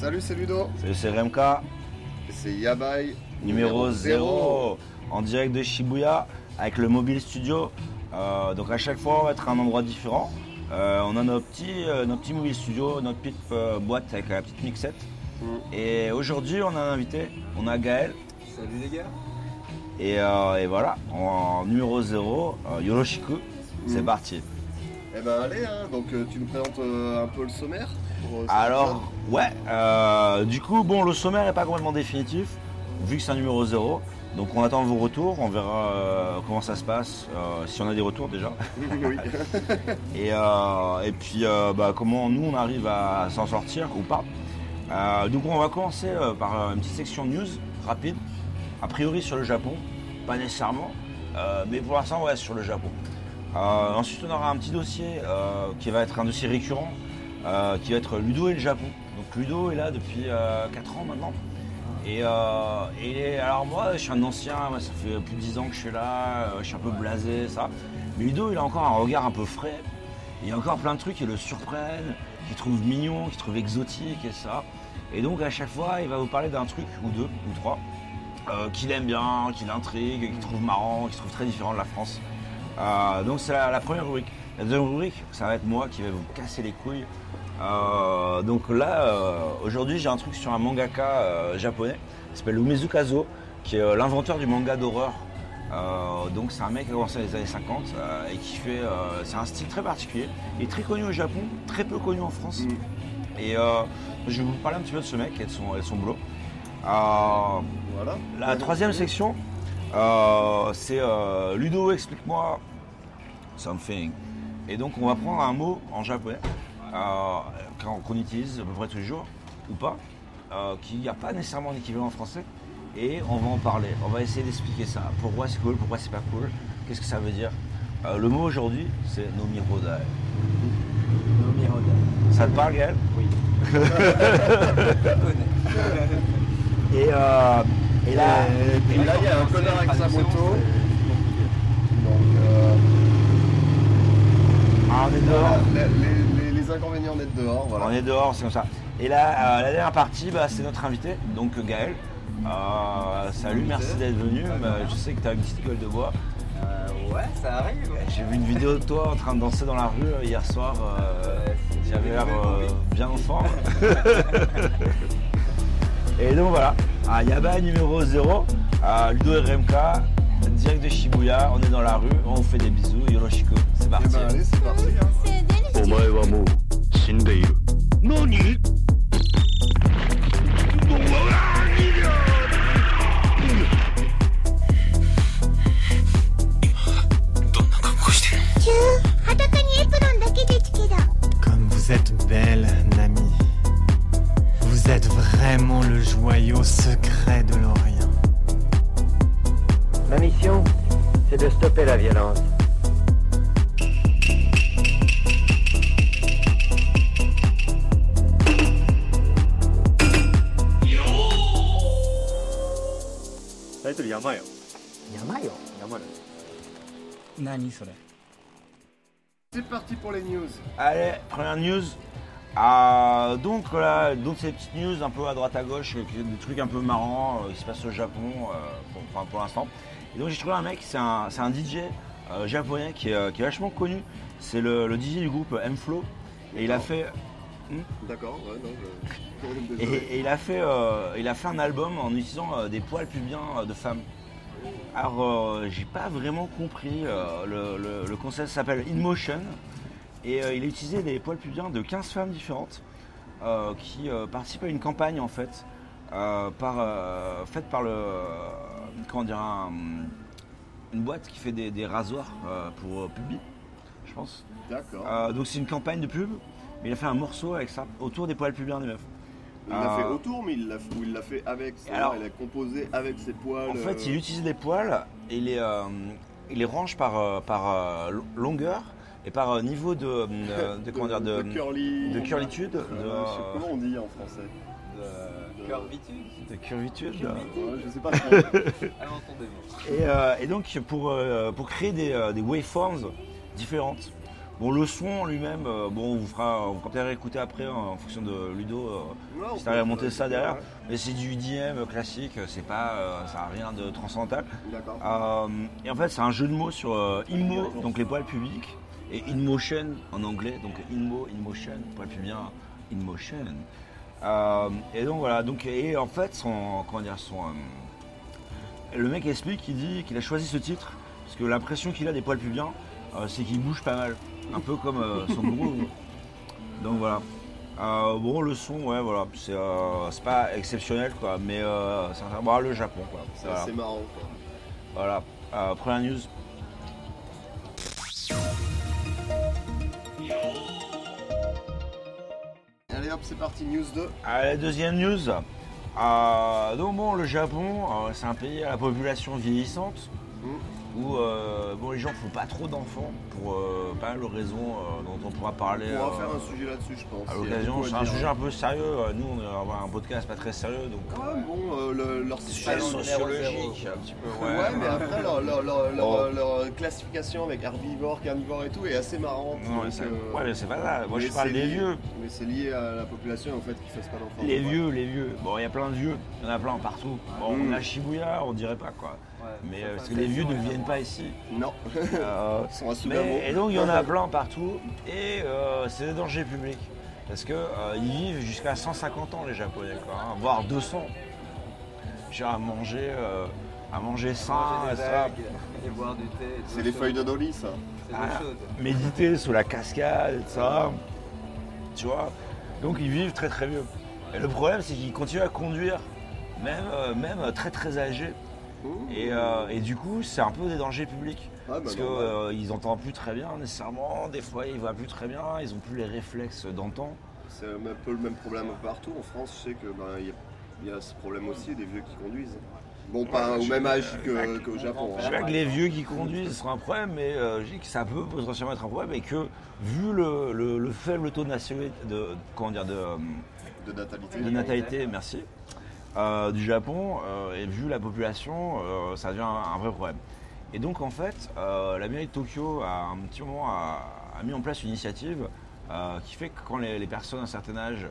Salut, c'est Ludo. Salut, c'est RMK, C'est Yabai. numéro 0, en direct de Shibuya, avec le Mobile Studio. Euh, donc à chaque fois, on va être à un endroit différent. Euh, on a nos petits, euh, nos petits Mobile Studio, notre petite euh, boîte avec la petite mixette. Mm. Et aujourd'hui, on a un invité, on a Gaël. Salut les gars. Et, euh, et voilà, en numéro 0, euh, Yoroshiku, c'est Mm. parti. Eh ben allez, hein, donc euh, tu nous présentes euh, un peu le sommaire pour, euh, Alors, ouais, euh, du coup, bon, le sommaire n'est pas complètement définitif, vu que c'est un numéro 0. Donc on attend vos retours, on verra euh, comment ça se passe, euh, si on a des retours déjà. oui. Et, et puis bah, comment nous on arrive à s'en sortir ou pas. Donc on va commencer par une petite section news rapide, a priori sur le Japon, pas nécessairement, mais pour l'instant ouais sur le Japon. Ensuite on aura un petit dossier qui va être un dossier récurrent, qui va être Ludo et le Japon. Ludo est là depuis 4 ans maintenant. Et, euh, et alors moi je suis un ancien, ça fait plus de 10 ans que je suis là, euh, je suis un peu blasé, ça. Mais Ludo il a encore un regard un peu frais. Il y a encore plein de trucs qui le surprennent, qu'il trouve mignon, qu'il trouve exotique et ça. Et donc à chaque fois, il va vous parler d'un truc ou deux ou trois euh, qu'il aime bien, qu'il intrigue, qu'il trouve marrant, qu'il trouve très différent de la France. Euh, donc c'est la, la première rubrique. La deuxième rubrique, ça va être moi qui vais vous casser les couilles. Euh, donc là, euh, aujourd'hui, j'ai un truc sur un mangaka euh, japonais qui s'appelle Umezu Kazo, qui est l'inventeur du manga d'horreur. Donc c'est un mec qui a commencé dans les années 50 euh, et qui fait. c'est un style très particulier. Il est très connu au Japon, très peu connu en France. Mm. Et je vais vous parler un petit peu de ce mec et de son, et de son boulot. Voilà. la troisième section, c'est Ludo, explique-moi something. Et donc on va prendre un mot en japonais qu'on qu'on utilise à peu près tous les jours, ou pas, euh, qui n'a pas nécessairement d'équivalent en français, et on va en parler. On va essayer d'expliquer ça. Pourquoi c'est cool, pourquoi c'est pas cool, qu'est-ce que ça veut dire. Euh, le mot aujourd'hui, c'est nomirodai. Ça te parle, Gaël? Oui. Et, euh, et là, Et là, il y a un connard avec sa moto. Donc, euh, ah, on est dehors. voilà, les, les- les inconvénients d'être dehors, voilà. On est dehors, c'est comme ça. Et là, euh, la dernière partie, bah, c'est notre invité, donc Gaël. Euh, salut, merci d'être venu. Euh, je sais que tu as une petite gueule de bois. Euh, ouais, ça arrive. J'ai vu une vidéo de toi en train de danser dans la rue euh, hier soir. Euh, tu avais l'air euh, bien en forme. Et donc voilà, à Yaba numéro 0, à Ludo RMK, direct de Shibuya, on est dans la rue, on vous fait des bisous, Yoroshiko, c'est parti. Eh ben, c'est parti. Comme vous êtes belle, Nami. Vous êtes vraiment le joyau secret de l'oreille. Ma mission, c'est de stopper la violence. C'est parti pour les news. Allez, première news. Ah, donc là, donc ces petites news un peu à droite à gauche, euh, des trucs un peu marrants euh, qui se passent au Japon, euh, pour, enfin, pour l'instant. Et donc j'ai trouvé un mec, c'est un, un DJ euh, japonais qui est, euh, qui est vachement connu. C'est le, le DJ du groupe M-Flow. Et il a fait, D'accord, ouais, non, je... et, et il a fait, euh, il a fait un album en utilisant euh, des poils pubiens de femmes. Alors, j'ai pas vraiment compris. le, le- le concept s'appelle In Motion. Et il a utilisé des poils pubiens de 15 femmes différentes qui participent à une campagne en fait, par, faite par le. Comment dire, un- une boîte qui fait des, des rasoirs euh, pour euh, pubis, je pense. D'accord. Euh, donc c'est une campagne de pub, mais il a fait un morceau avec ça, autour des poils pubiens des meufs. il l'a fait autour, mais il l'a ou il l'a fait avec. alors- il a composé avec ses poils. En fait, euh, il utilise les poils et il les, euh, il les range par, par euh, lo- longueur et par niveau de, de, comment dire, de, de curly. de curlitude, Euh, de, je sais comment on dit en français. De curvitude. De curvitude. Ouais, je sais pas trop. Alors entendez-moi. Et, euh, et donc pour, euh, pour créer des, euh, des waveforms différentes, Bon, le son lui-même, bon, on vous fera, on pourra peut-être écouter après hein, en fonction de Ludo. Ouais, si t'arrives à peut- monter ça derrière. ouais, Mais c'est du IDM classique, c'est pas, ça a rien de transcendantal. Et en fait, c'est un jeu de mots sur InMo, donc les poils publics, et InMotion en anglais, donc InMo, InMotion, poils pubiens, InMotion. Euh, et donc voilà, donc, et en fait, son, comment dire, son, euh, le mec explique, il dit qu'il a choisi ce titre, parce que l'impression qu'il a des poils pubiens, euh, c'est qu'il bouge pas mal, un peu comme euh, son bourreau. Donc voilà. Euh, bon, le son, ouais, voilà, c'est euh, c'est pas exceptionnel, quoi, mais euh, ça va voir le Japon, quoi. C'est Voilà. marrant quoi. Voilà, Euh, première news. Hop, c'est parti, news 2. Allez, deuxième news. Euh, donc bon, le Japon, euh, c'est un pays à la population vieillissante, Mm. Où euh, bon, les gens font pas trop d'enfants pour euh, pas mal de raisons euh, dont on pourra parler On va euh, faire un sujet là-dessus, je pense. à a l'occasion. C'est un dire. sujet un peu sérieux. Nous, on va avoir un podcast pas très sérieux, donc Ah ouais, bon, euh, le- leur sujet système. sociologique, un petit peu. Ouais, mais après leur, leur- leur- leur- Bon. leur classification avec herbivore, carnivore et tout est assez marrante. Non, donc, euh, ouais, mais c'est pas ça. Moi, je parle des lié- vieux. Mais c'est lié à la population en fait qui fasse pas d'enfants. Les vieux, les vieux. Bon, il y a plein de vieux. Il y en a plein partout. Bon, Mm. on a Shibuya, on dirait pas quoi. Mais euh, parce que les vieux ne viennent pas ici. Non, Euh, ils sont à. Mais- et donc il y en a plein partout et euh, c'est des dangers publics parce que euh, ils vivent jusqu'à 150 ans les Japonais quoi, hein, voire 200. J'ai à manger, euh, à manger sain, Manger des ça, algues et boire du thé. et de C'est l'eau les chaude. feuilles de Dolly ça. Ah. méditer sous la cascade, et ça, tu vois? Donc ils vivent très très vieux. Et le problème c'est qu'ils continuent à conduire même, euh, même très très âgés. Et, euh, et du coup c'est un peu des dangers publics. Ah, bah, Parce qu'ils n'entendent plus très bien nécessairement, des fois ils voient plus très bien, ils ont plus les réflexes d'antan. C'est un peu le même problème partout. En France, je sais que ben, y, a- il y a ce problème aussi des vieux qui conduisent. Bon, pas au je- même âge euh, que- qu'au Japon. Je hein. sais pas que les vieux qui conduisent ce sera un problème, mais euh, je dis que ça peut potentiellement être un problème et que vu le, le- le faible taux de, comment dire, de, euh, De natalité. de natalité, merci, euh, du Japon, euh, et vu la population, euh, ça devient un, vrai problème. Et donc en fait, la mairie de Tokyo a un petit moment a, mis en place une initiative qui fait que quand les, personnes d'un certain âge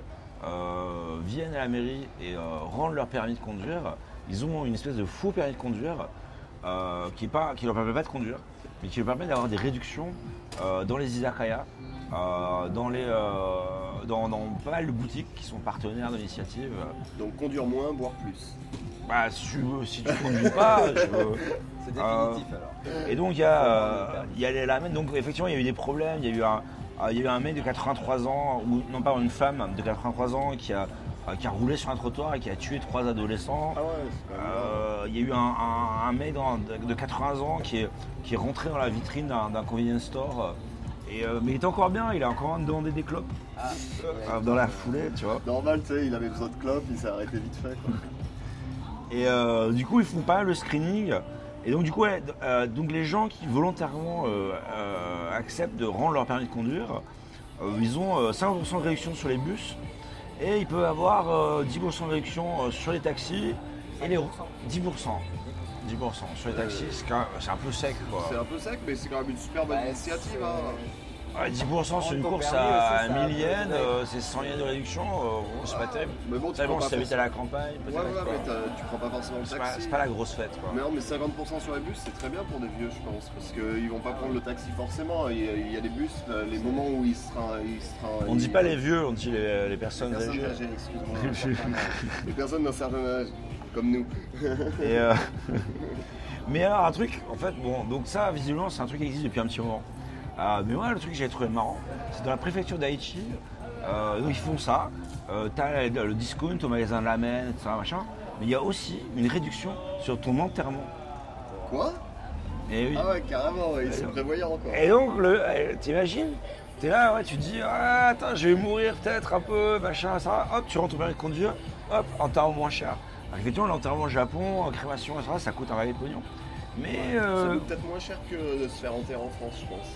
viennent à la mairie et rendent leur permis de conduire, ils ont une espèce de faux permis de conduire qui ne leur permet pas de conduire, mais qui leur permet d'avoir des réductions dans les izakaya, dans, les, euh, dans, dans pas mal de boutiques qui sont partenaires de l'initiative. Donc conduire moins, boire plus. Bah, si tu veux, si tu conduis pas, tu veux. C'est définitif alors. Et donc il y a, euh, il y a les. Donc effectivement, il y a eu des problèmes. Il y a eu un, euh, il y a eu un mec de 83 ans, ou non pas une femme de 83 ans qui a, euh, qui a roulé sur un trottoir et qui a tué trois adolescents. Ah ouais. Euh, il y a eu un, un- un mec de, de 80 ans qui est, qui est rentré dans la vitrine d'un convenience store. Et, euh, mais il était encore bien, il a encore demandé des clopes Ah, euh, dans la foulée, tu vois. Normal, tu sais, il avait besoin de clopes, il s'est arrêté vite fait. Quoi. Et euh, du coup, ils font pas le screening. Et donc, du coup, ouais, euh, donc les gens qui volontairement acceptent de rendre leur permis de conduire, ils ont euh, 50% de réduction sur les bus et ils peuvent avoir euh, 10% de réduction sur les taxis et les 10%. 10% sur les taxis, c'est quand même- c'est un peu sec quoi. C'est un peu sec, mais c'est quand même une super bonne Bah, initiative. Hein. Ouais, 10% sur une Ton course permis à aussi, ça 1000 a yens, euh, c'est 100 yens de réduction, euh, bon, c'est pas terrible. Mais bon, tu prends bon, pas si t'habites à forcément- la campagne, Ouais, peut-être. ouais, quoi. mais t'as- tu prends pas forcément le C'est pas, taxi. c'est pas la grosse fête quoi. Mais non, mais 50% sur les bus, c'est très bien pour des vieux, je pense. Parce qu'ils vont pas prendre le taxi forcément. Il y a, il y a des bus, euh, les moments où ils sera. Ils On dit pas les vieux, on dit les, les personnes personnes âgées. âgées, excuse-moi. les personnes d'un certain âge, comme nous. Et, euh, Mais alors un truc, en fait, bon, donc ça visiblement c'est un truc qui existe depuis un petit moment. Euh, mais moi le truc que j'ai trouvé marrant, c'est dans la préfecture d'Aichi, euh, ils font ça, t'as le, discount au magasin de lamen, etc. machin, mais il y a aussi une réduction sur ton enterrement. Quoi? Et oui. Ah ouais, carrément, ouais, ils sont prévoyants encore. Et donc, le, euh, t'imagines? T'es là, ouais, tu te dis, ah, attends, je vais mourir peut-être un peu, machin, ça. Hop, tu rentres au permis de conduire, hop, enterrement moins cher. Alors, effectivement, l'enterrement au Japon, en crémation, etc., ça coûte un paquet de pognon. Mais, Ça euh, coûte peut-être moins cher que de se faire enterrer en France, je pense.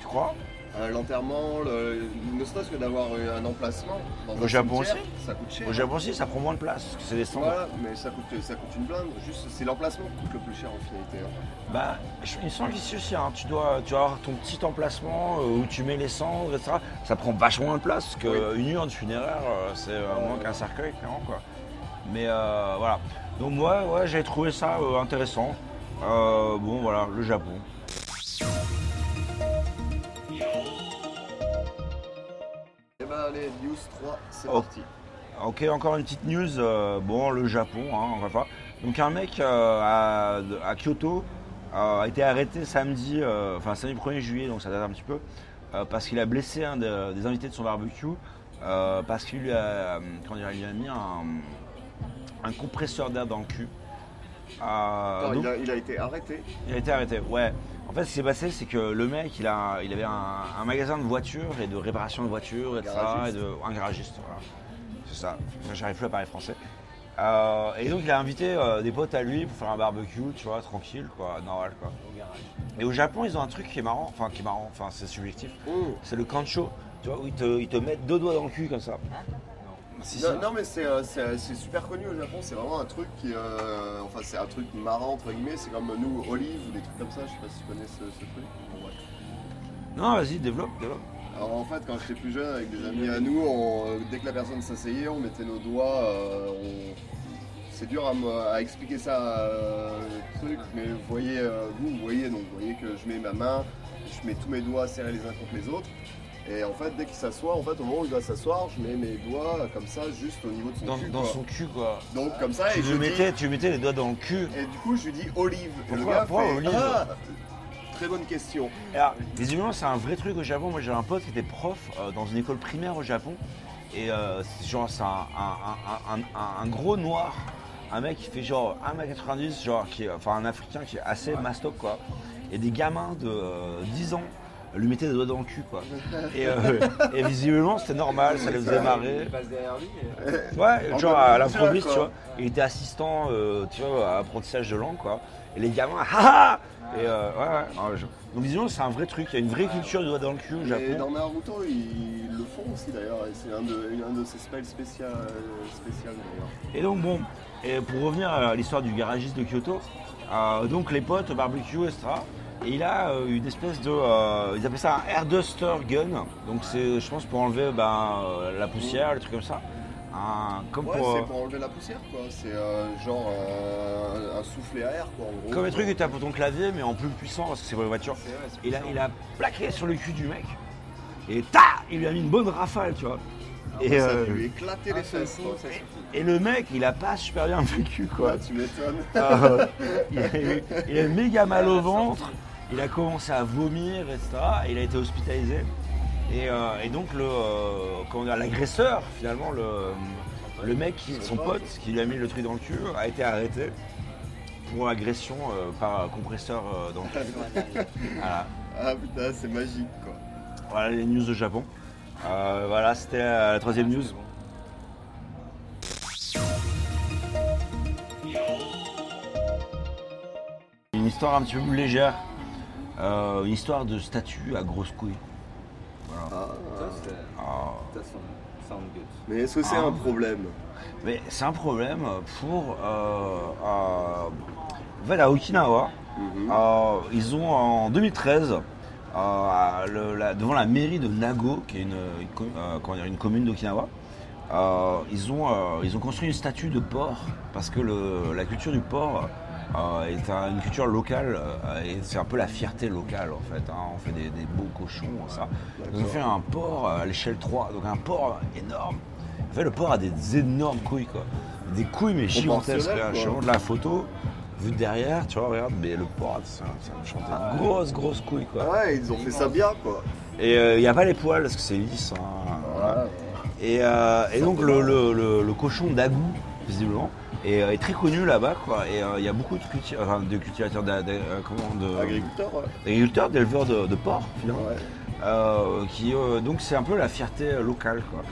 tu crois? Euh, L'enterrement, le- ne serait-ce que d'avoir un emplacement. Dans Au un Japon cimetière, Ça coûte cher. Au Japon aussi, ça prend moins de place, parce que c'est des cendres. Voilà, mais ça coûte, ça coûte une blinde. Juste, c'est l'emplacement qui coûte le plus cher en finalité. hein. Bah, je- il me semble qu'ici aussi, hein, tu, dois, tu dois avoir ton petit emplacement euh, où tu mets les cendres, etc. Ça prend vachement moins de place, parce qu'une urne funéraire, euh, c'est euh, moins qu'un cercueil, clairement. Quoi. Mais euh, voilà. Donc moi, ouais, j'ai trouvé ça euh, intéressant. Euh, bon, voilà, le Japon. Et ben allez, news 3, c'est Oh. parti. Ok, encore une petite news. euh, bon, le Japon, hein, on va pas. Donc un mec à, à Kyoto a été arrêté samedi, enfin samedi 1er juillet, donc ça date un petit peu, parce qu'il a blessé un de- des invités de son barbecue, parce qu'il lui a, comment dire, il lui a mis un, un compresseur d'air dans le cul. Euh, donc- il, a, il a été arrêté. il a été arrêté, ouais. En fait, ce qui s'est passé, c'est que le mec, il, a, il avait un, un magasin de voitures et de réparation de voitures, etc. Et de, un garagiste, voilà. C'est ça. J'arrive plus à parler français. Euh, et donc, il a invité euh, des potes à lui pour faire un barbecue, tu vois, tranquille, quoi, normal, quoi. Et au Japon, ils ont un truc qui est marrant, enfin, qui est marrant, enfin, c'est subjectif. Oh. C'est le kancho, tu vois, où ils te, ils te mettent deux doigts dans le cul, comme ça. Si, si. Non, non, mais c'est euh, c'est- super connu au Japon, c'est vraiment un truc qui. euh, enfin, c'est un truc marrant entre guillemets, c'est comme nous, Olive ou des trucs comme ça, je sais pas si tu connais ce, ce truc. Bon, ouais. Non, vas-y, développe, développe. Alors en fait, quand j'étais plus jeune, avec des amis à nous, on, euh, dès que la personne s'asseyait, on mettait nos doigts. euh, on- C'est dur à, expliquer ça, euh, truc, mais vous voyez, vous, vous voyez, donc vous voyez que je mets ma main, je mets tous mes doigts serrés les uns contre les autres. Et en fait, dès qu'il s'assoit, en fait, au moment où il doit s'asseoir, je mets mes doigts comme ça, juste au niveau de son Dans, cul. dans quoi. son cul, quoi. Donc comme ça, Tu et je dis- mettais, tu lui mettais les doigts dans le cul. et du coup, je lui dis Olive. Et le Pourquoi- gars pourquoi fait, Olive Ah Très bonne question. Alors, visiblement, c'est un vrai truc au Japon. Moi, j'ai un pote qui était prof euh, dans une école primaire au Japon. Et euh, c'est genre, c'est un, un- un- un- un- un gros noir. Un mec qui fait genre 1m90, genre, qui est, enfin un africain qui est assez mastoc, quoi. Et des gamins de euh, 10 ans lui mettaient des doigts dans le cul, quoi. Et, euh, et visiblement, c'était normal, ça les faisait marrer. Il passe derrière lui. et- Ouais, En genre à l'improviste, tu vois. Il était assistant, euh, tu vois, à apprentissage de langue, quoi. Et les gamins, haha Et euh, ouais, ouais. ouais, je- Donc disons, c'est un vrai truc. Il y a une vraie culture du doigt dans le cul au Et Japon. dans Naruto, ils le font aussi d'ailleurs. et C'est un de, un de ses spells spécial, euh, spécial d'ailleurs. Et donc bon, et pour revenir à l'histoire du garagiste de Kyoto, euh, donc les potes, barbecue, etc. Et il a euh, une espèce de, euh, ils appellent ça un air duster gun. Donc c'est, je pense, pour enlever ben, euh, la poussière, les trucs comme ça. Un, comme Ouais, pour, c'est pour enlever la poussière quoi. C'est euh, genre euh, un soufflet à air quoi en gros. comme les trucs que tu as pour ton clavier, mais en plus puissant parce que c'est pour les voitures. C'est vrai, c'est Il a, il a plaqué sur le cul du mec. Et ta Il lui a mis une bonne rafale, tu vois. Et Et, ça euh, lui a éclaté les Un seul fesses ça et le mec, il a pas super bien vécu, quoi. Ouais, tu m'étonnes. Euh, il, a il a eu méga mal au ventre, il a commencé à vomir, etc. Et il a été hospitalisé. Et, euh, et donc le, euh, l'agresseur, finalement, le, le mec, qui, son pote, qui lui a mis le truc dans le cul, a été arrêté pour agression euh, par compresseur dans le cul. Voilà. Ah putain, c'est magique quoi. Voilà les news de Japon. Voilà, c'était la troisième news. Une histoire un petit peu plus légère. Euh, une histoire de statue à grosses couilles. Ah. Ça, c'est- Ah. ça sound- sound good. Mais est-ce que c'est Ah. un problème Mais c'est un problème pour. euh, euh, en fait, à Okinawa, Mhm. euh, ils ont en 2013, euh, le- la- devant la mairie de Nago, qui est une, une co- euh, comment dire, une commune d'Okinawa, euh, ils, ont, euh, ils ont construit une statue de porc parce que le- la culture du porc euh, est un- une culture locale euh, et c'est un peu la fierté locale en fait. hein. On fait des, des beaux cochons, ça. Ils ont fait un porc à l'échelle 3, donc un porc énorme. En fait, le porc a des énormes couilles, quoi. Des couilles, mais gigantesques. Là. Je te montre la photo. Vu de derrière, tu vois, regarde, mais le porc, c'est un chanteur. Ah Grosse, grosse couille, quoi. Ouais, ils ont fait ça bien quoi. Et il n'y a pas les poils parce que c'est lisse. hein, voilà. Et, euh, et donc, le, le- le- le cochon d'Agou, visiblement, est, est très connu là-bas, quoi. Et il y a beaucoup de, culti- enfin, de cultivateurs, d'a- d'a- euh, comment, de- Agriculteur, ouais. d'agriculteurs, d'éleveurs de, de porc, finalement. Ouais. Euh, qui, euh, donc c'est un peu la fierté euh, locale. Quoi.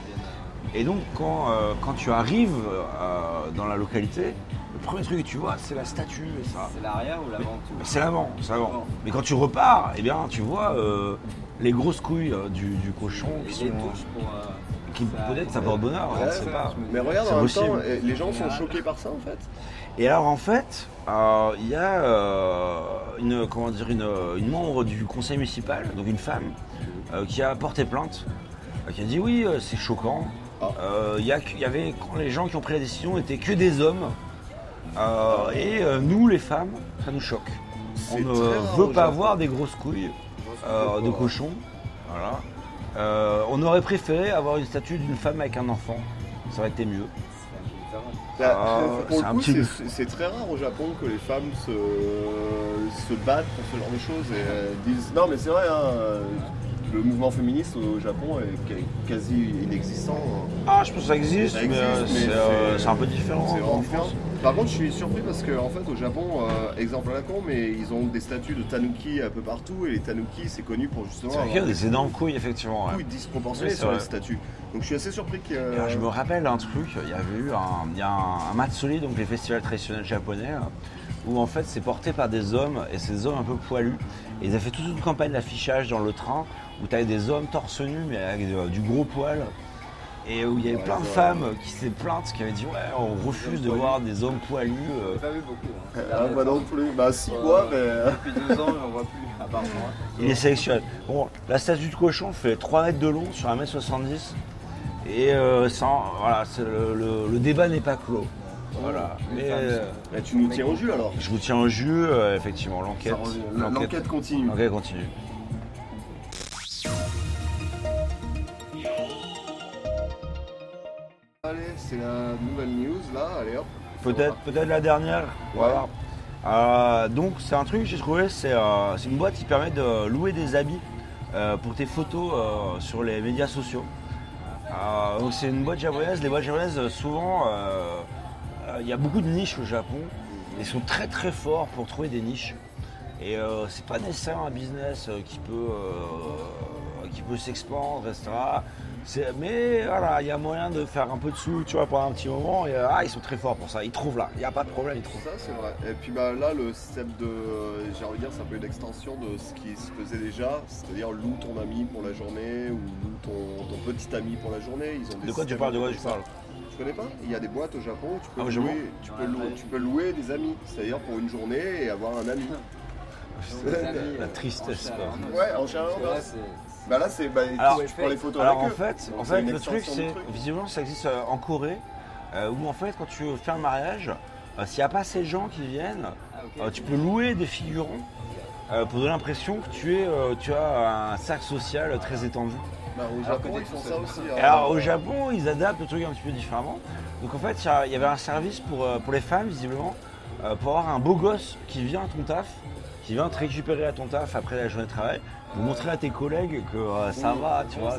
Et donc quand, euh, quand tu arrives euh, dans la localité, le premier truc que tu vois, c'est la statue et ça. C'est l'arrière ou l'avant tout? C'est l'avant, c'est l'avant. Mais quand tu repars, eh bien, tu vois euh, les grosses couilles euh, du, du cochon qui sont. Les touches pour. euh, qui peut-être ça porte bonheur, on ne Ouais, sait ça, pas. Mais regarde, C'est en même possible. temps, les gens sont choqués par ça en fait. Et alors en fait, euh, il y a euh, une, comment dire, une, une membre du conseil municipal, donc une femme, euh, qui a porté plainte, euh, qui a dit oui, euh, c'est choquant. Ah. Euh, Il y, a que- il y avait quand les gens qui ont pris la décision n'étaient que des hommes. Euh, et euh, nous, les femmes, ça nous choque. On C'est ne veut pas avoir des grosses couilles euh, de cochon. Voilà. Euh, on aurait préféré avoir une statue d'une femme avec un enfant. Ça aurait été mieux. Ah, c'est très rare au Japon que les femmes se, se battent pour ce genre de choses et euh, disent. Non, mais c'est vrai, hein, le mouvement féministe au Japon est quasi inexistant. hein. Ah, je pense que ça existe, Ça mais, existe, euh, mais c'est euh, c'est- un peu différent. C'est en vraiment différent. Par contre, je suis surpris parce qu'en en fait, au Japon, euh, exemple à la con, mais ils ont des statues de tanuki un peu partout et les tanuki, c'est connu pour justement C'est vrai qu'il y a des énormes couilles, effectivement. ouais. couilles disproportionnées Oui, c'est sur les statues. Donc je suis assez surpris que. Alors, je me rappelle un truc, il y avait eu un, il y a un, un matsuri, donc les festivals traditionnels japonais, où en fait c'est porté par des hommes, et ces hommes un peu poilus. Et ils avaient fait toute une campagne d'affichage dans le train, où tu avais des hommes torse nu, mais avec euh, du gros poil. Et où il y avait Ouais, plein de ouais. femmes qui s'étaient plaintes, qui avaient dit Ouais, on refuse de voir des hommes poilus. euh. J'ai pas vu beaucoup. Hein. Ah, bah non plus. Bah si, Euh, moi, mais. Depuis deux ans, on voit plus, à part moi. Il les sélectionne. Bon, la statue de cochon fait 3 mètres de long sur 1m70. Et euh, sans, voilà, c'est le, le- le débat n'est pas clos. Voilà. Mais euh, Mais tu nous tiens au jus alors. je vous tiens au jus, euh, effectivement, Ça l'enquête. L'enquête continue. L'enquête continue. Allez, c'est la nouvelle news là, allez hop. Peut-être peut la dernière. Voilà. Euh, donc c'est un truc que j'ai trouvé, c'est euh, une boîte qui permet de louer des habits euh, pour tes photos euh, sur les médias sociaux. Euh, donc c'est une boîte japonaise. Les boîtes japonaises, euh, souvent, euh, euh, il y a beaucoup de niches au Japon. Ils sont très très forts pour trouver des niches. Et euh, c'est pas nécessairement un business euh, qui peut, euh, qui peut s'expandre, etc. Mais voilà, il y a moyen de faire un peu de sous, tu vois, pendant un petit moment. Et euh, ah, ils sont très forts pour ça. Ils trouvent là. Il n'y a pas de problème, ils trouvent. Ça c'est vrai. Et puis bah là le système de, j'ai envie de dire, c'est un peu une extension de ce qui se faisait déjà, c'est-à-dire loue ton ami pour la journée ou loue ton, ton petit ami pour la journée. Ils ont des De quoi tu parles De quoi tu parles connais pas Il y a des boîtes au Japon où tu peux, Ah, louer, tu, peux louer, tu peux louer des amis, c'est-à-dire pour une journée et avoir un ami. Amis, La euh, tristesse, en quoi. chaleur, Ouais, en là, bah, c'est- là c'est bah, Alors, tu prends les photos Alors en eux. fait, Donc, en fait le truc c'est visiblement ça existe euh, en Corée euh, où en fait quand tu fais un mariage, euh, s'il n'y a pas assez de gens qui viennent, Ah, euh, tu peux louer des figurants euh, pour donner l'impression que tu es euh, tu as un cercle social très étendu. Bah, au Alors Japon que ils font ça aussi. Hein. alors au Japon, ils adaptent le truc un petit peu différemment. Donc en fait, il y avait un service pour, euh, pour les femmes, visiblement, euh, pour avoir un beau gosse qui vient à ton taf, qui vient te récupérer à ton taf après la journée de travail, pour montrer à tes collègues que euh, ça Oui, va, tu vois,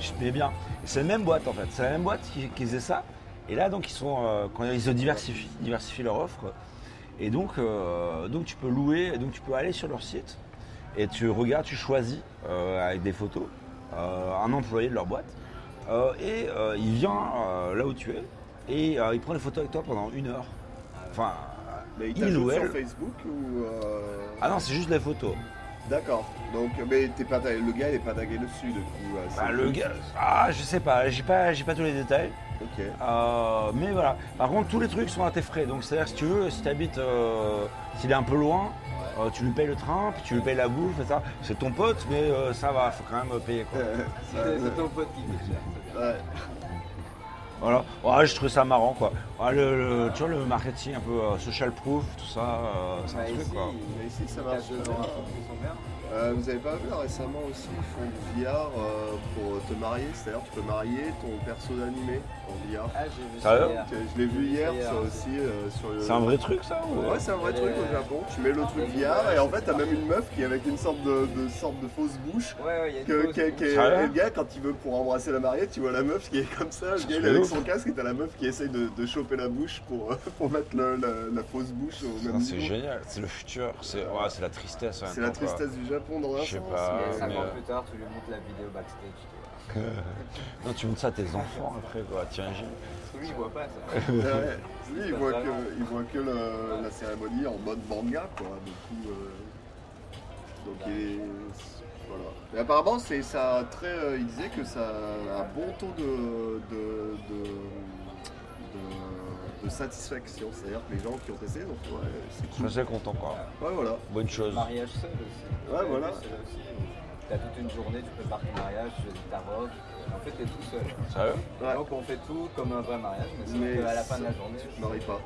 tu te mets bien. C'est la même boîte en fait, c'est la même boîte qui, qui faisait ça. Et là, donc, ils, sont, euh, quand ils se diversifient, diversifient leur offre. Et donc, euh, donc, tu peux louer, donc tu peux aller sur leur site et tu regardes, tu choisis euh, avec des photos un employé de leur boîte. Euh, et euh, il vient euh, là où tu es et euh, il prend des photos avec toi pendant une heure. Enfin, Mais il t'ajoutent ou sur elle. Facebook ou. euh, Ah non, c'est juste les photos. D'accord. Donc, mais t'es pas le gars il est pas tagué dessus du coup. euh, Bah, le gars, ah, je sais pas, j'ai pas, j'ai pas tous les détails. Ok. Euh, mais voilà. Par contre, tous les trucs sont à tes frais. Donc, c'est-à-dire, si tu veux, si tu habites, s'il est un peu loin, euh, tu lui payes le train, puis tu lui payes la bouffe, et ça. C'est ton pote, mais euh, ça va, faut quand même payer. Quoi. Euh, C'est ton pote qui coûte cher. ouais. Voilà. Ouais, je trouve ça marrant, quoi. Ouais, le, le- tu vois, le marketing un peu euh, social proof, tout ça, euh, c'est Bah, un truc, ici, quoi. Mais ici ça il marche. Euh, vous avez pas vu là, récemment aussi, ils font du VR euh, pour te marier, c'est-à-dire tu peux marier ton perso d'animé VR. Ah, j'ai vu Sérieux ça hier. Je l'ai vu hier, ça aussi euh, sur le. C'est un vrai truc, ça ou- Ouais, c'est un vrai truc au Japon. Tu mets le truc VR et en fait t'as même une meuf qui est avec une sorte de, de sorte de fausse bouche. Ouais, ouais, il y a une Que, pause. Sérieux et le gars quand il veut pour embrasser la mariée, tu vois la meuf qui est comme ça, le gars il est avec ouf. son casque et t'as la meuf qui essaye de, de choper la bouche pour, pour mettre le- la, la fausse bouche au Putain, même C'est niveau. génial, c'est le futur, c'est ouais, c'est la tristesse. en même C'est la temps, quoi. tristesse du Japon dans un Je sais sens. pas, mais- Et cinq mais, ans euh, plus tard, tu lui montres la vidéo backstage. Non, tu montres ça à tes enfants après, quoi. T'imagines Parce que lui, il voit pas ça. Lui, il voit que, il voit que le- la cérémonie en mode manga, quoi. Du coup, euh, donc il est... Voilà. Et apparemment, c'est ça très, euh, il disait que ça a un bon taux de, de, de, de- de satisfaction. C'est-à-dire que les gens qui ont testé, donc ouais, c'est Je suis cool. assez content quoi. Ouais, voilà. Bonne chose. Mariage seul aussi. Ouais, voilà. Seul aussi. T'as toute une journée, tu prépares ton mariage, tu choisis ta robe. En fait, t'es tout seul. Sérieux? Ouais. Donc on fait tout comme un vrai mariage, mais, qu'à la fin de la journée, Tu te maries pas.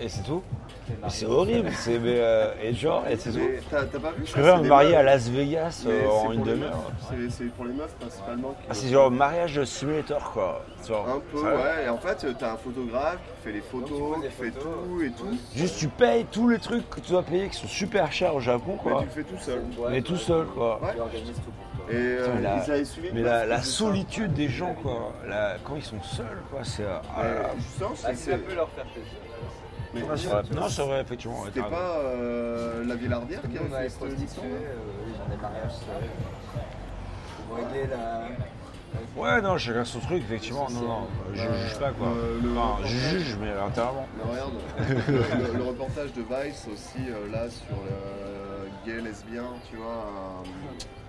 Et c'est tout Mais C'est horrible, c'est mais, euh, et genre, et c'est tout. Mais t'as pas vu Je préfère me marier meufs. à Las Vegas Mais euh, en pour une les demi-heure. meufs. C'est- pour les meufs principalement. Ah, c'est genre mariage simulator quoi. Genre, Un peu, ouais. Et en fait, t'as un photographe qui fait les Donc, photos, tu poses qui fait photos, tout et tout. Juste tu payes tous les trucs que tu dois payer qui sont super chers au Japon Mais quoi. tu le fais tout seul. Mais tout seul quoi. Ouais. Tu organises tout pour toi. Et euh, Putain, la- ils avaient suivi Mais la, ça. solitude des gens quoi. La- quand ils sont seuls quoi, c'est. euh, ah. Mais Ah, c'est- c'est- peut leur faire plaisir. Mais. Non, c'est vrai, effectivement. C'était pas euh, la Villardière qui avait on a fait les cette prostituées, édition euh, des mariages seuls. Pour régler la. Ouais, non, chacun son truc, effectivement. Non, non, je juge pas quoi. Euh, le- Enfin, je juge, mais intérieurement. Mais regarde, le, le reportage de Vice aussi, euh, là, sur le gay, lesbien, tu vois, euh,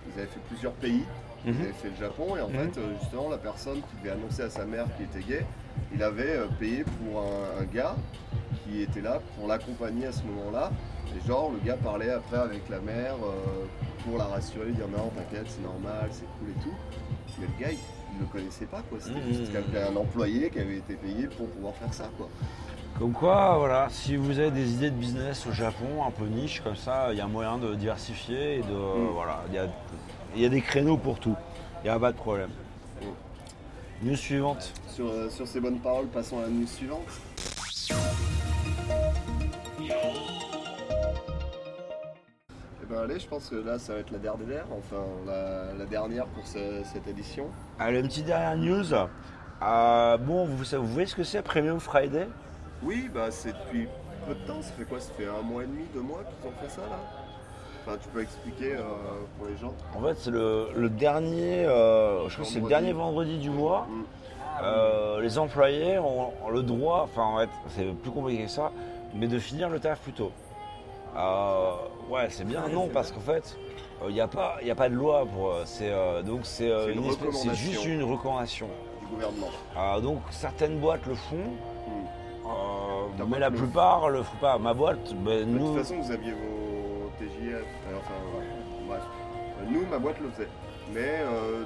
ils avaient fait plusieurs pays. Ils Mhm. avaient fait le Japon et en Mhm. fait, justement, la personne qui devait annoncer à sa mère qu'il était gay, il avait payé pour un, un gars qui était là pour l'accompagner à ce moment-là. Et genre, le gars parlait après avec la mère euh, pour la rassurer, dire non, t'inquiète, c'est normal, c'est cool et tout. Mais le gars, il, il le connaissait pas, quoi. C'était Mhm. juste y avait un employé qui avait été payé pour pouvoir faire ça, quoi. Comme quoi, voilà, si vous avez des idées de business au Japon, un peu niche comme ça, il y a moyen de diversifier et de. Voilà, il y a, il y a des créneaux pour tout. Il n'y a pas de problème. News suivante. Sur, euh, sur ces bonnes paroles, passons à la news suivante. Ben allez, je pense que là ça va être la dernière, enfin la, la dernière pour ce- cette édition. Allez, une petite dernière news. Euh, bon, vous, vous voyez ce que c'est Premium Friday? Oui, bah c'est depuis peu de temps, ça fait quoi? Ça fait un mois et demi, deux mois qu'ils ont fait ça là? Enfin tu peux expliquer euh, pour les gens? En fait, c'est le, le dernier, euh, je crois que c'est le Vendredi. dernier vendredi du mois. Mm. Euh, les employés ont, ont le droit, enfin en fait, c'est plus compliqué que ça, mais de finir le taf plus tôt. Euh, ouais, c'est bien, non, parce qu'en fait, il n'y a, pas- y a pas de loi pour. euh, c'est, euh, donc c'est euh, C'est une espèce- c'est recommandation. juste une recommandation. Du gouvernement. Euh, donc certaines boîtes le font, Mm. euh, Ta mais boîte la le- plupart le font pas. Ma boîte, ben, De nous, toute façon, vous aviez vos TJF, euh, enfin, ouais, bref. Euh, Nous, ma boîte le faisait. Mais euh,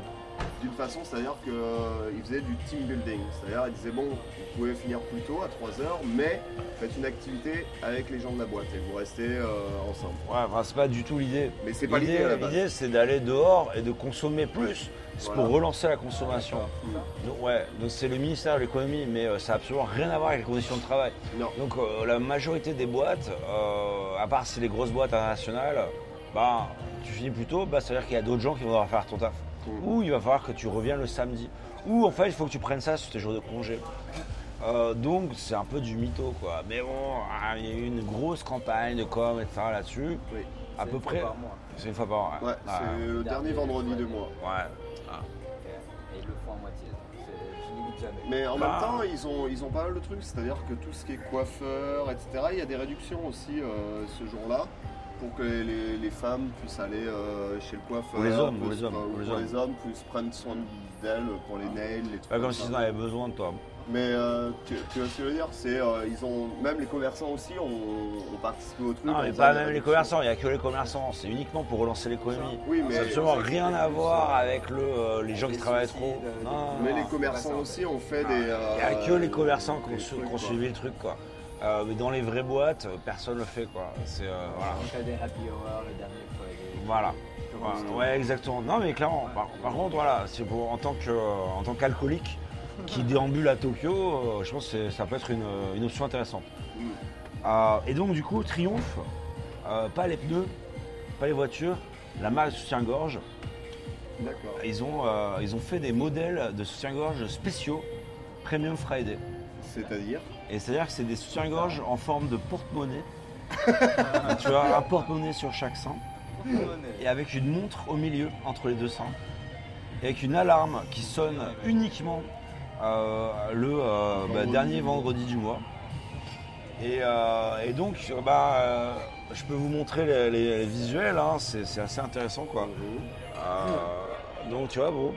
d'une façon, c'est-à-dire qu'ils faisaient du team building. C'est-à-dire, ils disaient, bon, vous pouvez finir plus tôt, à 3 heures, mais faites une activité avec les gens de la boîte et vous restez euh, ensemble. ouais, enfin, c'est pas du tout l'idée. Mais c'est pas l'idée. L'idée, c'est d'aller dehors et de consommer plus. C'est Voilà. pour relancer la consommation. Mm. Donc, ouais, donc c'est le ministère de l'économie, mais euh, ça n'a absolument rien à voir avec les conditions de travail. Non. Donc euh, la majorité des boîtes, euh, à part si c'est les grosses boîtes internationales, bah, tu finis plus tôt, bah, c'est-à-dire qu'il y a d'autres gens qui vont devoir faire ton taf. Ou il va falloir que tu reviennes le samedi. Ou en fait, il faut que tu prennes ça sur tes jours de congé. Euh, donc c'est un peu du mytho quoi. Mais bon, ah, il y a eu une grosse campagne de com, etc. là-dessus. Oui. À C'est peu une fois près. par mois. C'est une fois par an. Ouais, Ah, c'est le dernier vendredi de mois. ouais. Et ils le font à moitié. C'est- Je limite jamais. Mais en Bah. même temps, ils ont, ils ont pas mal de trucs, c'est-à-dire que tout ce qui est coiffeur, etc., il y a des réductions aussi euh, ce jour-là pour que les, les femmes puissent aller euh, chez le coiffeur. Ou les hommes, ou puissent- les hommes, les pour hommes. les hommes puissent prendre soin d'elles pour les nails, les trucs Pas comme s'ils en avaient besoin de toi. Mais euh, tu, tu vois ce que je veux dire? C'est euh, ils ont même les commerçants aussi ont, ont participé au truc. Non, en mais pas même les commerçants, il n'y a que les commerçants. C'est uniquement pour relancer l'économie. Oui, mais Ça n'a absolument rien à voir avec le, euh, les gens qui travaillent trop. de- Non, non, mais non. les commerçants aussi ont fait des. Il n'y a que les commerçants qui ont, suivi le truc. Quoi. Euh, mais dans les vraies boîtes, euh, personne ne le fait. Quoi. C'est, euh, voilà. On des happy hour le dernier Friday. Voilà. Voilà. Ouais, exactement. Non, mais clairement. Par, par contre, voilà, c'est pour, en tant que, en tant qu'alcoolique qui déambule à Tokyo, euh, je pense que ça peut être une, une option intéressante. Mm. Euh, et donc, du coup, Triomphe, euh, pas les pneus, pas les voitures, la marque de soutien-gorge. D'accord. Ils ont, euh, ils ont fait des modèles de soutien-gorge spéciaux Premium Friday. C'est-à-dire? Et c'est-à-dire que c'est des soutiens-gorge en forme de porte-monnaie. tu as un porte-monnaie sur chaque sein et avec une montre au milieu entre les deux seins. Et avec une alarme qui sonne uniquement euh, le euh, bah, dernier vendredi du mois. Et, euh, et donc, euh, bah, euh, je peux vous montrer les, les- les visuels, hein, c'est c'est assez intéressant quoi. Euh, donc tu vois, bon.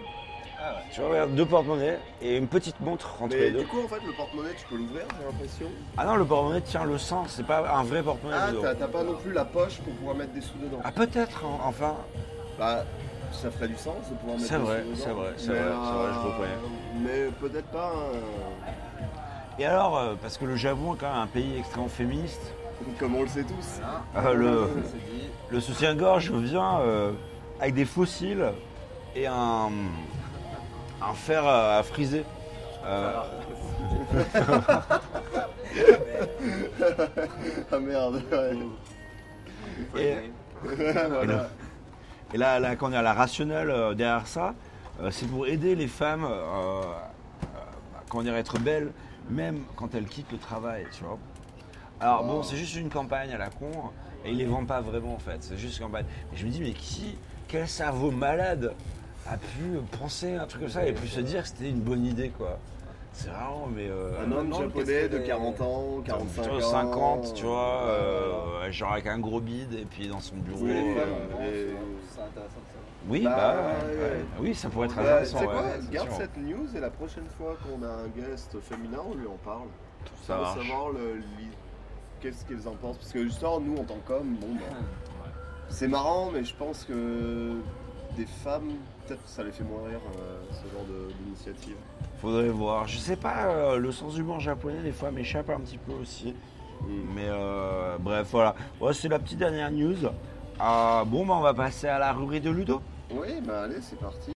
Ah ouais. Tu vois, regarde, deux porte-monnaies et une petite montre entre Mais les deux. du coup, en fait, le porte-monnaie, tu peux l'ouvrir, j'ai l'impression. Ah non, le porte-monnaie tient le sens, c'est pas un vrai porte-monnaie. Ah, t'as t'as pas non plus la poche pour pouvoir mettre des sous dedans. Ah, peut-être, hein, enfin. Bah, ça ferait du sens de pouvoir mettre C'est des vrai, sous dedans. c'est vrai, c'est vrai, c'est vrai, je euh, reconnais. Mais peut-être pas. euh, Et alors, euh, parce que le Japon est quand même un pays extrêmement féministe, Comme on le sait tous. euh, le, dit. le soutien-gorge vient euh, avec des fossiles et un, un fer à, à friser. Euh, Ah merde, ouais. et, voilà. et là, là, comment dire, la rationnelle euh, derrière ça, euh, c'est pour aider les femmes, euh, comment dire, être belles, même quand elles quittent le travail, tu vois. Alors bon, c'est juste une campagne à la con, et ils les vendent pas vraiment en fait, c'est juste une campagne. Et je me dis, mais qui, quel cerveau malade a pu penser un truc comme ça et pu se dire que c'était une bonne idée quoi C'est vraiment, mais. euh, Un homme japonais de les- 40 ans, 45 tu vois, ans. 50, tu vois, euh, euh, genre avec un gros bide et puis dans son bureau. Oui, euh, Et- C'est intéressant de savoir. oui, Bah, bah, ouais, ouais, ouais. ouais. oui, ça pourrait être Bah, intéressant. tu sais quoi, ouais, garde cette news et la prochaine fois qu'on a un guest féminin, on lui en parle. Ça Pour marche. savoir qu'est-ce qu'ils en pensent. Parce que justement, nous en tant qu'hommes, bon, bah, c'est marrant, mais je pense que des femmes, ça les fait moins rire, euh, ce genre d'initiative. Faudrait voir. Je sais pas, euh, le sens d'humour japonais, des fois, m'échappe un petit peu aussi. Mm. Mais euh, bref, voilà. Ouais, c'est la petite dernière news. Ah, bon, bah, on va passer à la rubrique de Ludo. Oui, bah allez, c'est parti.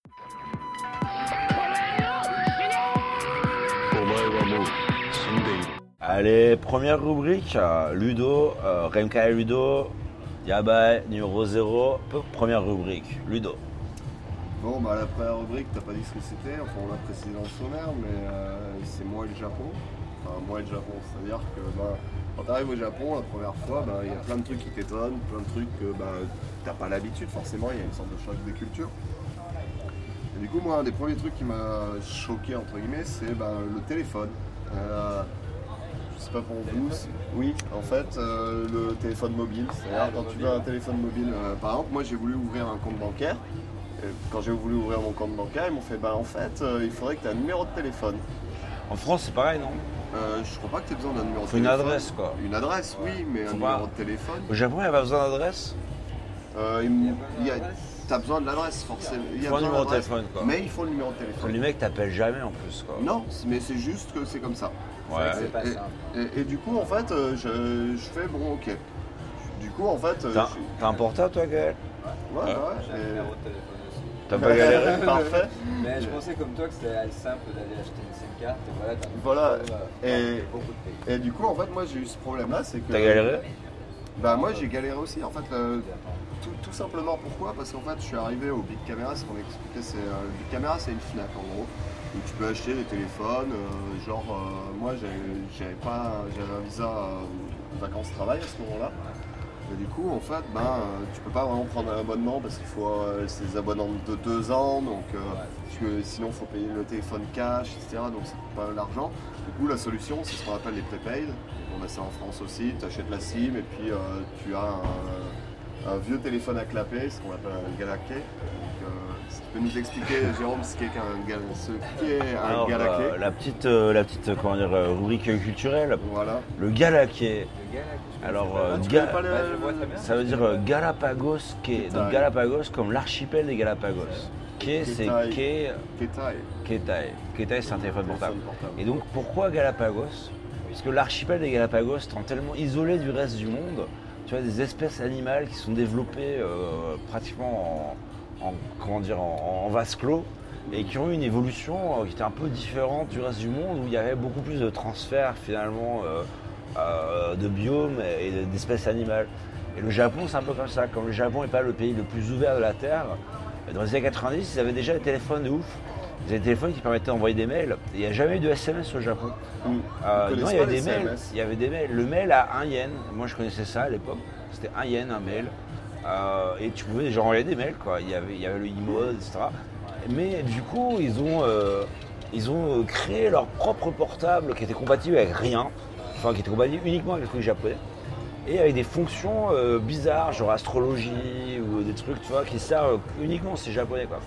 Allez, première rubrique, Ludo, euh, Remka et Ludo, Yabai, numéro 0, première rubrique, Ludo. Bon, bah la première rubrique, t'as pas dit ce que c'était, enfin on l'a précisé dans le sommaire, mais euh, c'est moi et le Japon. Enfin, moi et le Japon, c'est-à-dire que bah, quand t'arrives au Japon la première fois, bah, il y a plein de trucs qui t'étonnent, plein de trucs que bah, t'as pas l'habitude forcément, il y a une sorte de choc des cultures. Et du coup, moi, un des premiers trucs qui m'a choqué, entre guillemets, c'est bah, le téléphone. Euh, je sais pas pour vous, oui, en fait, euh, le téléphone mobile, c'est-à-dire quand tu veux un téléphone mobile, euh, par exemple, moi j'ai voulu ouvrir un compte bancaire. Et quand j'ai voulu ouvrir mon compte bancaire, ils m'ont fait bah en fait euh, il faudrait que tu aies un numéro de téléphone. En France, c'est pareil, non? Euh, je crois pas que tu aies besoin d'un numéro de Faut une téléphone. adresse, quoi. Une adresse, oui, mais Faut un pas- numéro de téléphone. Au Japon, il n'y a pas besoin d'adresse Euh, il Il y a pas T'as besoin de l'adresse forcément. Il faut un numéro de téléphone, quoi. Mais il faut le numéro de téléphone. Les mecs t'appellent jamais en plus, quoi. Non, mais c'est juste que c'est comme ça. Ouais. c'est pas Et- simple. Et, et du coup en fait euh, je, je fais bon ok. Du coup en fait. euh, T'as je- un portable, toi, Gaël? Ouais, ouais, J'ai un numéro de téléphone. T'as pas galéré Parfait. Mais je pensais comme toi que c'était simple d'aller acheter une SIM card et voilà, Voilà, numéro, euh, et- beaucoup de pays. Et du coup, en fait, moi j'ai eu ce problème-là, c'est que. T'as galéré Bah, moi j'ai galéré aussi. En fait, euh, tout, tout simplement pourquoi? Parce qu'en fait, je suis arrivé au Big Camera, ce qu'on expliquait, c'est. euh, le Big Camera, c'est une Fnac en gros, où tu peux acheter des téléphones. euh, genre, euh, moi j'avais pas. J'avais un visa euh, vacances-travail à ce moment-là. Et du coup, en fait, ben, euh, tu peux pas vraiment prendre un abonnement parce qu'il faut. euh, c'est des abonnements de deux ans, donc euh, tu- sinon il faut payer le téléphone cash, etc. Donc ça coûte pas l'argent. Du coup, la solution, c'est ce qu'on appelle les prepaid. On a ça en France aussi. Tu achètes la SIM et puis euh, tu as un, un vieux téléphone à clapper, ce qu'on appelle un Galaké. Donc, euh, si tu peux nous expliquer, Jérôme, ce qu'est qu'un gal- ce un Alors, Galaké euh, la petite, euh, la petite comment dire, rubrique culturelle, Voilà. le galaké. Le Alors, connaissais euh, Ga- Bah, vois. Ça veut dire euh, Galapagos, quai. Donc. Galapagos comme l'archipel des Galapagos. Quai, c'est quai, Kétai. Kétai. Kétai, c'est un téléphone portable. Et donc pourquoi Galapagos? Puisque l'archipel des Galapagos étant tellement isolé du reste du monde, tu as des espèces animales qui sont développées euh, pratiquement en, en- comment dire, en, en vase clos et qui ont eu une évolution euh, qui était un peu différente du reste du monde où il y avait beaucoup plus de transferts finalement euh, de biomes et d'espèces animales. Et le Japon c'est un peu comme ça, comme le Japon n'est pas le pays le plus ouvert de la Terre, dans les années 90 ils avaient déjà des téléphones de ouf. Ils avaient des téléphones qui permettaient d'envoyer des mails. Il n'y a jamais eu de SMS au Japon. Mm. Euh, non, il y avait des mails. Il y avait des mails. Le mail à 1 yen. Moi, je connaissais ça à l'époque. C'était 1 yen, un mail. Euh, et tu pouvais déjà envoyer des mails, quoi. Il y avait, il y avait le e etc. Mais du coup, ils ont, euh, ils ont créé leur propre portable qui était compatible avec rien. Enfin, qui était compatible uniquement avec les trucs japonais. et avec des fonctions euh, bizarres, genre astrologie ou des trucs, tu vois, qui servent uniquement aux japonais, quoi.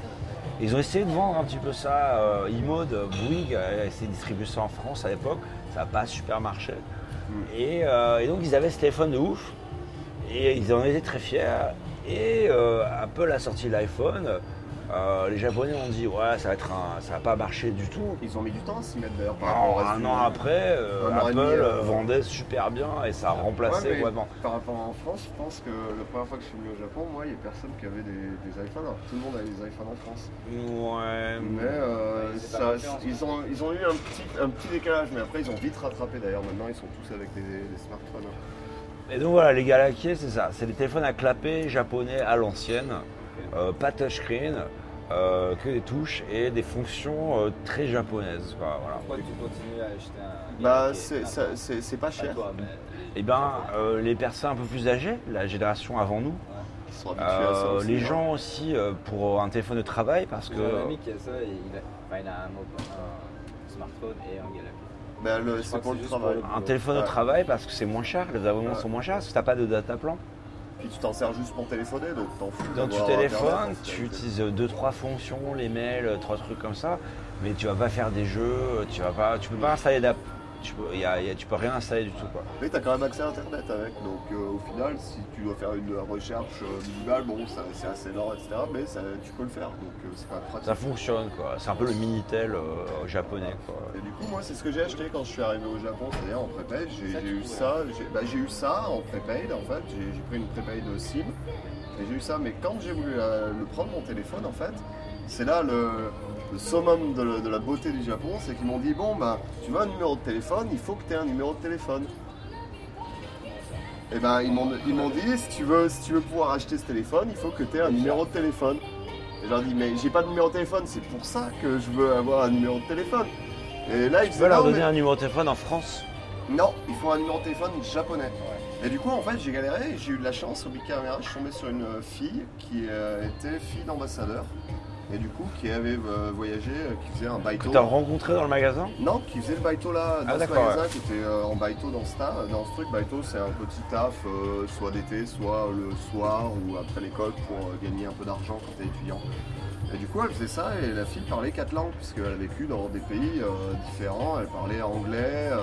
Ils ont essayé de vendre un petit peu ça, euh, E-Mode, Bouygues a essayé de distribuer ça en France à l'époque, ça n'a pas super marché. Et, euh, et donc ils avaient ce téléphone de ouf, et ils en étaient très fiers. Et euh, Apple a sorti l'iPhone. Euh, les Japonais ont dit ouais ça va être un, ça va pas marcher du tout. Ils ont mis du temps à s'y mettre d'ailleurs par rapport au Alors, reste un du an monde. après, euh, Un an et Apple demi, euh, euh, vendait super bien et ça a remplacé Ouais. Par rapport en France, je pense que la première fois que je suis venu au Japon, moi, il n'y a personne qui avait des, des iPhones. Alors, tout le monde avait des iPhones en France. Ouais. Mais euh, Ils ça- ont, ils ont eu un petit, un petit décalage, mais après, ils ont vite rattrapé d'ailleurs. Maintenant, ils sont tous avec des, des smartphones. Et donc voilà, les Galaxies, c'est ça. C'est des téléphones à clapper japonais à l'ancienne, euh, pas touchscreen, euh, que des touches et des fonctions euh, très japonaises. Quoi, voilà. Pourquoi tu continues à acheter un. Bah, c'est pas cher. toi, mais Et ben, euh, les personnes un peu plus âgées, la génération avant nous, sont habitués à ça aussi, les gens aussi euh, pour un téléphone de travail, parce que J'ai un ami qui a ça, et il a, enfin, il a un, smartphone et un Galaxy. Bah, c'est pour le travail. pour un téléphone de travail, parce que c'est moins cher, les abonnements Ouais. sont moins chers, parce que t'as pas de data plan. Puis tu t'en sers juste pour téléphoner, donc t'en fous. Donc tu téléphones, Internet, tu utilises deux trois fonctions, les mails, trois trucs comme ça, mais tu vas pas faire des jeux, tu vas pas, tu peux pas installer d'app, tu peux, y a- y a- tu peux rien installer du tout quoi. Mais t'as quand même accès à Internet avec, donc euh, au final, si tu dois faire une recherche euh, minimale, bon, c'est assez lent, etc., mais ça, tu peux le faire, donc euh, c'est pas pratique. Ça fonctionne quoi, c'est un peu le minitel euh, japonais quoi. Et du coup, moi, c'est ce que j'ai acheté quand je suis arrivé au Japon, c'est-à-dire en prépaid. J'ai tu eu ça, j'ai bah, eu ça en prépaid en fait. J'ai pris une prépaid SIM et j'ai eu ça. Mais quand j'ai voulu euh, le prendre mon téléphone, en fait, c'est là le, le summum de, le- de la beauté du Japon, c'est qu'ils m'ont dit bon bah tu veux un numéro de téléphone, il faut que tu aies un numéro de téléphone. Et ben ils m'ont ils m'ont dit si tu veux si tu veux pouvoir acheter ce téléphone, il faut que tu aies un numéro de téléphone. Et je leur dis mais j'ai pas de numéro de téléphone, c'est pour ça que je veux avoir un numéro de téléphone. Et là ils Tu peux leur donner mais- un numéro de téléphone en France? Non, il faut un numéro de téléphone japonais. Et du coup, en fait, j'ai galéré j'ai eu de la chance au Big Camera. Je suis tombé sur une fille qui euh, était fille d'ambassadeur. Et du coup, qui avait euh, voyagé, euh, qui faisait un que baito. tu as rencontré dans le magasin Non, qui faisait le baito là, dans Ah, ce magasin, qui était euh, en baito dans ce, ta- dans ce truc. Baito, c'est un petit taf, euh, soit d'été, soit le soir ou après l'école pour gagner un peu d'argent quand t'es étudiant. Et du coup, elle faisait ça et la fille parlait quatre langues, puisqu'elle a vécu dans des pays euh, différents. Elle parlait anglais, euh,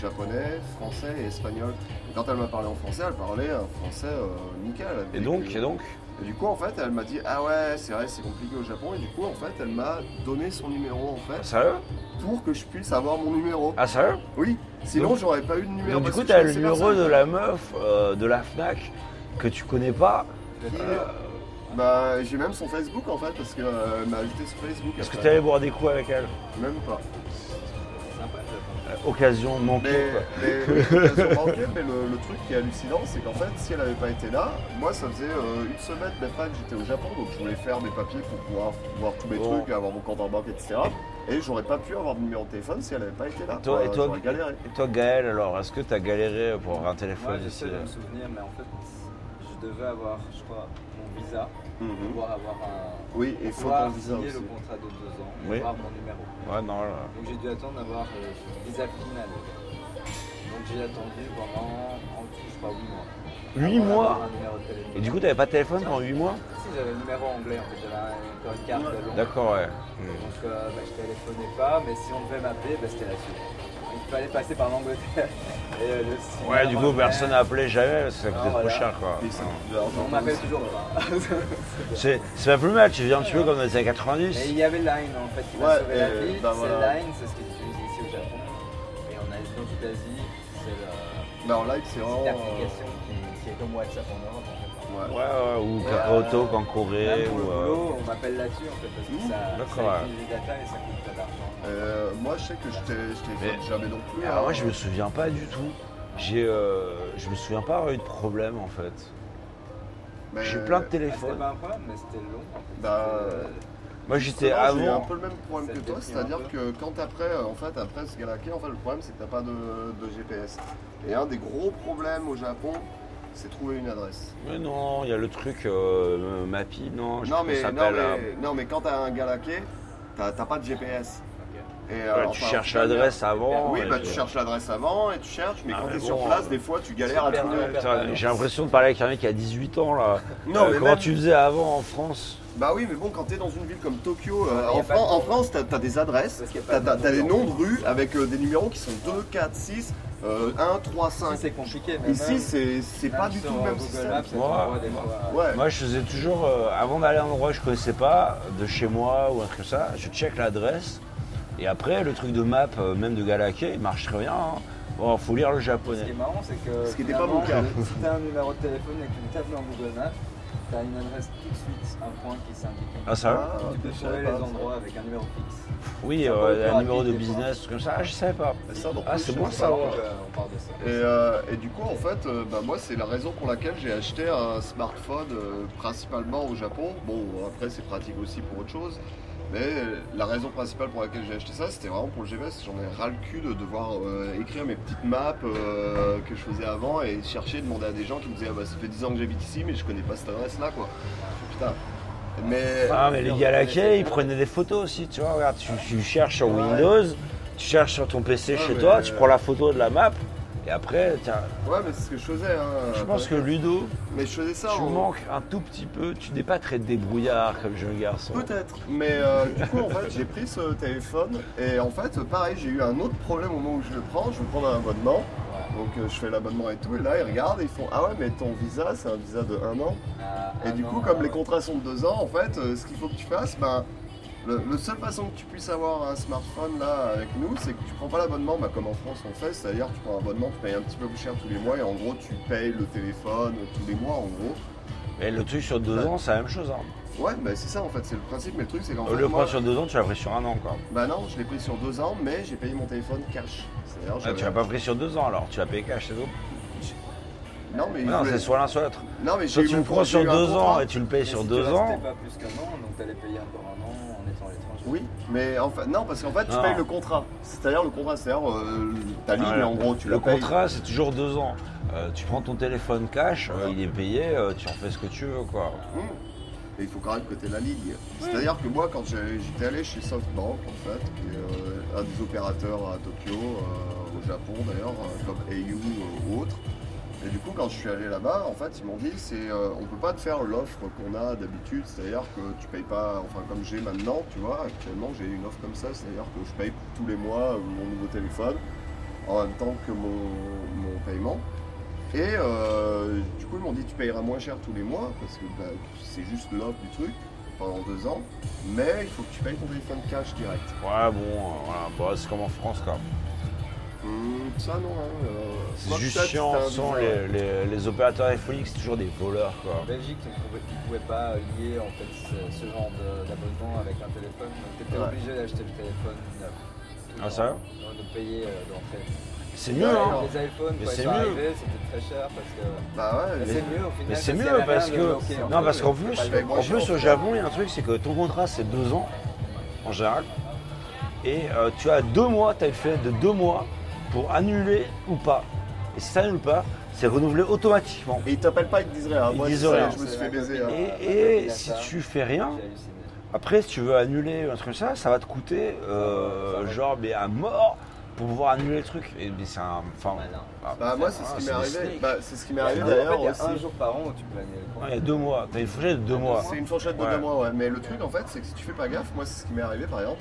japonais, français et espagnol. Et quand elle m'a parlé en français, elle parlait un français euh, nickel. Et donc, et donc et du coup, en fait, elle m'a dit Ah ouais, c'est vrai, c'est compliqué au Japon. Et du coup, en fait, elle m'a donné son numéro, en fait, Sérieux? pour que je puisse avoir mon numéro. Ah sérieux? Oui, sinon Donc- j'aurais pas eu de numéro. Donc du coup que tu je as le numéro personne. de la meuf euh, de la FNAC que tu connais pas. Et, euh, Bah, j'ai même son Facebook en fait, parce qu'elle m'a ajouté sur Facebook. Est-ce que tu allais boire des coups avec elle Même pas. Occasion manquée. Mais, mais, oui, l'occasion manquée, mais le, le truc qui est hallucinant, c'est qu'en fait, si elle n'avait pas été là, moi ça faisait euh, une semaine même pas que j'étais au Japon, donc je voulais faire mes papiers pour pouvoir voir tous mes Bon. trucs, avoir mon compte en banque, etc. Et j'aurais pas pu avoir de numéro de téléphone si elle n'avait pas été là. Toi, et toi, galéré. et toi Gaël alors est-ce que tu as galéré pour avoir un Moi, téléphone ici j'essaie de me souvenir, mais en fait, je devais avoir, je crois, mon visa, Mhm. pouvoir avoir un. Oui, et il faut ton visa signer aussi. le contrat de deux ans, Oui. avoir mon numéro. Ouais non là. Donc j'ai dû attendre d'avoir euh, le visa final. Donc j'ai attendu pendant, en tout, je crois, 8 mois. Huit Avant mois. Et du coup t'avais pas de téléphone pendant 8 mois? Si, j'avais le numéro anglais en fait, j'avais encore une carte. D'accord ouais. Hmm. Donc euh, bah, je téléphonais pas, mais si on devait m'appeler, bah, c'était là-dessus. Il fallait passer par l'Angleterre. Et, euh, le Ouais du coup personne n'a appelé jamais parce que ça Ah, coûtait trop cher quoi. Et On m'appelle toujours pas. C'est c'est pas plus mal, tu viens un petit peu comme dans les années Et 90. il y avait Line en fait qui m'a Ouais, sauvé la et, vie. bah, c'est voilà. Line, c'est ce qui est utilisé ici au Japon. Et en Asie, dans toute l'Asie, c'est le- Bah, en live, c'est c'est vraiment. une application qui, qui est comme WhatsApp en Europe. Fait. Ouais. Ouais, ouais, ou Ouais, Kakaoto euh, en Corée. Même pour Ou, le euh, boulot, on m'appelle là-dessus en fait parce que Mmh, ça, d'accord, ça utilise les data et ça coûte pas d'argent. Euh, moi, je sais que je t'ai- Mais- jamais non plus. Alors hein. moi je me souviens pas du tout. J'ai, euh, je me souviens pas avoir eu de problème en fait. J'ai plein de Ah, c'était téléphones. pas un problème, mais c'était long. En fait. Bah, C'était- Moi j'étais Justement, J'ai un avant. peu le même problème que toi, c'est-à-dire que quand après, euh, en fait, après ce Galaké, en fait, le problème c'est que t'as pas de, de GPS. Et un des gros problèmes au Japon, c'est trouver une adresse. Mais non, il y a le truc euh, Mappy, non, je non, sais mais, pas non, mais, non, mais quand t'as un Galaké, t'as t'as pas de GPS. Et, euh, tu enfin, cherches l'adresse avant. Oui, bah tu cherches l'adresse avant et tu cherches, mais Ah, quand mais t'es sur place, euh, des fois tu galères à trouver. J'ai l'impression de parler avec un mec qui a 18 ans là. Non, Euh, mais comment même- tu faisais avant en France? Bah oui, mais bon, quand t'es dans une ville comme Tokyo, euh, en, pas Fran- de- en France, t'as as des adresses, Parce qu'il y a pas t'as de t'as- t'as des noms de rues avec euh, des numéros qui sont 2, 4, 6, euh, 1, 3, 5. C'est compliqué. mais Ici, c'est pas du tout le même Google système. Moi, t'envoie des moi. fois- Ouais. Moi je faisais toujours, euh, avant d'aller à un endroit que je connaissais pas, de chez moi ou un truc comme ça, je check l'adresse. Et après, le truc de map, euh, même de Galaké, il marche très bien. hein. Bon, faut lire le Ce qui est japonais. marrant, c'est que. Ce qui était pas mon cas. Si t'as un numéro de téléphone et que tu le tapes dans Google Maps, t'as une adresse tout de suite, un point qui s'indique. Ah ça va Ah, tu peux je trouver les endroits avec un numéro fixe. Oui, euh, un numéro de business, truc comme ça. Ah, je savais pas. Ça, donc, Ah, c'est bon sais ça. pas. Donc, euh, on parle de ça. Et, euh, et du coup, en fait, euh, bah, moi, c'est la raison pour laquelle j'ai acheté un smartphone euh, principalement au Japon. Bon, après, c'est pratique aussi pour autre chose. Mais la raison principale pour laquelle j'ai acheté ça, c'était vraiment pour le GPS. J'en ai ras le cul de devoir euh, écrire mes petites maps euh, que je faisais avant et chercher, demander à des gens qui me disaient ah, bah, ça fait 10 ans que j'habite ici, mais je connais pas cette adresse-là, quoi. Putain. Mais Ah, mais les Galaké, ils prenaient des photos aussi, tu vois. Regarde, tu, tu cherches sur Windows, tu cherches sur ton PC Ouais, chez toi, tu prends la photo de la map, et après, tiens, ouais, mais c'est ce que je faisais. Hein, je pense que Ludo, Mais je faisais ça. tu en- manques un tout petit peu, tu n'es pas très débrouillard comme jeune garçon. Peut-être, mais euh, du coup en fait j'ai pris ce téléphone et en fait pareil j'ai eu un autre problème au moment où je le prends, je veux prendre un abonnement, donc euh, je fais l'abonnement et tout et là ils regardent et ils font ah ouais mais ton visa c'est un visa de un an Ah, et ah du non, coup comme les contrats sont de deux ans en fait euh, ce qu'il faut que tu fasses ben le, le seule façon que tu puisses avoir un smartphone là avec nous c'est que tu prends pas l'abonnement bah, comme en France on fait, c'est-à-dire tu prends un abonnement, tu payes un petit peu plus cher tous les mois et en gros tu payes le téléphone tous les mois en gros. Et le truc sur deux Ouais. ans, c'est la même chose. Hein. Ouais bah c'est ça en fait, c'est le principe mais le truc c'est qu'en Au fait lieu de moi- prendre sur deux ans, tu l'as pris sur un an, quoi. Bah non, je l'ai pris sur deux ans, mais j'ai payé mon téléphone cash. Ah, tu l'as pas pris sur deux ans alors, tu l'as payé cash, c'est tout. Non, mais, Non, c'est soit l'un soit l'autre. non, mais j'ai tu le prends sur deux ans et tu le payes mais sur si deux tu ans. pas plus qu'un an, donc t'allais payer encore un an Oui, mais en fait, non, parce qu'en fait, tu Non. payes le contrat. C'est-à-dire le contrat, c'est-à-dire euh, ta ligne, Voilà. en gros, tu Le la payes. contrat, c'est toujours deux ans. Euh, tu prends ton téléphone cash, euh, il est payé, euh, tu en fais ce que tu veux, quoi. Hum. Et il faut quand même que tu la ligne. C'est-à-dire que moi, quand j'ai- j'étais allé chez SoftBank, en fait, qui est euh, un des opérateurs à Tokyo, euh, au Japon d'ailleurs, euh, comme AU ou autre. Et du coup, quand je suis allé là-bas, en fait, ils m'ont dit, c'est, euh, on peut pas te faire l'offre qu'on a d'habitude, c'est-à-dire que tu payes pas, enfin comme j'ai maintenant, tu vois, actuellement j'ai une offre comme ça, c'est-à-dire que je paye tous les mois mon nouveau téléphone en même temps que mon, mon paiement. Et euh, du coup, ils m'ont dit tu payeras moins cher tous les mois parce que bah, c'est juste l'offre du truc pendant deux ans, mais il faut que tu payes ton téléphone cash direct. Ouais, bon, euh, voilà, c'est comme en France, quoi. Hum, ça non, hein, euh, C'est juste chiant, sans les, les, les opérateurs téléphoniques, c'est toujours des voleurs, quoi. En Belgique, tu ne pouvais, pas lier en fait, ce, ce genre d'abonnement avec un téléphone. Donc tu étais Ouais. obligé d'acheter le téléphone neuf. Ah, ça De payer euh, d'entrée. C'est mieux, hein. Les iPhones, Mais c'est ils mieux. c'était très cher parce que. Bah ouais, Mais c'est mieux au final. Mais c'est mieux parce que. Non, parce qu'en plus, en plus au Japon, il y a un truc, c'est que ton contrat c'est deux ans, en général. Et euh, tu as deux mois, tu as le fait de deux mois pour annuler ou pas. Et si ça annule pas, c'est renouvelé automatiquement. Et ils t'appellent pas, ils te disent rien. Ils Moi, disent rien. Je me suis fait baiser. Et, Ouais, et si tu fais rien, après si tu veux annuler un truc comme ça, ça va te coûter euh, Ça va. genre mais à mort pour pouvoir annuler le truc. Et mais c'est un. Enfin, non. ah, Bah moi, c'est ah, ce qui c'est m'est arrivé. Bah, c'est ce qui m'est En arrivé fait, d'ailleurs il y a aussi. un jour par an où tu peux annuler le il y a deux mois. T'as une fourchette de deux mois. C'est une fourchette de Ouais. deux mois, ouais. Mais le truc, en fait, c'est que si tu fais pas gaffe, moi, c'est ce qui m'est arrivé par exemple.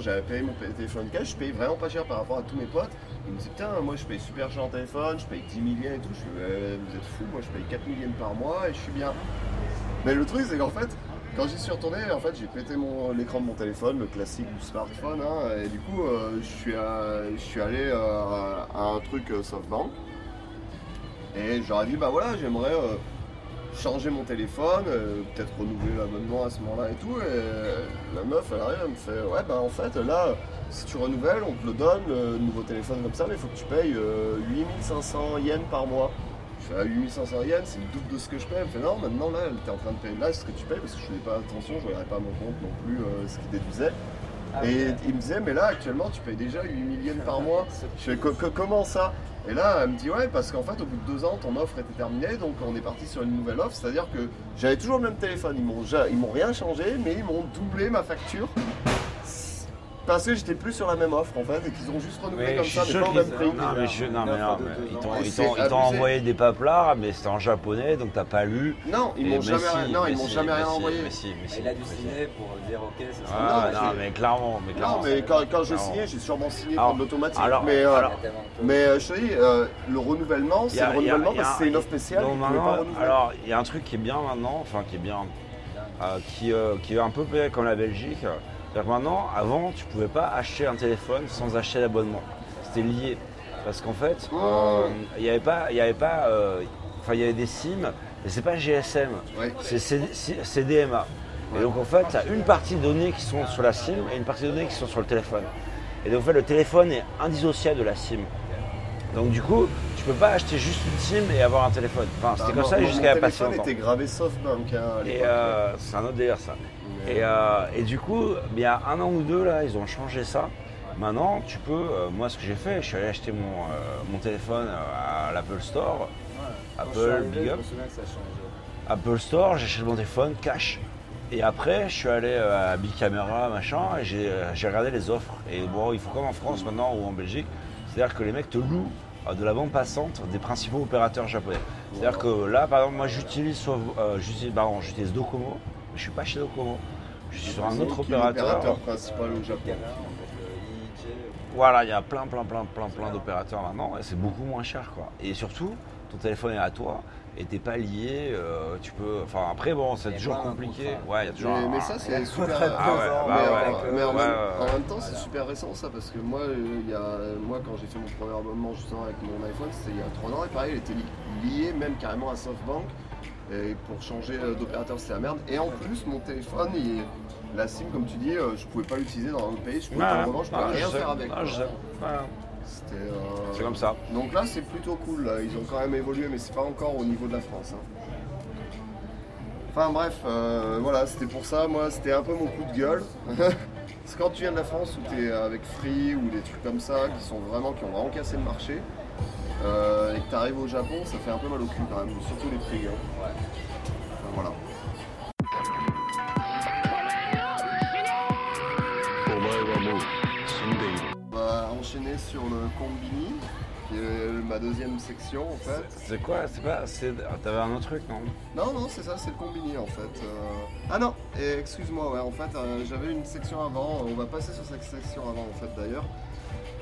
J'avais payé mon téléphone cash, je payais vraiment pas cher par rapport à tous mes potes. Ils me disaient, putain, moi, je paye super cher en téléphone, je paye 10 000 yens et tout. Je fais, Ouais, vous êtes fous, moi, je paye 4 000 yens par mois et je suis bien. Mais le truc, c'est qu'en fait, quand j'y suis retourné, en fait, j'ai pété l'écran de mon téléphone, le classique du smartphone, hein, et du coup, euh, je suis à- je suis allé euh, à un truc euh, SoftBank. Et j'aurais dit, bah voilà, j'aimerais euh, changer mon téléphone, euh, peut-être renouveler l'abonnement à ce moment-là et tout. Et euh, la meuf, elle arrive, elle me fait, ouais, bah en fait, là, si tu renouvelles, on te le donne, le nouveau téléphone comme ça, mais il faut que tu payes euh, 8500 yens par mois. Je fais, ah, 8500 yens, c'est le double de ce que je paye. Elle me fait, non, maintenant, là, t'es en train de payer là, c'est ce que tu payes, parce que je faisais pas attention, je regardais pas mon compte non plus, euh, ce qui déduisait. Ah, Et ouais. il me disait, mais là, actuellement, tu payes déjà 8000 yens par mois. Je fais, Co- co- comment ça? Et là, elle me dit, ouais, parce qu'en fait, au bout de deux ans, ton offre était terminée, donc on est parti sur une nouvelle offre. C'est-à-dire que j'avais toujours le même téléphone. Ils m'ont, rien changé, mais ils m'ont doublé ma facture. Parce que j'étais plus sur la même offre en fait et qu'ils ont juste renouvelé Mais comme je ça, mais pas au même prix. non, mais je- non, mais non, ils t'ont- envoyé des paplards, mais c'était en japonais, donc t'as pas lu. Non, ils m'ont mais jamais, si, rien- non, mais ils m'ont si, jamais mais rien si, envoyé. mais si, mais si, Il a dû signer pour dire ok, c'est ça. Ah, Non, non, mais clairement, mais clairement. Non, mais quand, quand j'ai signé, j'ai sûrement signé Alors- pour de l'automatique. alors- mais euh, mais euh, je te dis, euh, le renouvellement, c'est le renouvellement parce que c'est une offre spéciale. alors, il y a un truc qui est bien maintenant, enfin qui est bien, euh, qui, euh, est un peu comme la Belgique. C'est-à-dire que maintenant, avant, tu pouvais pas acheter un téléphone sans acheter l'abonnement. C'était lié. Parce qu'en fait, euh, il n'y avait pas, il y avait pas, euh, enfin il y avait des SIM, mais c'est pas GSM, Ouais. c'est CDMA. Et donc en fait, tu as une partie de données qui sont sur la SIM et une partie de données qui sont sur le téléphone. Et donc en fait, le téléphone est indissociable de la SIM. Donc du coup, tu peux pas acheter juste une SIM et avoir un téléphone. Enfin, c'était Bah, comme ça jusqu'à Mon pas si téléphone était gravé SoftBank. Hein, à Et euh, c'est un autre délire ça. Et, euh, et du coup, il y a un an ou deux là, ils ont changé ça. Maintenant, tu peux, euh, moi ce que j'ai fait, je suis allé acheter mon, euh, mon téléphone à l'Apple Store. Apple, arrivé, big up. ça. Apple Store, j'ai acheté mon téléphone cash. Et après, je suis allé à Big Camera, machin, et j'ai regardé les offres. Et bon, il faut comme en France maintenant ou en Belgique, c'est-à-dire que les mecs te louent de la bande passante des principaux opérateurs japonais. C'est-à-dire que là, par exemple, moi j'utilise j'utilise Docomo, je suis pas chez Docomo. Je suis sur un C'est autre opérateur. l'opérateur principal au Japon? Caméra, en fait, le IIG. Voilà, il y a plein, plein, plein, plein, plein d'opérateurs maintenant et c'est beaucoup moins cher quoi. Et surtout, ton téléphone est à toi et t'es pas lié. euh, tu peux. Enfin après bon, c'est toujours un compliqué. Ouais, il y a toujours. Mais, un- mais ça, c'est un super. Ah mais en, même, temps, c'est super récent ça parce que moi, euh, il y a, moi quand j'ai fait mon premier abonnement justement avec mon iPhone, c'était il y a 3 ans et pareil, il était li- lié même carrément à SoftBank. Et pour changer euh, d'opérateur, c'était la merde. Et en plus, mon téléphone, il- la SIM, comme tu dis, euh, je pouvais pas l'utiliser dans un autre pays, je pouvais pas je pouvais ouais, rien je sais. faire avec. C'était, euh, C'est comme ça. Donc là, c'est plutôt cool. Là. Ils ont quand même évolué, mais c'est pas encore au niveau de la France. hein. Enfin bref, euh, voilà, c'était pour ça. Moi, c'était un peu mon coup de gueule. Parce que quand tu viens de la France où tu es avec Free ou des trucs comme ça qui sont vraiment qui ont vraiment cassé le marché euh, et que tu arrives au Japon, ça fait un peu mal au cul quand même, surtout les prix. Hein. Ouais. Voilà. On va enchaîner sur le combini, qui est ma deuxième section en fait. C'est quoi C'est pas. Ah, t'avais un autre truc non? Non, non, c'est ça, c'est le combini en fait. Euh. Ah non, excuse-moi, ouais, en fait, euh, j'avais une section avant, on va passer sur cette section avant en fait d'ailleurs.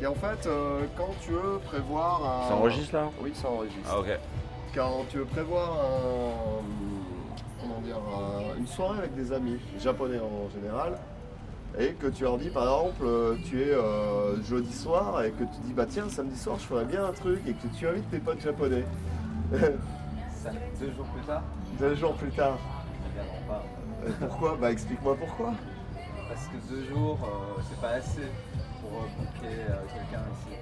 Et en fait, euh, quand tu veux prévoir un. Ça enregistre là? Oui, ça enregistre. Ah ok. Quand tu veux prévoir un. Comment dire un- Une soirée avec des amis, japonais en général, et que tu leur dis par exemple, euh, tu es euh, jeudi soir, et que tu dis bah tiens, samedi soir je ferais bien un truc, et que tu invites tes potes japonais. Deux jours plus tard, Deux jours plus tard. ils ne viendront pas. Euh, Pourquoi? Bah explique-moi pourquoi. Parce que deux jours, euh, c'est pas assez pour euh, booker euh, quelqu'un ici.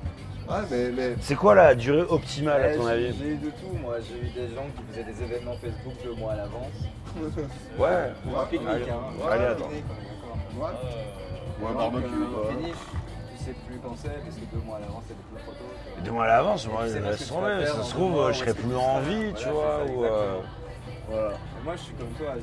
Ouais, mais, mais C'est quoi la durée optimale à Ouais, ton j'ai- avis J'ai eu de tout, moi. J'ai eu des gens qui faisaient des événements Facebook deux mois à l'avance. Ouais. Ou un pique-nique, Allez, hein. allez, un attends. ouais. Ou un barbecue, euh, quoi. finish, tu sais plus quand c'est, parce que deux mois à l'avance, c'est beaucoup trop tôt. Deux mois à l'avance, moi je laisse tomber. Ça se trouve, je serais plus en vie, tu vois. ou, euh. Voilà. Moi, je suis comme toi.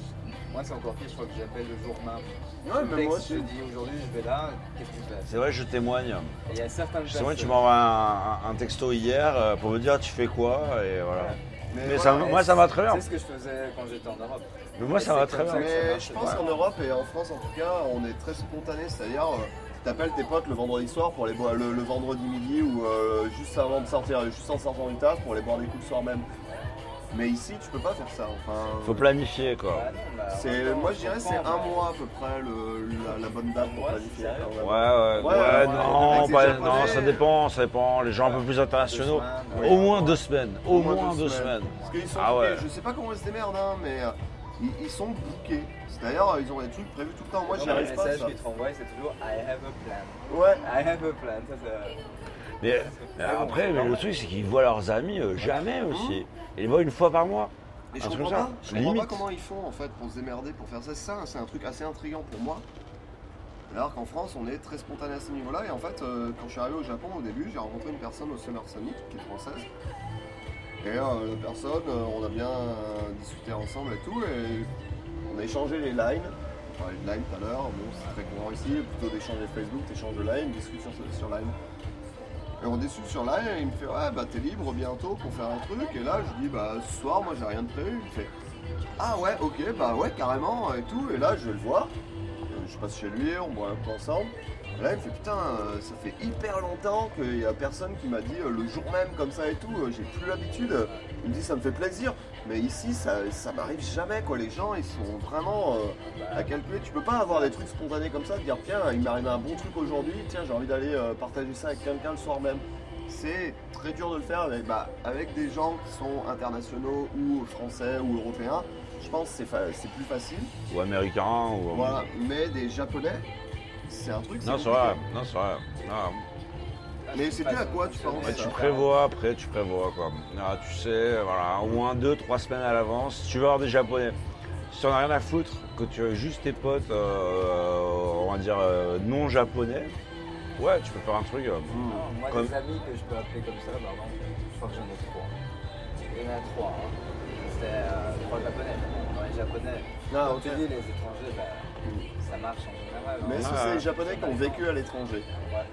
Moi, c'est encore pire. Je crois que j'appelle le jour même. Ouais, moi je dis aujourd'hui, je vais là. Qu'est-ce que tu fais C'est vrai, je témoigne. Et il y a certaines Justement, tu m'envoies un, un- un texto hier euh, pour me dire tu fais quoi? Et voilà. Mais voilà. ça, moi ça va très bien. C'est ce que je faisais quand j'étais en Europe. Mais moi ça va très bien. Mais je pense Ouais. qu'en Europe et en France en tout cas, on est très spontané, c'est-à-dire euh, tu t'appelles tes potes le vendredi soir pour les boire le, le vendredi midi ou euh, juste avant de sortir, juste en sortant du taf pour aller boire des coups le soir même. Mais ici, tu peux pas faire ça. Enfin, Faut planifier quoi. Bah bah, c'est, moi je dirais c'est un mois à peu près le- la, la bonne date pour planifier. Ouais, ouais, Ouais, ouais, ouais, non, Japonais. non, ça dépend, ça dépend. Les gens un peu plus internationaux, au moins deux semaines, au moins deux semaines. Parce qu'ils sont Ah bookés. Je sais pas comment ils se démerdent, hein, mais euh, ils, ils sont bookés. C'est-à-dire, ils ont des trucs prévus tout le temps. Moi, j'y Le arrive pas. message ça. qu'ils te renvoient, c'est toujours I have a plan. Ouais. I have a plan. Ça, c'est- Mais euh, après, mais le truc c'est qu'ils voient leurs amis euh, jamais aussi. Ils les voient une fois par mois. Et Un je comprends pas, je comprends pas comment ils font en fait pour se démerder pour faire ça. C'est ça, c'est un truc assez intriguant pour moi. Alors qu'en France, on est très spontané à ce niveau-là. Et en fait, euh, quand je suis arrivé au Japon au début, j'ai rencontré une personne au Summer Summit qui est française. Et euh, la personne, euh, on a bien discuté ensemble et tout. Et on a échangé les lines. On parlait de Line tout à l'heure, bon, c'est très courant ici, plutôt d'échanger Facebook, t'échanges de Line, discute sur, sur Line. On discute sur Line, et il me fait Ouais, bah t'es libre bientôt pour faire un truc. Et là, je dis Bah ce soir, moi j'ai rien de prévu. Il fait Ah ouais, ok, bah ouais, carrément, et tout. Et là, je vais le voir. Euh, Je passe chez lui, on boit un peu ensemble. Et là, il me fait Putain, euh, ça fait hyper longtemps qu'il y a personne qui m'a dit euh, le jour même comme ça et tout. J'ai plus l'habitude. Il me dit Ça me fait plaisir. Mais ici, ça, ça m'arrive jamais, quoi. Les gens, ils sont vraiment euh, à calculer. Tu peux pas avoir des trucs spontanés comme ça, de dire Tiens, il m'est arrivé un bon truc aujourd'hui, tiens, j'ai envie d'aller euh, partager ça avec quelqu'un le soir même. C'est très dur de le faire avec, bah, avec des gens qui sont internationaux ou français ou européens. Je pense que c'est fa- c'est plus facile. Ou américain, ou. Voilà. Mais des japonais, c'est un truc. Non, c'est vrai, non, c'est vrai. Non. Mais c'est dû à quoi, tu penses tu prévois après, tu prévois quoi. Ah, tu sais, voilà, au moins deux, trois semaines à l'avance. Si tu veux avoir des japonais, si tu n'en as rien à foutre, que tu as juste tes potes, euh, on va dire euh, non japonais, ouais, tu peux faire un truc. euh, Non, moi, Comme- des amis que je peux appeler comme ça, par exemple, je crois que j'en ai trois. Il y en a trois. hein. C'est euh, trois japonais. Dans les japonais, Ah, comme ok. tu dis, les étrangers, bah, ça marche en général. hein. Mais est-ce que Ouais. c'est les japonais qui ont vécu à l'étranger? Ouais.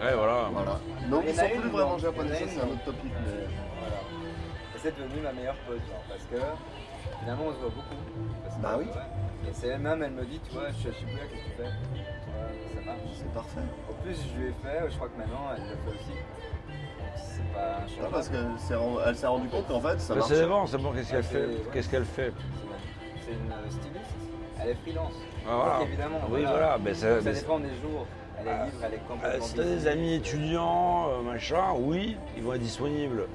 Ouais, voilà. Voilà. Y ils sont plus vraiment non. japonais, c'est un non. autre topic. Mais... Voilà. Et c'est devenu ma meilleure pote, genre, parce que finalement on se voit beaucoup. Parce que, Bah oui. ouais. Et c'est elle-même, elle me dit, tu vois, je suis à Shibuya, qu'est-ce que tu fais? Ça marche. C'est parfait. En plus, je lui ai fait, je crois que maintenant elle le fait aussi. C'est pas un Non, changement. parce qu'elle s'est rend- elle s'est rendue compte qu'en fait ça Mais marche. c'est bon, c'est bon, qu'est-ce qu'elle Ah, fait c'est- Qu'est-ce qu'elle fait? C'est une styliste. Elle est freelance. Ah, voilà. Donc évidemment. Oui, voilà, mais ça- Ça dépend des jours. Elle est libre, elle est Euh, complètement si t'as des busy. amis étudiants, euh, machin, oui, ils vont être disponibles.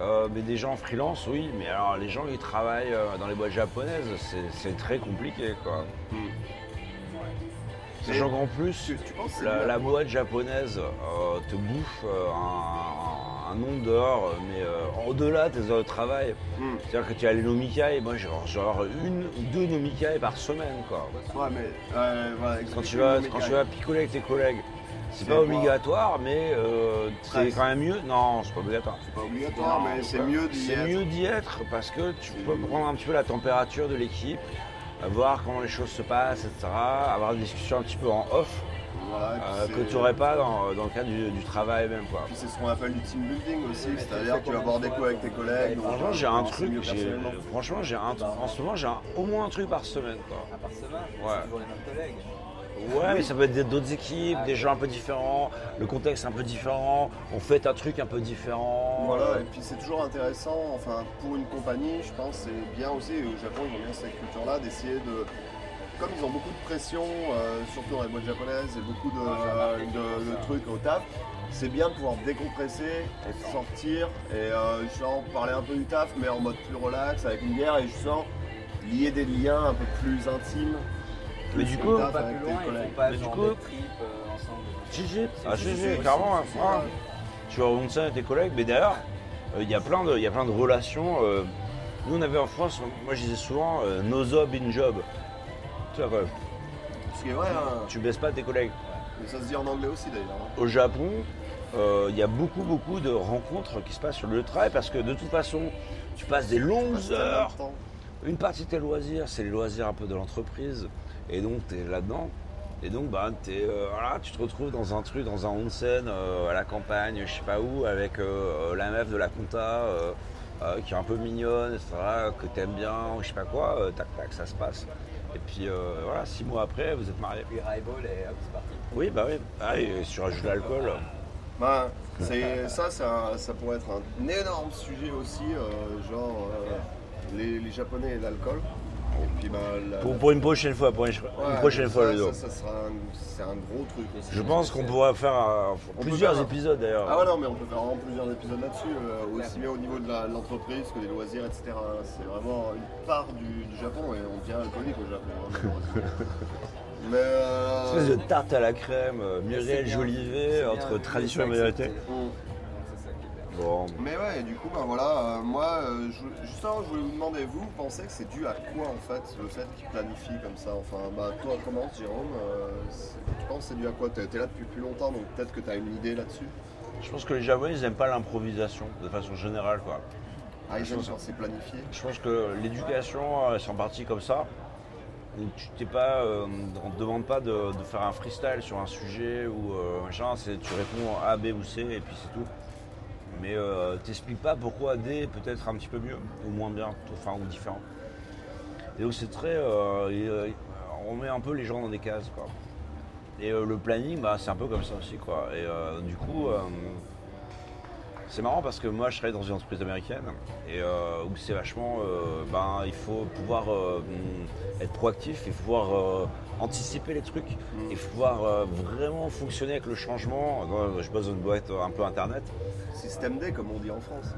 Euh, mais des gens freelance, oui. Mais alors, les gens qui travaillent euh, dans les boîtes japonaises, c'est- c'est très compliqué, quoi. Sachant qu'en plus, Tu, tu penses que c'est la, boîte japonaise euh, te bouffe euh, un, un nombre d'heures, mais euh, au-delà de tes heures de travail. Hmm. C'est-à-dire que tu as les nomikai, moi j'ai genre une ou deux nomikai par semaine, quoi. Ouais, mais euh, voilà, Quand tu, vas, quand tu vas picoler avec tes collègues, c'est C'est pas obligatoire, mais euh, c'est quand même mieux. Non, c'est pas obligatoire. C'est pas obligatoire, mais c'est mieux d'y C'est être. mieux d'y être parce que tu C'est peux prendre un petit peu la température de l'équipe, voir comment les choses se passent, etc. Avoir des discussions un petit peu en off Voilà, euh, que tu n'aurais pas dans, dans le cadre du, du travail même. Quoi. Puis c'est ce qu'on appelle du team building aussi, c'est-à-dire que tu vas boire des coups avec tes ton- collègues. donc, Franchement, euh, j'ai un truc. Franchement, j'ai un. En ce moment, j'ai un- au moins un truc par semaine. Quoi. Ah, par semaine Ouais. C'est toujours les mêmes collègues. Ouais, mais ça peut être d'autres équipes, Ah, des gens un peu différents, le contexte un peu différent, on fait un truc un peu différent. Voilà, et puis c'est toujours intéressant, enfin pour une compagnie, je pense que c'est bien aussi, et au Japon ils ont bien cette culture-là, d'essayer de. Comme ils ont beaucoup de pression, euh, surtout dans les boîtes japonaises, et beaucoup de, Ah, de- ça. de trucs au taf, c'est bien de pouvoir décompresser et sortir et euh, genre parler un peu du taf, mais en mode plus relax, avec une bière et justement lier des liens un peu plus intimes. Mais du coup- taf pas avec plus loin, ils collègues. font pas Mais du coup- des euh, ensemble. Ah, clairement. ah. si. Tu vas au Onsen avec tes collègues, mais derrière, euh, il y, a plein de- il y a plein de relations. euh, nous, on avait en France, moi je disais souvent, euh, no job in job. Tu vois quoi, Ce qui est vrai, hein. tu baisses pas tes collègues. Mais ça se dit en anglais aussi d'ailleurs. hein. Au Japon, euh, il y a beaucoup, beaucoup de rencontres qui se passent sur le travail parce que de toute façon, tu passes des longues Parce que t'as heures. le temps. Une partie de tes loisirs, c'est les loisirs un peu de l'entreprise. Et donc, tu es là-dedans. Et donc, bah, t'es, euh, voilà, tu te retrouves dans un truc, dans un onsen, euh, à la campagne, je sais pas où, avec euh, la meuf de la compta, euh, euh, qui est un peu mignonne, etc., que t'aimes bien, ou je sais pas quoi, euh, tac, tac, ça se passe. Et puis, euh, voilà, six mois après, vous êtes mariés. Puis highball et hop, c'est parti. Oui, bah oui. Ah, et si tu rajoutes de l'alcool. Bah, c'est, ça, un- ça pourrait être un énorme sujet aussi, euh, genre euh, les, les Japonais et l'alcool. Et puis, bah, la- Pour, pour une prochaine fois, pour une, une prochaine ça, fois, Ludo. Ça, ça sera un, c'est un gros truc. Je pense qu'on pourra faire On peut plusieurs faire- épisodes d'ailleurs. Ah ouais, non, mais on peut faire vraiment plusieurs épisodes là-dessus, euh, aussi bien au niveau de la- de l'entreprise que des loisirs, etc. C'est vraiment une part du, du Japon et on devient alcoolique au Japon. hein, mais. euh, Une espèce de tarte à la crème, euh, Muriel Jolivet, entre tradition et modernité. Mais ouais, et du coup, ben voilà, euh, moi, euh, je, justement, je voulais vous demander, vous, vous pensez que c'est dû à quoi en fait, le fait qu'ils planifient comme ça? Enfin, bah toi, commence, Jérôme. euh, tu penses que c'est dû à quoi? T'es t'es là depuis plus longtemps, donc peut-être que tu as une idée là-dessus? je pense que les Japonais, ils n'aiment pas l'improvisation de façon générale. Quoi. Ah, ils aiment quand c'est planifié? Je pense que l'éducation, euh, c'est en partie comme ça. tu t'es pas, euh, on te demande pas de, de faire un freestyle sur un sujet ou euh, machin, c'est tu réponds A, B ou C et puis c'est tout. Mais euh, t'expliques pas pourquoi D est peut-être un petit peu mieux ou moins bien, enfin ou différent. Et donc c'est très, euh, euh, on met un peu les gens dans des cases quoi. Et le planning, bah, c'est un peu comme ça aussi quoi. Et du coup, c'est marrant parce que moi je travaille dans une entreprise américaine et où c'est vachement, ben, il faut pouvoir être proactif et pouvoir anticiper les trucs et pouvoir euh, vraiment fonctionner avec le changement. Moi, Je bosse dans une boîte euh, un peu internet. Système D, comme on dit en France.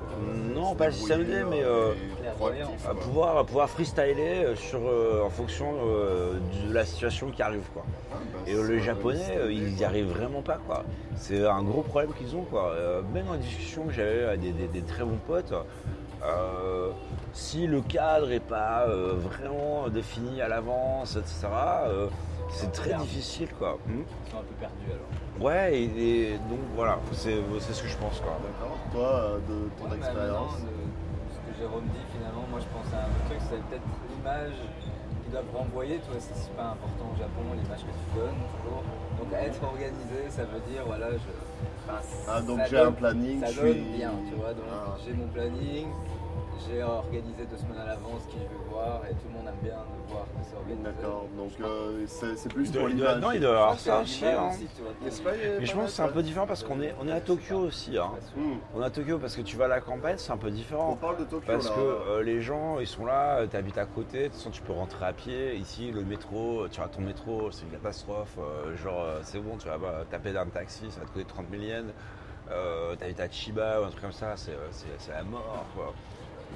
Non, pas le système D, mais euh, à pouvoir, à pouvoir freestyler euh, sur, euh, en fonction euh, de la situation qui arrive. Quoi. Ah, bah, Et euh, les japonais, euh, ils n'y arrivent vraiment pas quoi. C'est un gros problème qu'ils ont quoi. Euh, même dans les discussions que j'avais avec des, des- des très bons potes, euh, si le cadre n'est pas euh, vraiment défini à l'avance, etc., euh, c'est très difficile quoi. Ils sont un peu perdus alors. Ouais, et, et donc voilà, c'est c'est ce que je pense quoi. D'accord. Toi, euh, de ton Ouais, expérience. ce que Jérôme dit finalement, moi je pense à un truc, c'est peut-être l'image qu'ils doivent renvoyer, toi c'est super important au Japon, l'image que tu donnes toujours. Donc être organisé, ça veut dire voilà, je. enfin, Ah, donc ça j'ai donne- un planning, Ça je donne suis- bien, tu vois. Donc Ah. j'ai mon planning, j'ai organisé deux semaines à l'avance qui je veux voir et tout le monde aime bien de voir que c'est organisé. D'accord. Donc euh, c'est plus pour l'image. non, il doit y avoir ça hein. aussi, tu vois. Mais je pense que c'est un peu différent parce qu'on est, on est à Tokyo aussi. hein. Hmm. On est à Tokyo parce que tu vas à la campagne, c'est un peu On différent. parle de Tokyo Parce là. que euh, les gens, ils sont là, tu habites à côté, de toute façon tu peux rentrer à pied. Ici, le métro, tu as ton métro, c'est une catastrophe. euh, genre, euh, c'est bon, tu vas bah, taper dans un taxi, ça va te coûter 30 000 yens. Euh, T'habites à Chiba ou un truc comme ça, c'est euh, c'est- c'est la mort. quoi.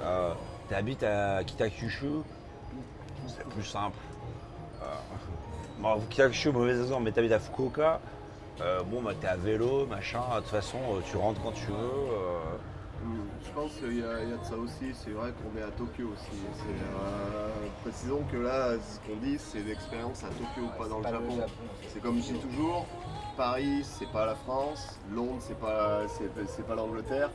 Euh, T'habites à Kitakyushu, c'est plus simple. Euh, bon, Kitakyushu, mauvais exemple, mais t'habites à Fukuoka. euh, bon, bah, t'es à vélo, machin. De toute façon, euh, tu rentres quand tu veux. Je pense qu'il y, a il y a de ça aussi, c'est vrai qu'on est à Tokyo aussi. Euh, précisons que là, ce qu'on dit, c'est l'expérience à Tokyo, pas dans le Japon. C'est comme je dis toujours, Paris, c'est pas la France, Londres, c'est pas, c'est pas l'Angleterre,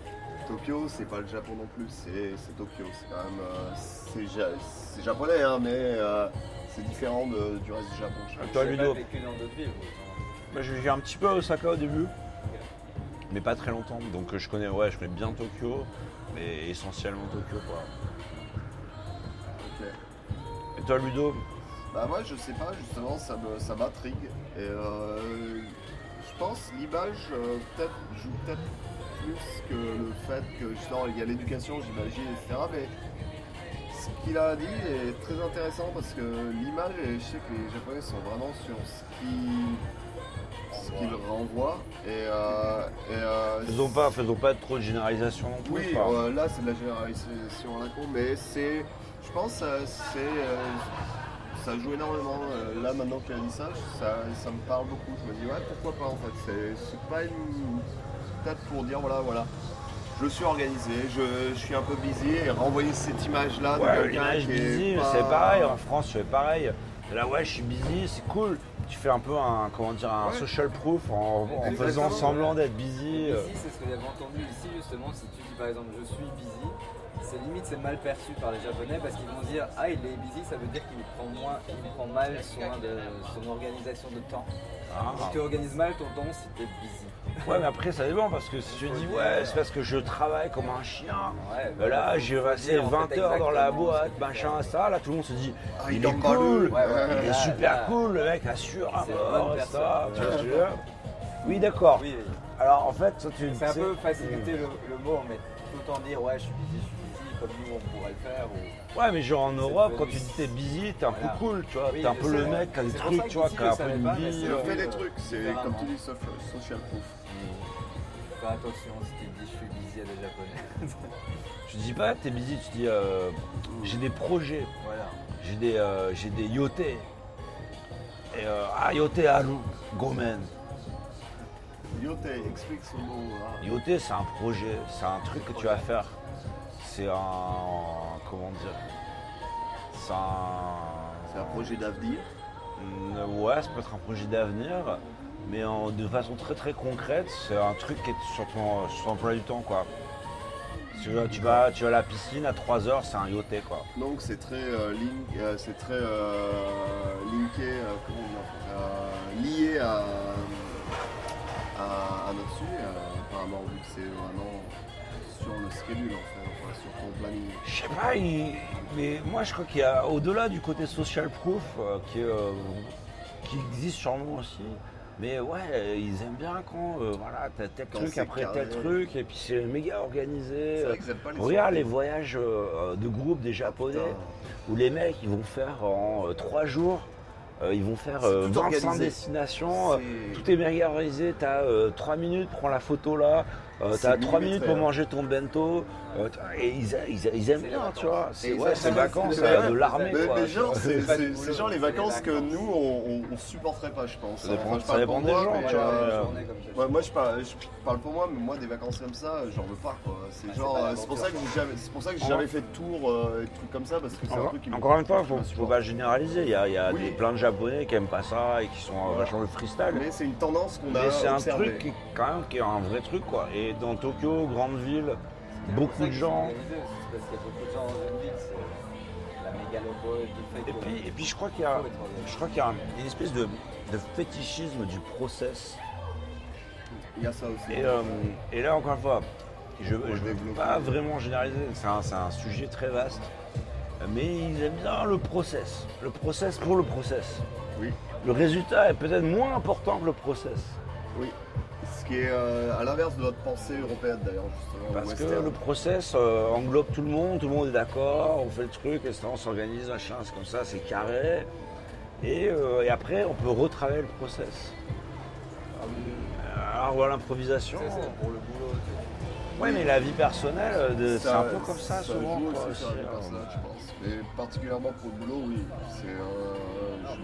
Tokyo, c'est pas le Japon non plus, c'est, c'est Tokyo. C'est quand même, euh, c'est, ja- c'est japonais, hein, mais euh, c'est différent de- du reste du Japon. je. Toi, J'ai Ludo pas vécu dans d'autres villes. moi. Bah, je vis un petit peu à Osaka au début, mais pas très longtemps. Donc euh, je connais, ouais, je connais bien Tokyo, mais essentiellement Tokyo quoi. Ok. Et toi Ludo? Bah moi je sais pas justement ça me ça m'intrigue et euh, je pense l'image euh, peut-être joue peut-être plus que le fait que justement il y a l'éducation j'imagine etc mais ce qu'il a dit est très intéressant parce que l'image et je sais que les japonais sont vraiment sur ce qui ce qu'ils renvoient et, euh, et euh, Faisons pas, faisons pas trop de généralisation non plus. oui, euh, là c'est de la généralisation à la con, mais c'est, je pense, que c'est, ça joue énormément. Là maintenant qu'il a dit ça, ça, ça me parle beaucoup. Je me dis ouais, pourquoi pas en fait. C'est pas une, pour dire voilà, voilà. Je suis organisé, je, je suis un peu busy et renvoyer cette image-là de Ouais, quelqu'un l'image qui est busy, pas- c'est pareil. En France, fais pareil. Là, ouais, je suis busy, c'est cool. Tu fais un peu un, comment dire, un Ouais. social proof en, en faisant semblant d'être busy. euh. Busy, c'est ce que j'avais entendu ici justement. Si tu dis par exemple je suis busy, c'est limite c'est mal perçu par les Japonais parce qu'ils vont dire ah il est busy, ça veut dire qu'il prend moins, il prend mal soin de son organisation de temps. Ah. Donc tu organises mal ton temps si t'es busy. Ouais, mais après, ça dépend parce que si tu dis, ouais, c'est parce que je travaille comme un chien. Ouais, Euh, Là, j'ai passé dire, en 20 fait, heures dans la boîte, tu machin, ça. Là, tout le monde se dit, Ah, il, il est cool, Ouais, ouais, il est super là. cool, le mec assure à mort, bonne ça. personne. Tu vois veux dire? Oui, d'accord. Oui, oui. Alors, en fait, toi, tu c'est un sais- peu faciliter le, le mot, mais tout en dire ouais je suis busy, je suis busy, comme nous on pourrait le faire. Ou... Ouais, mais genre en Europe, quand tu dis t'es busy, t'es un Voilà. peu cool, tu vois. Oui, t'es un peu le mec qui a des trucs, tu vois, qui a un peu une vie. c'est Je euh, fais des trucs, c'est comme tu dis, social, social proof. Fais attention si tu dis je suis busy à des japonais. Tu dis pas t'es busy, tu dis euh, j'ai des projets, voilà. j'ai des, euh, j'ai des yotés. Et euh, ah, yoté haru, gomen. Yote, explique ce mot. hein. Yoté, c'est un projet, c'est un truc que tu vas faire. C'est un. Comment dire C'est un. C'est un projet d'avenir. Mm, Ouais, ça peut être un projet d'avenir, mais en- de façon très très concrète, c'est un truc qui est sur ton, sur ton emploi du temps, quoi. Tu, vas- tu vas, tu vas à la piscine à 3h, c'est un yoté quoi. Donc c'est très euh, link, euh, c'est très euh, linké, euh, comment on dit euh, lié à, à, à notre sujet, euh, apparemment, vu que c'est vraiment sur le schedule en fait, ton planning. Je sais pas, il- mais moi je crois qu'il y a au-delà du côté social proof euh, qui, euh, qui existe sûrement aussi. Mais ouais, ils aiment bien quand euh, voilà, t'as tel Quand truc après carré. tel truc, et puis c'est méga organisé. Pas les Regarde les voyages euh, de groupe des japonais Putain. où les mecs ils vont faire en 3 jours, ils vont faire C'est euh, tout 25 organisé. destinations, tout est méga organisé, t'as 3 minutes, prends la photo là, euh, t'as 3 minutes pour hein. manger ton bento, euh, et ils, aiment bien, tu vois. C'est ouais, vacances euh, de l'armée Mais, mais genre, c'est genre les vacances que nous on, on- on supporterait pas, je pense. Ça dépend- Enfin, je parle des gens, tu vois. euh, moi je parle, je parle pour moi, mais moi des vacances comme ça, j'en veux pas quoi. C'est genre, pour ça que j'ai jamais, c'est pour ça que j'ai jamais fait de tour euh, et de trucs comme ça parce que c'est un Encore, truc qui me- encore une fois, faut, me faut pas généraliser. Il y a, il plein de japonais qui aiment pas ça et qui sont vachement le freestyle. Mais c'est une tendance qu'on a Mais c'est un truc qui, quand même qui est un vrai truc quoi. Et dans Tokyo, grande ville, beaucoup de gens. Et puis, et puis je crois qu'il y a, je crois qu'il y a un- une espèce de, de fétichisme du process. Il y a ça aussi. Et, euh, et là encore une fois, je ne développer. pas vraiment généraliser. C'est un, c'est un sujet très vaste. Mais ils aiment bien le process. Le process pour le process. Oui. Le résultat est peut-être moins important que le process. Oui. Ce qui est euh, à l'inverse de notre pensée européenne d'ailleurs justement. Parce que le process euh, englobe tout le monde, tout le monde est d'accord, on fait le truc, et ça, on s'organise, machin, c'est comme ça, c'est carré. Et, euh, et après, on peut retravailler le process. Euh, Alors voilà, l'improvisation. C'est pour le boulot. Ouais, mais la vie personnelle, c'est un peu comme ça, souvent. joue quoi, aussi sur la vie aussi, personnelle, je pense. Mais particulièrement pour le boulot, oui. C'est euh,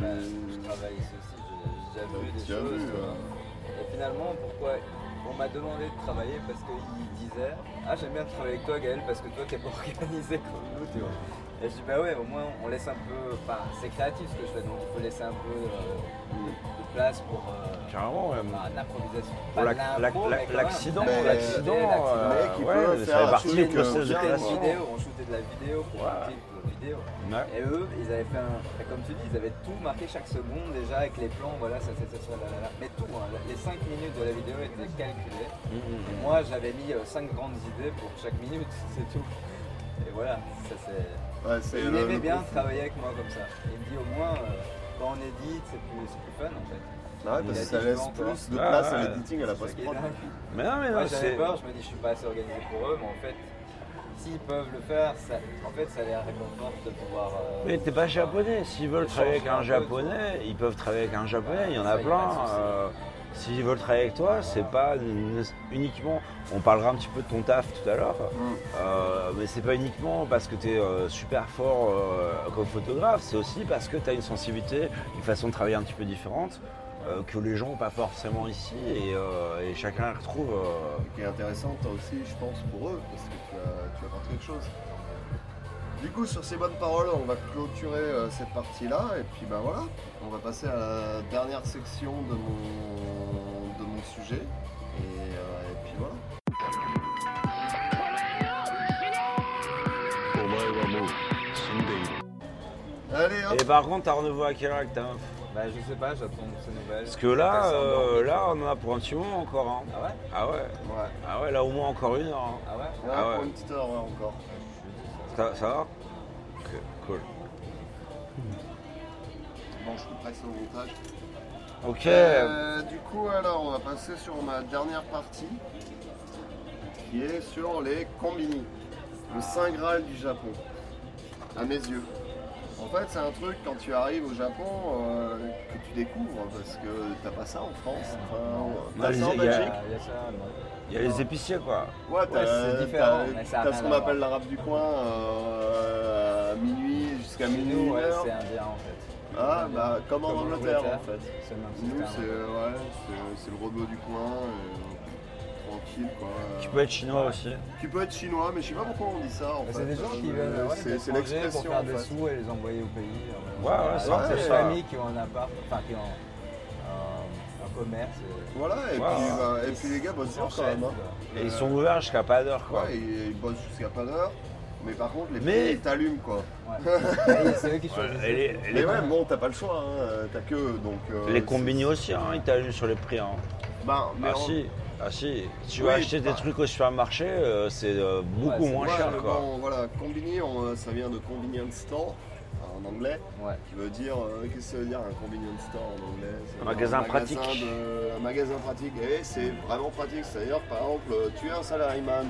je- je travaille ici aussi, j'ai j'ai déjà vu des choses. Et finalement, pourquoi on m'a demandé de travailler parce qu'il disait Ah, j'aime bien travailler avec toi, Gaël, parce que toi, t'es pas organisé comme nous, tu vois. Et je dis Bah ouais, au moins, on laisse un peu. Enfin, c'est créatif ce que je fais, donc il faut laisser un peu euh, de, de place pour. euh, Carrément, ouais. bah, l'improvisation. Pour. L'accident, l'accident, l'accident, euh, mais qui peut faire un vidéo, on shootait de la vidéo pour un Ouais. clip vidéo. Ouais. Et eux, ils avaient fait un. Comme tu dis, ils avaient tout marqué chaque seconde déjà avec les plans, voilà, ça c'est ça, ça, là, là, là. Mais tout, hein, les 5 minutes de la vidéo étaient calculées. Et moi, j'avais mis 5 grandes idées pour chaque minute, c'est tout. Et voilà, ça c'est. Ouais, c'est il le- aimait le bien travailler avec moi comme ça. Il me dit au moins, euh, quand on édite, c'est plus, c'est plus fun en fait. Ah ouais, parce que ça laisse plus de Ah, place à ouais. l'editing à la post-prod. Mais non, mais j'avais c'est. peur, je me dis je suis pas assez organisé pour eux, mais en fait, s'ils peuvent le faire, ça, en fait ça les réconforte de pouvoir. euh, Mais t'es pas japonais. S'ils veulent travailler avec un japonais, ils peuvent travailler avec un japonais. Il y en a plein. euh, S'ils veulent travailler avec toi, c'est pas uniquement. On parlera un petit peu de ton taf tout à l'heure, euh, mais c'est pas uniquement parce que tu es super fort euh, comme photographe, c'est aussi parce que tu as une sensibilité, une façon de travailler un petit peu différente euh, que les gens n'ont pas forcément ici et, euh, chacun la retrouve. Euh. Qui est intéressant, toi aussi, je pense, pour eux, parce que tu as, tu quelque chose. Du coup, sur ces bonnes paroles, on va clôturer cette partie-là, et puis ben voilà, on va passer à la dernière section de mon, de mon sujet, et, et puis voilà. Allez, hop. Et par contre, t'as rendez-vous à quelle heure bah je sais pas, j'attends ces nouvelles. Parce que là, euh, là, on en a pour un petit moment encore. hein. Ah ouais? Ah ouais, Ouais, ah ouais, là au moins encore une heure. hein. Ah ouais? Ouais, Ah ouais. pour une petite heure ouais, encore. Ça, ça va? Ok, cool. Bon, je couperai ça au montage. Ok. Euh, du coup, alors, on va passer sur ma dernière partie, qui est sur les combini. Le Saint Graal du Japon, à mes yeux. En fait, c'est un truc quand tu arrives au Japon euh, que tu découvres parce que t'as pas ça en France. Enfin, Non, t'as les- ça en il y a- Belgique. Il y y a les épiciers quoi. Ouais, t'as Ouais, c'est différent, t'as- ce qu'on appelle l'arabe du coin euh, à minuit jusqu'à minuit. ouais, c'est indien en fait. Ah, bah, comme en Angleterre, en fait. C'est le même Nous, c'est ouais, le rebeu du coin, et, tranquille quoi. Tu peux être chinois aussi. Tu peux être chinois, mais je sais pas pourquoi on dit ça en Bah. C'est des gens qui Euh, viennent ouais, c'est- c'est d'étrangers pour l'expression faire en des fait. sous et les envoyer au pays. Ouais, ouais, c'est des familles qui ont un appart, enfin qui ont un, un commerce. et- Voilà, et, Voilà. puis, bah, et puis les gars bossent dur quand même. hein. Et ils sont ouverts jusqu'à pas d'heure, quoi. Ouais, ils, ils bossent jusqu'à pas d'heure. Mais par contre, les Mais- prix, ils t'allument quoi. Ouais. Et c'est eux qui Ouais, choisissent. et les, et Mais les, ouais, bon, t'as pas le choix, hein, euh, t'as que donc. euh, les combini aussi, hein, ils t'allument sur les prix. Hein. Bah, mais Ah en- si, ah si. Tu Oui, vas acheter des bah. trucs au supermarché, euh, c'est euh, beaucoup Ouais, moins cher, quoi. bon, voilà, combini, on- ça vient de convenience store en anglais, Ouais. qui veut dire. euh, Qu'est-ce que ça veut dire un convenience store en anglais? Un magasin magasin pratique. de- un magasin pratique, et c'est vraiment pratique. C'est-à-dire, par exemple, euh, tu es un salaryman.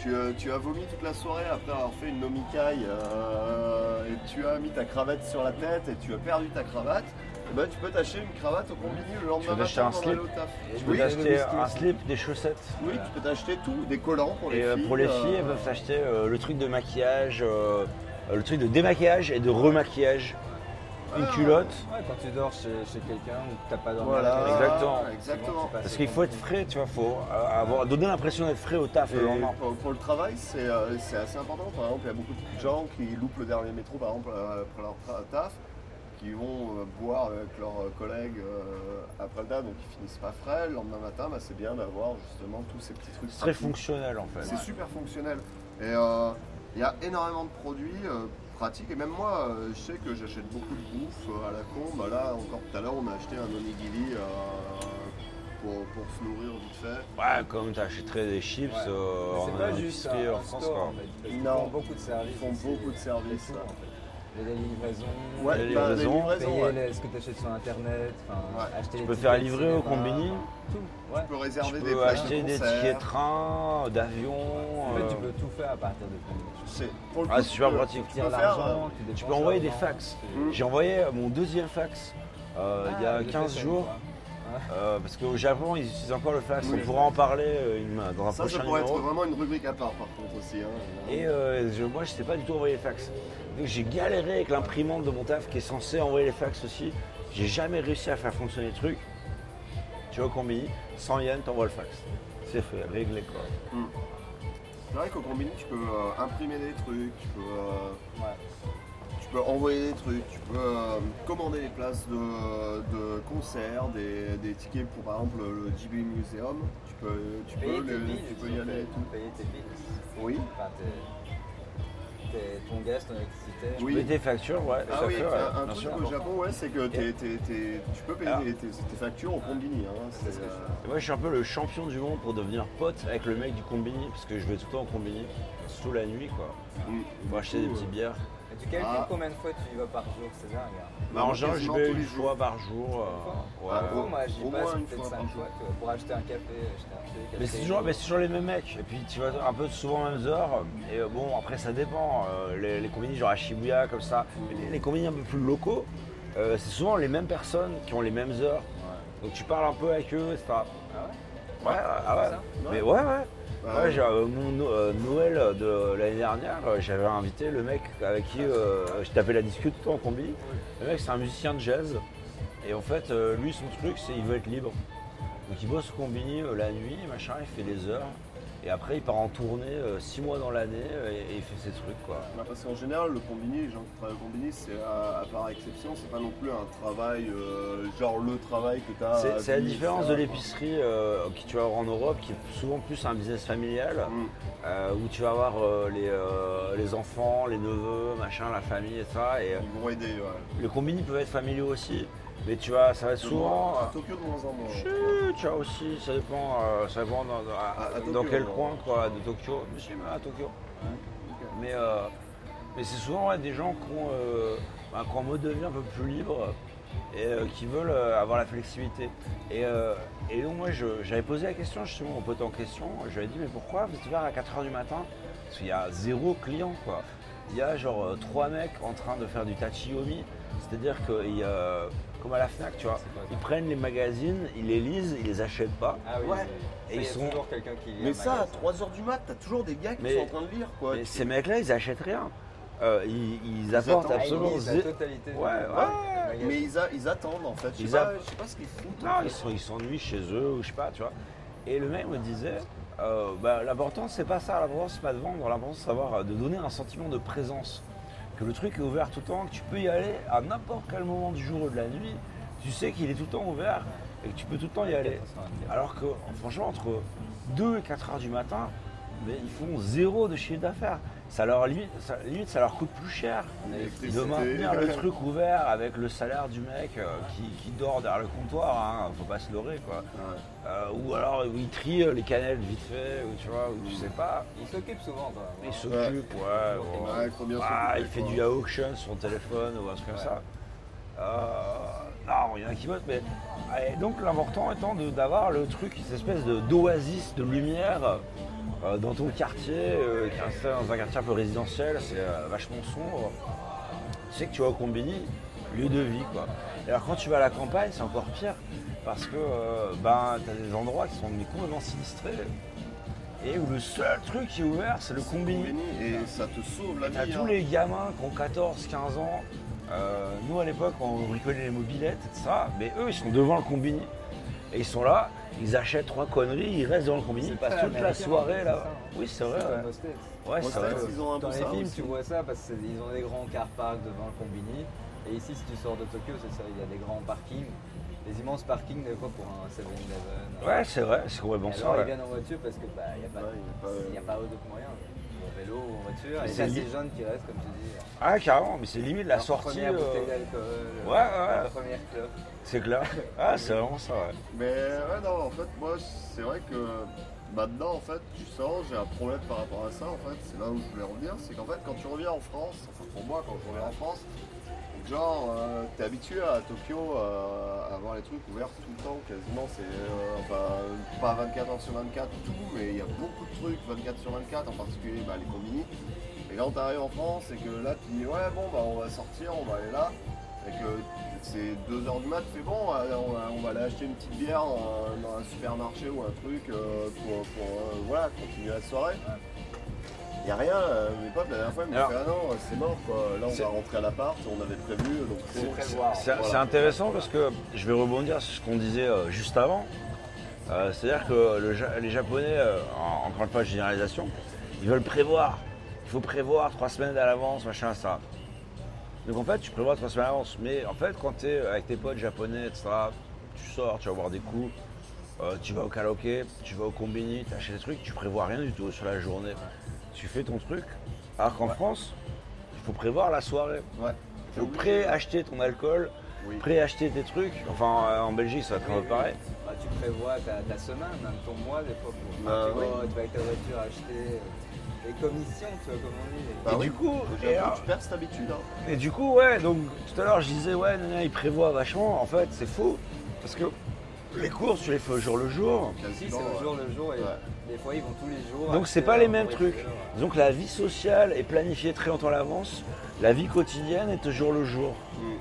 Tu, euh, tu as vomi toute la soirée après avoir fait une nomicaille euh, et tu as mis ta cravate sur la tête et tu as perdu ta cravate, eh ben, tu peux t'acheter une cravate au combini le lendemain matin un pour slip. Tu peux t'acheter un slip, des chaussettes. Oui, tu peux t'acheter tout, des collants pour les Et euh, filles. pour les filles, euh, elles peuvent s'acheter euh, le truc de maquillage, le truc de démaquillage et de remaquillage. Une Ah. culotte. Ouais, quand tu dors chez, chez quelqu'un ou que t'as pas dormi. Voilà, Exactement. exactement. Parce qu'il faut être frais, tu vois, faut avoir, donner l'impression d'être frais au taf Et le lendemain. pour, pour le travail, c'est c'est assez important. Par exemple, il y a beaucoup de gens qui loupent le dernier métro, par exemple, après leur taf, qui vont euh, boire avec leurs euh, collègues euh, après le taf, donc ils finissent pas frais. Le lendemain matin, bah, c'est bien d'avoir justement tous ces petits trucs. C'est très fonctionnel en fait. C'est super fonctionnel. Et euh, il y a énormément de produits euh, pratiques. Et même moi, euh, je sais que j'achète beaucoup de bouffe euh, à la con. Bah là, encore tout à l'heure, on a acheté un onigiri euh, pour, pour se nourrir vite fait. Ouais, comme tu achèterais des chips Ouais. euh, en c'est pas juste en un France. store quoi. en fait. Qu'ils Non. font beaucoup de services. Ils font aussi. beaucoup de services, C'est tout, là. en fait. Les livraisons. Ouais, Les bah, livraisons, des livraisons, payer ouais. les- ce que tu achètes sur internet, enfin, Ouais. acheter Tu les peux faire livrer au combini, Tout, ouais. Tu peux tu réserver des peux places acheter de des tickets de train, d'avion. En fait, tu euh, peux tout faire à partir de combini. C'est le Ah, coup, c'est super tu peux- pratique. Tu Tu peux faire. euh, tu Tu peux envoyer des fax. Mm. J'ai envoyé mon deuxième fax euh, il y Ah, a le 15 fait, jours. euh, parce qu'au Japon, ils utilisent encore le fax. Oui. On pourra en parler euh, dans un Ça, prochain ça pourrait numéro. être vraiment une rubrique à part, par contre, aussi. hein. Et euh, je- moi, je sais pas du tout envoyer les fax. J'ai galéré avec l'imprimante de mon taf qui est censée envoyer les fax aussi. J'ai jamais réussi à faire fonctionner le truc. Tu vois, au combini, 100 yens, t'envoies le fax. C'est fait, réglé quoi. C'est vrai qu'au combini, tu peux euh, imprimer des trucs, tu peux, euh, Ouais. tu peux envoyer des trucs, tu peux euh, commander des places de, de concerts, des, des tickets pour, par exemple, le Ghibli Museum. Tu peux, tu peux, les- billes, tu peux y aller et tout. Payer tes billes. Oui. Enfin, ton gaz, ton électricité. Oui. Tes factures, ouais, Ah oui, fait, ouais, un, truc sûr. au Japon, ouais, c'est que t'es- t'es- t'es- tu peux payer Alors- tes, factures au combini. Hein, c'est, je euh, Moi, je suis un peu le champion du monde pour devenir pote avec le mec du combini, parce que je vais tout le temps au combini, surtout la nuit, quoi. Pour acheter des petites bières. Tu calcules Ah. combien de fois tu y vas par jour, c'est dingue. hein. Bah, en général, j'y vais une fois par jour. euh, ouais. Ah, En gros, moi j'y passe peut-être fois 5 par fois jour. tu vois, pour acheter un café, acheter un. Mais acheter c'est toujours, mais c'est toujours les mêmes mecs. Et puis tu vas un peu souvent aux mêmes heures. Et euh, bon, après ça dépend. Euh, les, les combini genre à Shibuya comme ça, Mais les, les combini un peu plus locaux, euh, c'est souvent les mêmes personnes qui ont les mêmes heures. Donc tu parles un peu avec eux, etc. Ah ouais? Ouais, ah ouais. ça? Mais ouais, ouais. Bah, Ouais, j'ai, euh, mon euh, Noël de l'année dernière, euh, j'avais invité le mec avec qui euh, je tapais la discute tout le temps en combi. Le mec, c'est un musicien de jazz. Et en fait, lui, son truc, c'est il veut être libre. Donc il bosse au euh, la nuit, machin, il fait des heures. Et après, il part en tournée euh, six mois dans l'année euh, et, et il fait ses trucs, quoi. Bah, parce qu'en général, le combini, les gens qui travaillent au combini, c'est à, à part exception, c'est pas non plus un travail, euh, genre le travail que tu as. C'est, la différence de l'épicerie euh, que tu vas avoir en Europe, qui est souvent plus un business familial. Mm. euh, où tu vas avoir euh, les, euh, les enfants, les neveux, machin, la famille et ça. Et euh, Ils vont aider, ouais. les combini peuvent être familiaux aussi, mais tu vois, ça va souvent. euh, à Tokyo de moins en moins. tu vois aussi, ça dépend, euh, ça dépend dans, dans- À- à dans Tokyo, quel coin quoi, de Tokyo. Mais si, à Tokyo. Mais, euh, mais c'est souvent ouais, des gens qui ont, euh, bah, qui ont un mode de vie un peu plus libre et qui veulent avoir la flexibilité. Et, et donc moi j'avais posé la question justement au pote en question, je lui ai dit mais pourquoi vous êtes ouvert à 4h du matin? Parce qu'il y a zéro client quoi. Il y a genre trois mecs en train de faire du tachiyomi, c'est-à-dire que il y a- comme à la FNAC tu vois, ils prennent les magazines, ils les lisent, ils les achètent pas. Ah oui, Ouais. Et ça, ils il y a sont- toujours quelqu'un qui lit Mais ça, à magasin. 3h du mat, t'as toujours des gars qui Mais- sont en train de lire, quoi. Mais ces mecs-là ils achètent rien. Euh, ils, ils apportent attendent. Ah, ils absolument lisent la totalité Ouais, ouais. Mais ils, a- ils attendent, en fait. Je Ils sais, pas, a- je sais pas ce qu'ils foutent. Non, ils sont- ils s'ennuient chez eux ou je sais pas, tu vois. Et le mec me disait, euh, bah, l'important c'est pas ça, l'important c'est pas de vendre, l'important c'est savoir euh, de donner un sentiment de présence. Le truc est ouvert tout le temps, que tu peux y aller à n'importe quel moment du jour ou de la nuit. Tu sais qu'il est tout le temps ouvert et que tu peux tout le temps y aller. Alors que franchement, entre 2 et 4 heures du matin, ils font zéro de chiffre d'affaires. Ça leur limite, ça, limite, ça leur coûte plus cher de maintenir le truc ouvert avec le salaire du mec euh, qui, qui dort derrière le comptoir. Hein, faut pas se leurrer quoi. Ouais. Euh, ou alors où il trie euh, les canettes vite fait, ou tu vois, ou tu sais pas. Il s'occupe souvent, toi. Il s'occupe, ouais. bien Ah, il fait quoi. du auction sur le téléphone ou un truc comme ça. Euh, non, il y en a qui votent, mais. et donc l'important étant d'avoir le truc, cette espèce de- d'oasis de, lumière euh, dans ton quartier, euh, qui est installé dans un quartier un peu résidentiel, c'est euh, vachement sombre. Tu sais que tu vas au Combini, lieu de vie quoi. Et alors quand tu vas à la campagne, c'est encore pire, parce que ben, tu as des endroits qui sont mais complètement sinistrés. Et où le seul truc qui est ouvert, c'est le Combini. Et ça te sauve la T'as vie. tous hein. les gamins qui ont 14, 15 ans. nous à l'époque on bricolait les mobilettes, etc. Mais eux ils sont devant le combini. Et ils sont là, ils achètent trois conneries, ils restent devant le combini, ils passent toute la soirée là. Oui c'est vrai. Ouais, c'est vrai. Ils ont un Dans les films, aussi. tu vois ça parce qu'ils ont des grands car parks devant le combini. Et ici, si tu sors de Tokyo, c'est ça, il y a des grands parkings, des immenses parkings des fois pour un 7-Eleven. Ouais c'est vrai, c'est complètement ça. ils viennent en voiture parce que bah, il n'y a pas, moyens. Ou en vélo ou en voiture. Mais Et c'est t'as li- ces jeunes qui restent, comme tu dis. Ah carrément, mais c'est limite la sortie. Première bouteille euh, d'alcool. ouais, ouais. La première clope. C'est clair. Ah c'est vraiment ça ouais. Mais ouais, non, en fait, moi, c'est vrai que maintenant, en fait, tu sens, j'ai un problème par rapport à ça, en fait, c'est là où je voulais revenir, c'est qu'en fait, quand tu reviens en France, enfin pour moi, quand je reviens en France, genre, euh, t'es habitué à Tokyo euh, à avoir les trucs ouverts tout le temps, quasiment, c'est, euh, pas 24 heures sur 24, tout, mais il y a beaucoup de trucs 24 sur 24, en particulier bah, les combini. Et quand t'arrives en France et que là, tu dis, ouais, bon, bah, on va sortir, on va aller là, et que c'est 2h du mat, fais bon, euh, on va, on va aller acheter une petite bière dans, un- dans un supermarché ou un truc euh, pour, pour, euh, voilà, continuer la soirée. Il n'y a rien, euh, mes potes la dernière fois ils m'ont fait ah non, c'est mort quoi, là on C'est- va rentrer à l'appart, on avait prévu, donc C'est prévoir. C'est Voilà. c'est intéressant parce que je vais rebondir sur ce qu'on disait euh, juste avant. Euh, C'est-à-dire que le les Japonais, euh, en- encore une fois, généralisation, ils veulent prévoir. Il faut prévoir trois semaines à l'avance, machin, ça. Donc en fait, tu prévois trois semaines à l'avance. Mais en fait, quand tu es avec tes potes japonais, etc., tu sors, tu vas boire des coups, euh, tu vas au karaoké, tu vas au combini, tu achètes des trucs, tu prévois rien du tout sur la journée. Tu fais ton truc. Alors qu'en France, il faut prévoir la soirée. Ouais. Il faut pré-acheter ton alcool, Oui. pré-acheter tes trucs. Enfin, euh, en Belgique, ça va être un peu pareil. Bah, tu prévois ta, ta semaine, même ton mois des fois. Pour, Bah, tu, oui. tu vas avec ta voiture acheter euh, les commissions, tu vois comme on dit. Bah et oui. du coup, et, alors- tu perds cette habitude. Hein. et du coup, ouais, donc tout à l'heure, je disais, ouais, nana, ils prévoient vachement. En fait, c'est faux. Parce que les courses, tu les fais au jour le jour. Si, c'est au jour le jour et Ouais. des fois ils vont tous les jours. Donc, c'est pas les mêmes trucs. ouais. Donc, la vie sociale est planifiée très longtemps à l'avance. La vie quotidienne est au jour le jour. Mm.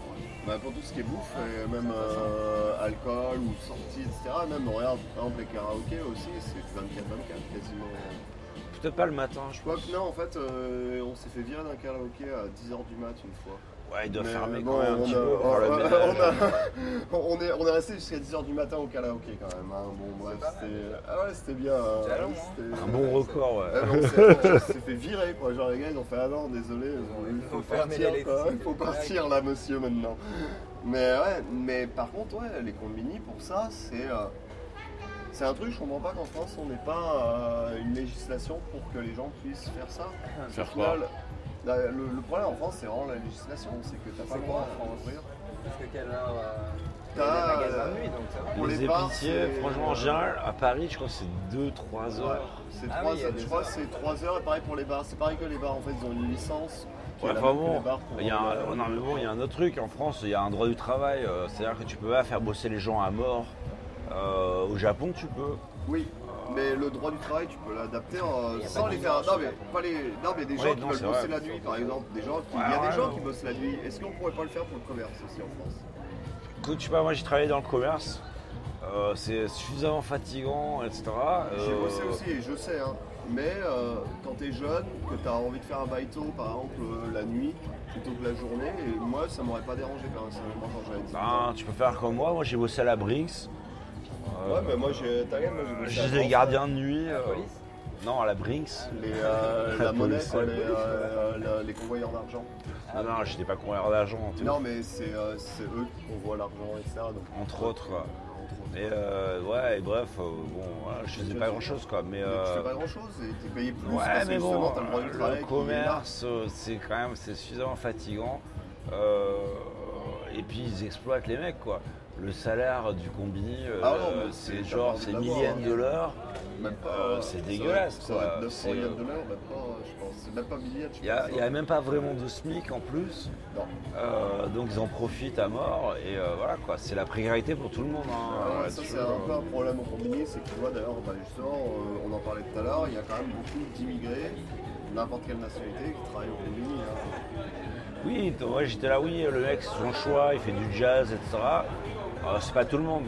Bah, pour tout ce qui est bouffe, et même euh, alcool ou sortie, etc. Même regarde, par exemple les karaokés aussi, c'est 24-24 quasiment. Pas le matin, je crois que non, en fait, euh, on s'est fait virer d'un karaoké à 10h du mat une fois. Ouais, il doit Mais fermer bon, quand même un on petit a- peu pour on- le on- ménage. on a- on est, on est resté jusqu'à 10h du matin au karaoké quand même. hein. Bon, bref, c'était ah ouais, c'était bien. euh, hein. c'était- Un bon record, ouais. On s'est fait virer quoi. Genre les gars ils ont fait ah non désolé, il faut, partir l'électricité quoi. Il faut partir là monsieur maintenant. Mais ouais, mais par contre ouais, les combini pour ça c'est euh, c'est un truc je comprends pas qu'en France on n'ait pas euh, une législation pour que les gens puissent faire ça. Faire Au final, la- le, le problème en France c'est vraiment la législation, c'est que t'as pas le droit en France d'ouvrir. Jusqu'à quelle heure euh, Il y T'as, a des magasins euh, de nuit donc ça va. pour les, les bars, épiciers, c'est- franchement, en général, à Paris, je crois que c'est 2-3 heures. C'est Ah trois oui, il y a heures, des je crois heures. que c'est 3 heures et pareil pour les bars. C'est pareil que les bars en fait ils ont une licence. qui Ouais, est la enfin même que bon, les bars pour- il y a un, non, mais bon, il y a un autre truc. En France, il y a un droit du travail. euh, C'est-à-dire que tu peux pas faire bosser les gens à mort. Euh, au Japon, tu peux. Oui, mais le droit du travail, tu peux l'adapter euh, sans les faire. Non, mais pas les. Non, mais des Ouais, gens qui non, veulent c'est bosser vrai. la nuit, par exemple. Des gens qui... Ouais, Il y a ouais, des gens ouais. qui bossent la nuit. Est-ce qu'on pourrait pas le faire pour le commerce aussi en France? Écoute, je sais pas, moi j'ai travaillé dans le commerce. Euh, c'est suffisamment fatigant, etc. J'ai Euh, bossé aussi et je sais, hein. Mais euh, quand t'es jeune, que t'as envie de faire un baito par exemple euh, la nuit plutôt que la journée, et moi ça m'aurait pas dérangé personnellement quand j'avais 18 ans. ben, tu peux faire comme moi. Moi j'ai bossé à la Brinks. Ouais, mais moi j'ai. T'inquiète, moi j'ai bossé à J'étais France. gardien de nuit. La euh, police non, à la Brinks. Les, euh, La la monnaie, police, quoi, ouais. les, euh, la- les convoyeurs d'argent. non, non, j'étais pas convoi d'argent. Non, mais c'est euh, c'est eux qui convoient l'argent, etc. Donc, Entre autres. Et euh, ouais, et bref, euh, bon, voilà, je faisais pas grand chose quoi. Mais, Mais tu euh, fais pas grand chose et t'es payé plus ouais, parce que mais justement bon, t'as le droit du travail. le qui est commerce, euh, c'est quand même c'est suffisamment fatigant. Euh, et puis ils exploitent les mecs quoi. Le salaire du combini, euh, Ah c'est genre c'est millième de l'heure. Même pas. Euh, c'est dégueulasse, va- Ça va quoi. être 900 C'est, yens de l'heure, même pas, je pense. C'est même pas milliard, je Il n'y a, y a même pas vraiment de SMIC en plus. Non. Euh, donc ils en profitent à mort. Et voilà quoi, c'est la précarité pour tout le monde. hein, Ah ouais, ça c'est un peu un problème au combini, c'est que tu vois d'ailleurs, bah, justement, on en parlait tout à l'heure, il y a quand même beaucoup d'immigrés, n'importe quelle nationalité, qui travaillent au combini. hein. Oui, j'étais là, oui, le mec, c'est son choix, il fait du jazz, etc. Euh, c'est pas tout le monde.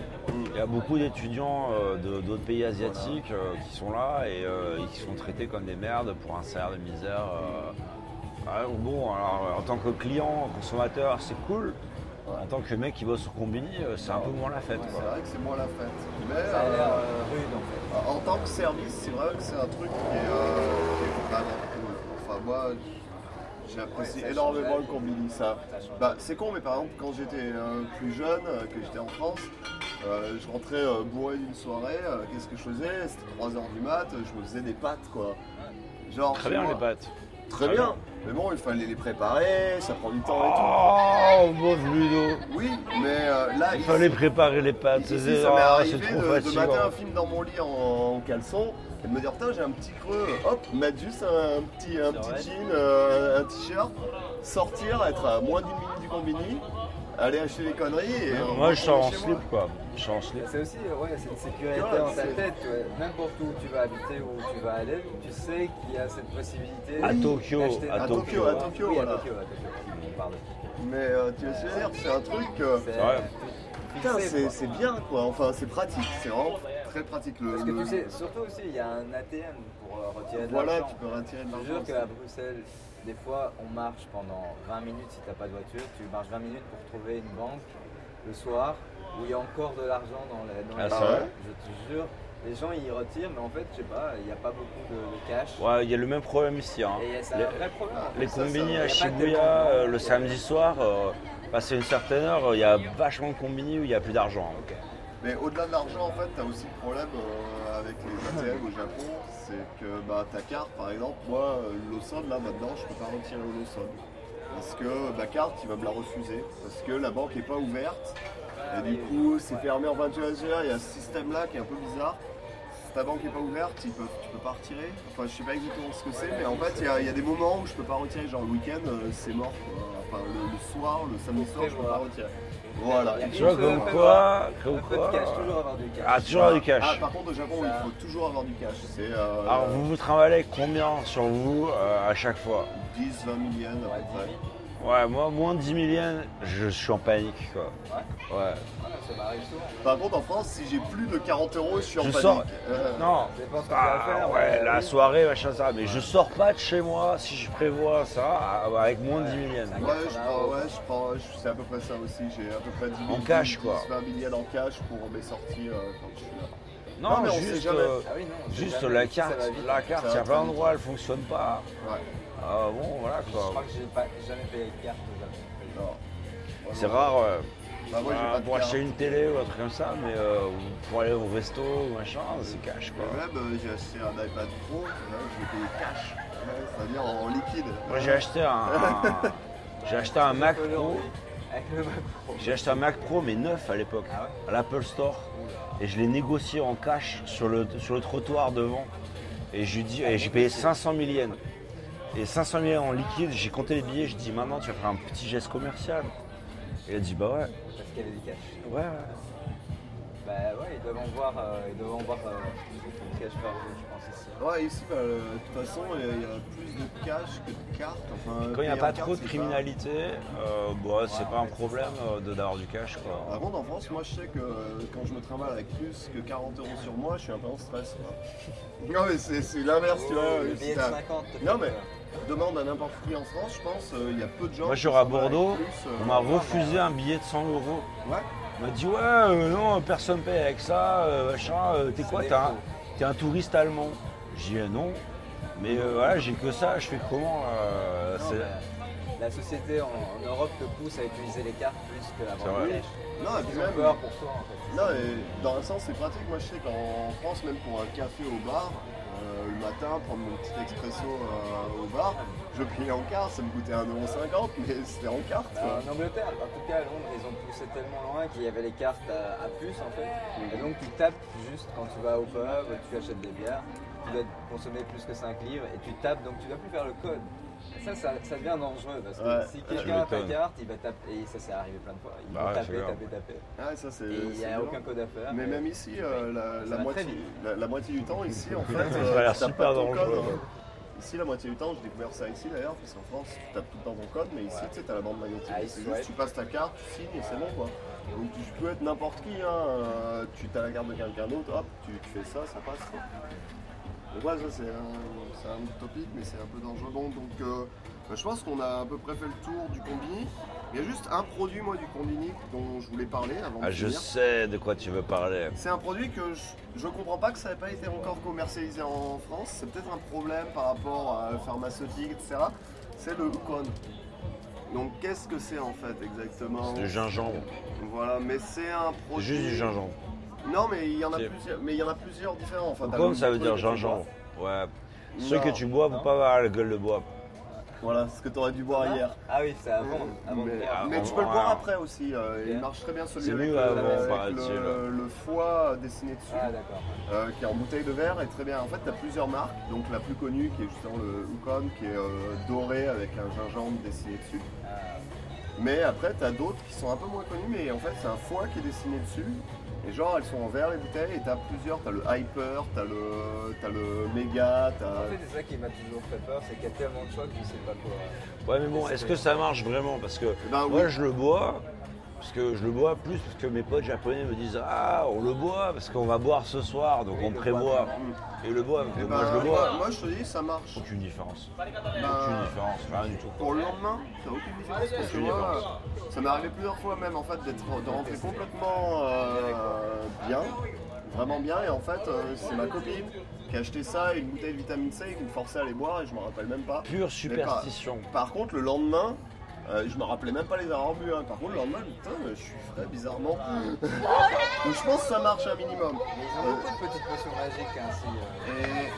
Il y a beaucoup d'étudiants euh, de- d'autres pays asiatiques euh, qui sont là et euh, qui sont traités comme des merdes pour un salaire de misère. euh. Ah, bon, alors en tant que client, consommateur, c'est cool. En tant que mec qui bosse au combini, euh, c'est un peu moins la fête. C'est Quoi. vrai que c'est moins la fête. Mais Ça a l'air euh, euh, rude en fait. en tant que service, c'est vrai que c'est un truc qui est, euh, qui est vraiment cool. Enfin, moi, j'apprécie énormément vie. combini. Ça. Bah, c'est con, mais par exemple, quand j'étais euh, plus jeune, euh, que j'étais en France, euh, je rentrais bourré d'une soirée, qu'est-ce que je faisais? C'était 3h du mat, je me faisais des pâtes, quoi. Genre, Très bien moi. les pâtes. Très Très bien. Mais bon, il fallait les préparer, ça prend du temps et Oh, bon Ludo tout. Oui, mais là, Il fallait préparer les pâtes. ici, ça m'est ah, arrivé de, de mater un film dans mon lit en, en caleçon et de me dire putain j'ai un petit creux, hop, mettre juste un petit, un petit jean, euh, un t-shirt, sortir, être à moins d'une minute du combini, aller acheter des conneries et euh, Moi, je sors en slip quoi. Je sors en slip. C'est aussi ouais, c'est une sécurité Ouais, dans ta tête. ouais. N'importe où tu vas habiter ou où tu vas aller, tu sais qu'il y a cette possibilité. À Tokyo, d'acheter à des- Tokyo, à Tokyo, Oui, à à. Mais euh, tu veux dire, c'est un truc. euh. Putain, c'est bien quoi, enfin c'est pratique, c'est vraiment très pratique le. Parce que le- tu sais, surtout aussi, il y a un ATM pour euh, retirer de Voilà, l'argent. tu peux retirer de Je te l'argent. jure qu'à Bruxelles, des fois, on marche pendant 20 minutes si t'as pas de voiture. Tu marches 20 minutes pour trouver une banque le soir où il y a encore de l'argent dans les. Dans Ah, les vrai Je te jure, les gens ils retirent, mais en fait, je sais pas, il n'y a pas beaucoup de, de cash. Ouais, il y a le même problème ici. hein. Et c'est Les- un vrai problème. Les Ça, ça, combini à Shibuya euh, le samedi soir, euh, passé une certaine heure, il y a vachement de combini où il n'y a plus d'argent. Ok. Mais au-delà de l'argent, en fait, tu as aussi le problème euh, avec les ATM au Japon, c'est que bah, ta carte, par exemple, moi, euh, Lawson, là, maintenant, je peux pas retirer Lawson. Parce que ma carte, il va me la refuser. Parce que la banque n'est pas ouverte. Et du coup, c'est fermé en 21 heures. Il y a ce système-là qui est un peu bizarre. Si ta banque n'est pas ouverte, tu peux, tu peux pas retirer. Enfin, je sais pas exactement ce que c'est, mais en fait, il y, a- il y a des moments où je peux pas retirer. Genre le week-end, euh, c'est mort. quoi. Enfin, le, le soir, le samedi soir, je peux pas retirer. Voilà. A Tu vois, comme quoi, Un comme peu de quoi. cash, toujours avoir du cash. Ah, toujours avoir du Ah, cash. par contre, au Japon, Ça- il faut toujours avoir du cash. Euh, Alors, vous vous trimballez combien sur vous euh, à chaque fois? 10, 20 000 yens à Ouais, peu près. 10 000. Ouais, moi, moins de 10 000 yens, je suis en panique, quoi. Ouais. Ouais. Ça m'arrive souvent. Par contre, en France, si j'ai plus de 40 euros, je suis en Je panique. sors. Euh, Non. Ça dépend ce que tu vas Ah, faire. ouais, mais la oui. soirée, machin, ça. Mais je sors pas de chez moi si je prévois ça ah, avec moins de 10 000 yens. Ouais, je prends, ouais, je prends, je- c'est à peu près ça aussi. J'ai à peu près 10 000 En cash, 10, quoi. 20 000 yens en cash pour mes sorties euh, quand je suis là. Non, Non, mais on sait juste, jamais. euh, Ah oui, non, c'est juste jamais- la ça carte. va vite. La carte, Ça il y a va plein très d'endroits, elle fonctionne pas. Ouais. Ah bon, voilà Je quoi. crois que j'ai pas jamais payé de carte. Non. C'est rare. Bah, moi, j'ai Bah, pas de pour carte. acheter une télé ou un truc comme ça, mais euh, pour aller au resto ou machin, c'est cash quoi. Même, euh, j'ai acheté un iPad Pro, là, je l'ai payé cash. Ouais, C'est-à-dire en liquide. Moi j'ai acheté un, un- j'ai acheté un Mac Pro. Aujourd'hui, Avec le Mac Pro. J'ai acheté un Mac Pro mais neuf à l'époque, Ah ouais à l'Apple Store. Et je l'ai négocié en cash sur le, sur le trottoir devant. Et je lui dis, et j'ai payé 500 000 yens. Et 500 000 yens en liquide, j'ai compté les billets, je dis maintenant tu vas faire un petit geste commercial. Et a dit bah ouais, Parce qu'il y avait du cash. ouais, ouais. Bah ouais, ils doivent en voir, euh, ils doivent en voir euh, de cash par jour, je pense ici. Ouais, ici, bah, euh, de toute façon, il y a- il y, a plus de cash que de cartes. Enfin, Quand il n'y a pas trop de criminalité, euh, bah, c'est pas en un problème euh, de d'avoir du cash quoi. Par contre, en France, moi, je sais que euh, quand je me trimballe avec plus que 40 euros sur moi, je suis un peu en stress. quoi. Non, mais c'est l'inverse, tu vois. Oh, le billet de t'as- 50 te fait Non, mais peur. Demande à n'importe qui en France, je pense, euh, il y a peu de gens. Moi, qui je suis à Bordeaux, plus, euh, On m'a refusé un billet de 100 euros. Ouais. On m'a dit ouais euh, non personne paye avec ça, euh, machin, euh, t'es quoi t'es un, un touriste allemand J'ai dit non, mais euh, voilà j'ai que ça, je fais comment Non, mais la société en, en Europe te pousse à utiliser les cartes plus que la cash. Non, et puis même, peur pour toi en fait. non, et dans un sens, c'est pratique. Moi, je sais qu'en France, même pour un café au bar, le matin, prendre mon petit expresso euh, au bar, je payais en carte, ça me coûtait 1,50€, mais c'était en carte. Euh, en Angleterre, en tout cas à Londres, ils ont poussé tellement loin qu'il y avait les cartes à, à puce en fait. Et donc tu tapes juste quand tu vas au pub, tu achètes des bières, tu dois consommer plus que 5 livres et tu tapes donc tu dois plus faire le code. Ça, ça, ça devient dangereux parce que Ouais. si Tu quelqu'un a ta carte, il va taper, et ça s'est arrivé plein de fois, il Bah va ouais, taper, c'est taper, taper. Ah, ça, c'est. Et il n'y c'est a violent. aucun code à faire. Mais même ici, euh, la, Ça moitié, la, la moitié du temps, ici, en fait, Ça a euh, l'air tu tapes super pas ton dangereux, code, hein. Ici, la moitié du temps, j'ai découvert ça ici d'ailleurs, parce qu'en France, tu tapes tout le temps ton code, mais ici, Ouais. tu sais, t'as la bande magnétique, Ah, c'est juste, tu passes ta carte, tu signes et c'est bon, quoi. Donc, tu peux être n'importe qui, hein. euh, tu as la carte de quelqu'un d'autre, hop, tu, tu fais ça, ça passe, quoi. Donc, ouais, ça, c'est un, un autre topic, mais c'est un peu dangereux. Bon, donc, euh, bah, je pense qu'on a à peu près fait le tour du combini. Il y a juste un produit, moi, du combini dont je voulais parler avant Ah, de je finir. sais de quoi tu veux parler. C'est un produit que je, je comprends pas que ça n'ait pas été encore commercialisé en France. C'est peut-être un problème par rapport à pharmaceutique, etc. C'est le Ukon. Donc qu'est-ce que c'est en fait exactement? C'est du gingembre. Voilà, mais c'est un produit. juste du gingembre. Non, mais il y en a plusieurs. Mais il y en a plusieurs différents. Enfin, Comme ça veut dire que tu gingembre. Ouais. bois. Ceux que tu bois, faut pas avoir la gueule de bois. Voilà, ce que tu aurais dû boire hier. Ah oui, c'est avant, avant de mais, boire. mais avant- tu peux le boire après aussi. euh, il marche très bien celui C'est avec, mieux avec le, le foie dessiné dessus. Ah d'accord. euh, qui est en bouteille de verre est très bien. En fait, tu as plusieurs marques. Donc la plus connue qui est justement le Ukon qui est euh, doré avec un gingembre dessiné dessus. Ah, Mais après, tu as d'autres qui sont un peu moins connues, mais en fait, c'est un foie qui est dessiné dessus. Et genre, elles sont en verre les bouteilles et tu as plusieurs. Tu as le Hyper, tu as le, t'as le Méga, tu En fait, c'est ça qui m'a toujours fait peur, c'est qu'il y a tellement de choix que je sais pas quoi. Ouais, mais bon, est-ce que ça marche vraiment? Parce que Ben oui. moi, je le bois. Parce que je le bois plus parce que mes potes japonais me disent Ah, on le boit parce qu'on va boire ce soir, donc Oui, on prévoit. Et le bois, Eh moi ben, je le bois. Moi, je te dis, ça marche. Aucune différence. Ben, Aucune différence, rien du tout. Pour le lendemain, aucune différence parce que Aucune moi, ça m'est arrivé plusieurs fois même en fait d'être de rentrer complètement euh, bien, vraiment bien et en fait euh, c'est ma copine qui a acheté ça une bouteille de vitamine C et qui me forçait à les boire et je me rappelle même pas. Pure superstition. Par contre le lendemain, euh, je me rappelais même pas les avoir bu. hein. Par contre le lendemain, putain, je suis frais bizarrement. Donc je pense que ça marche un minimum. Mais ils ont beaucoup de petites potions magiques ainsi.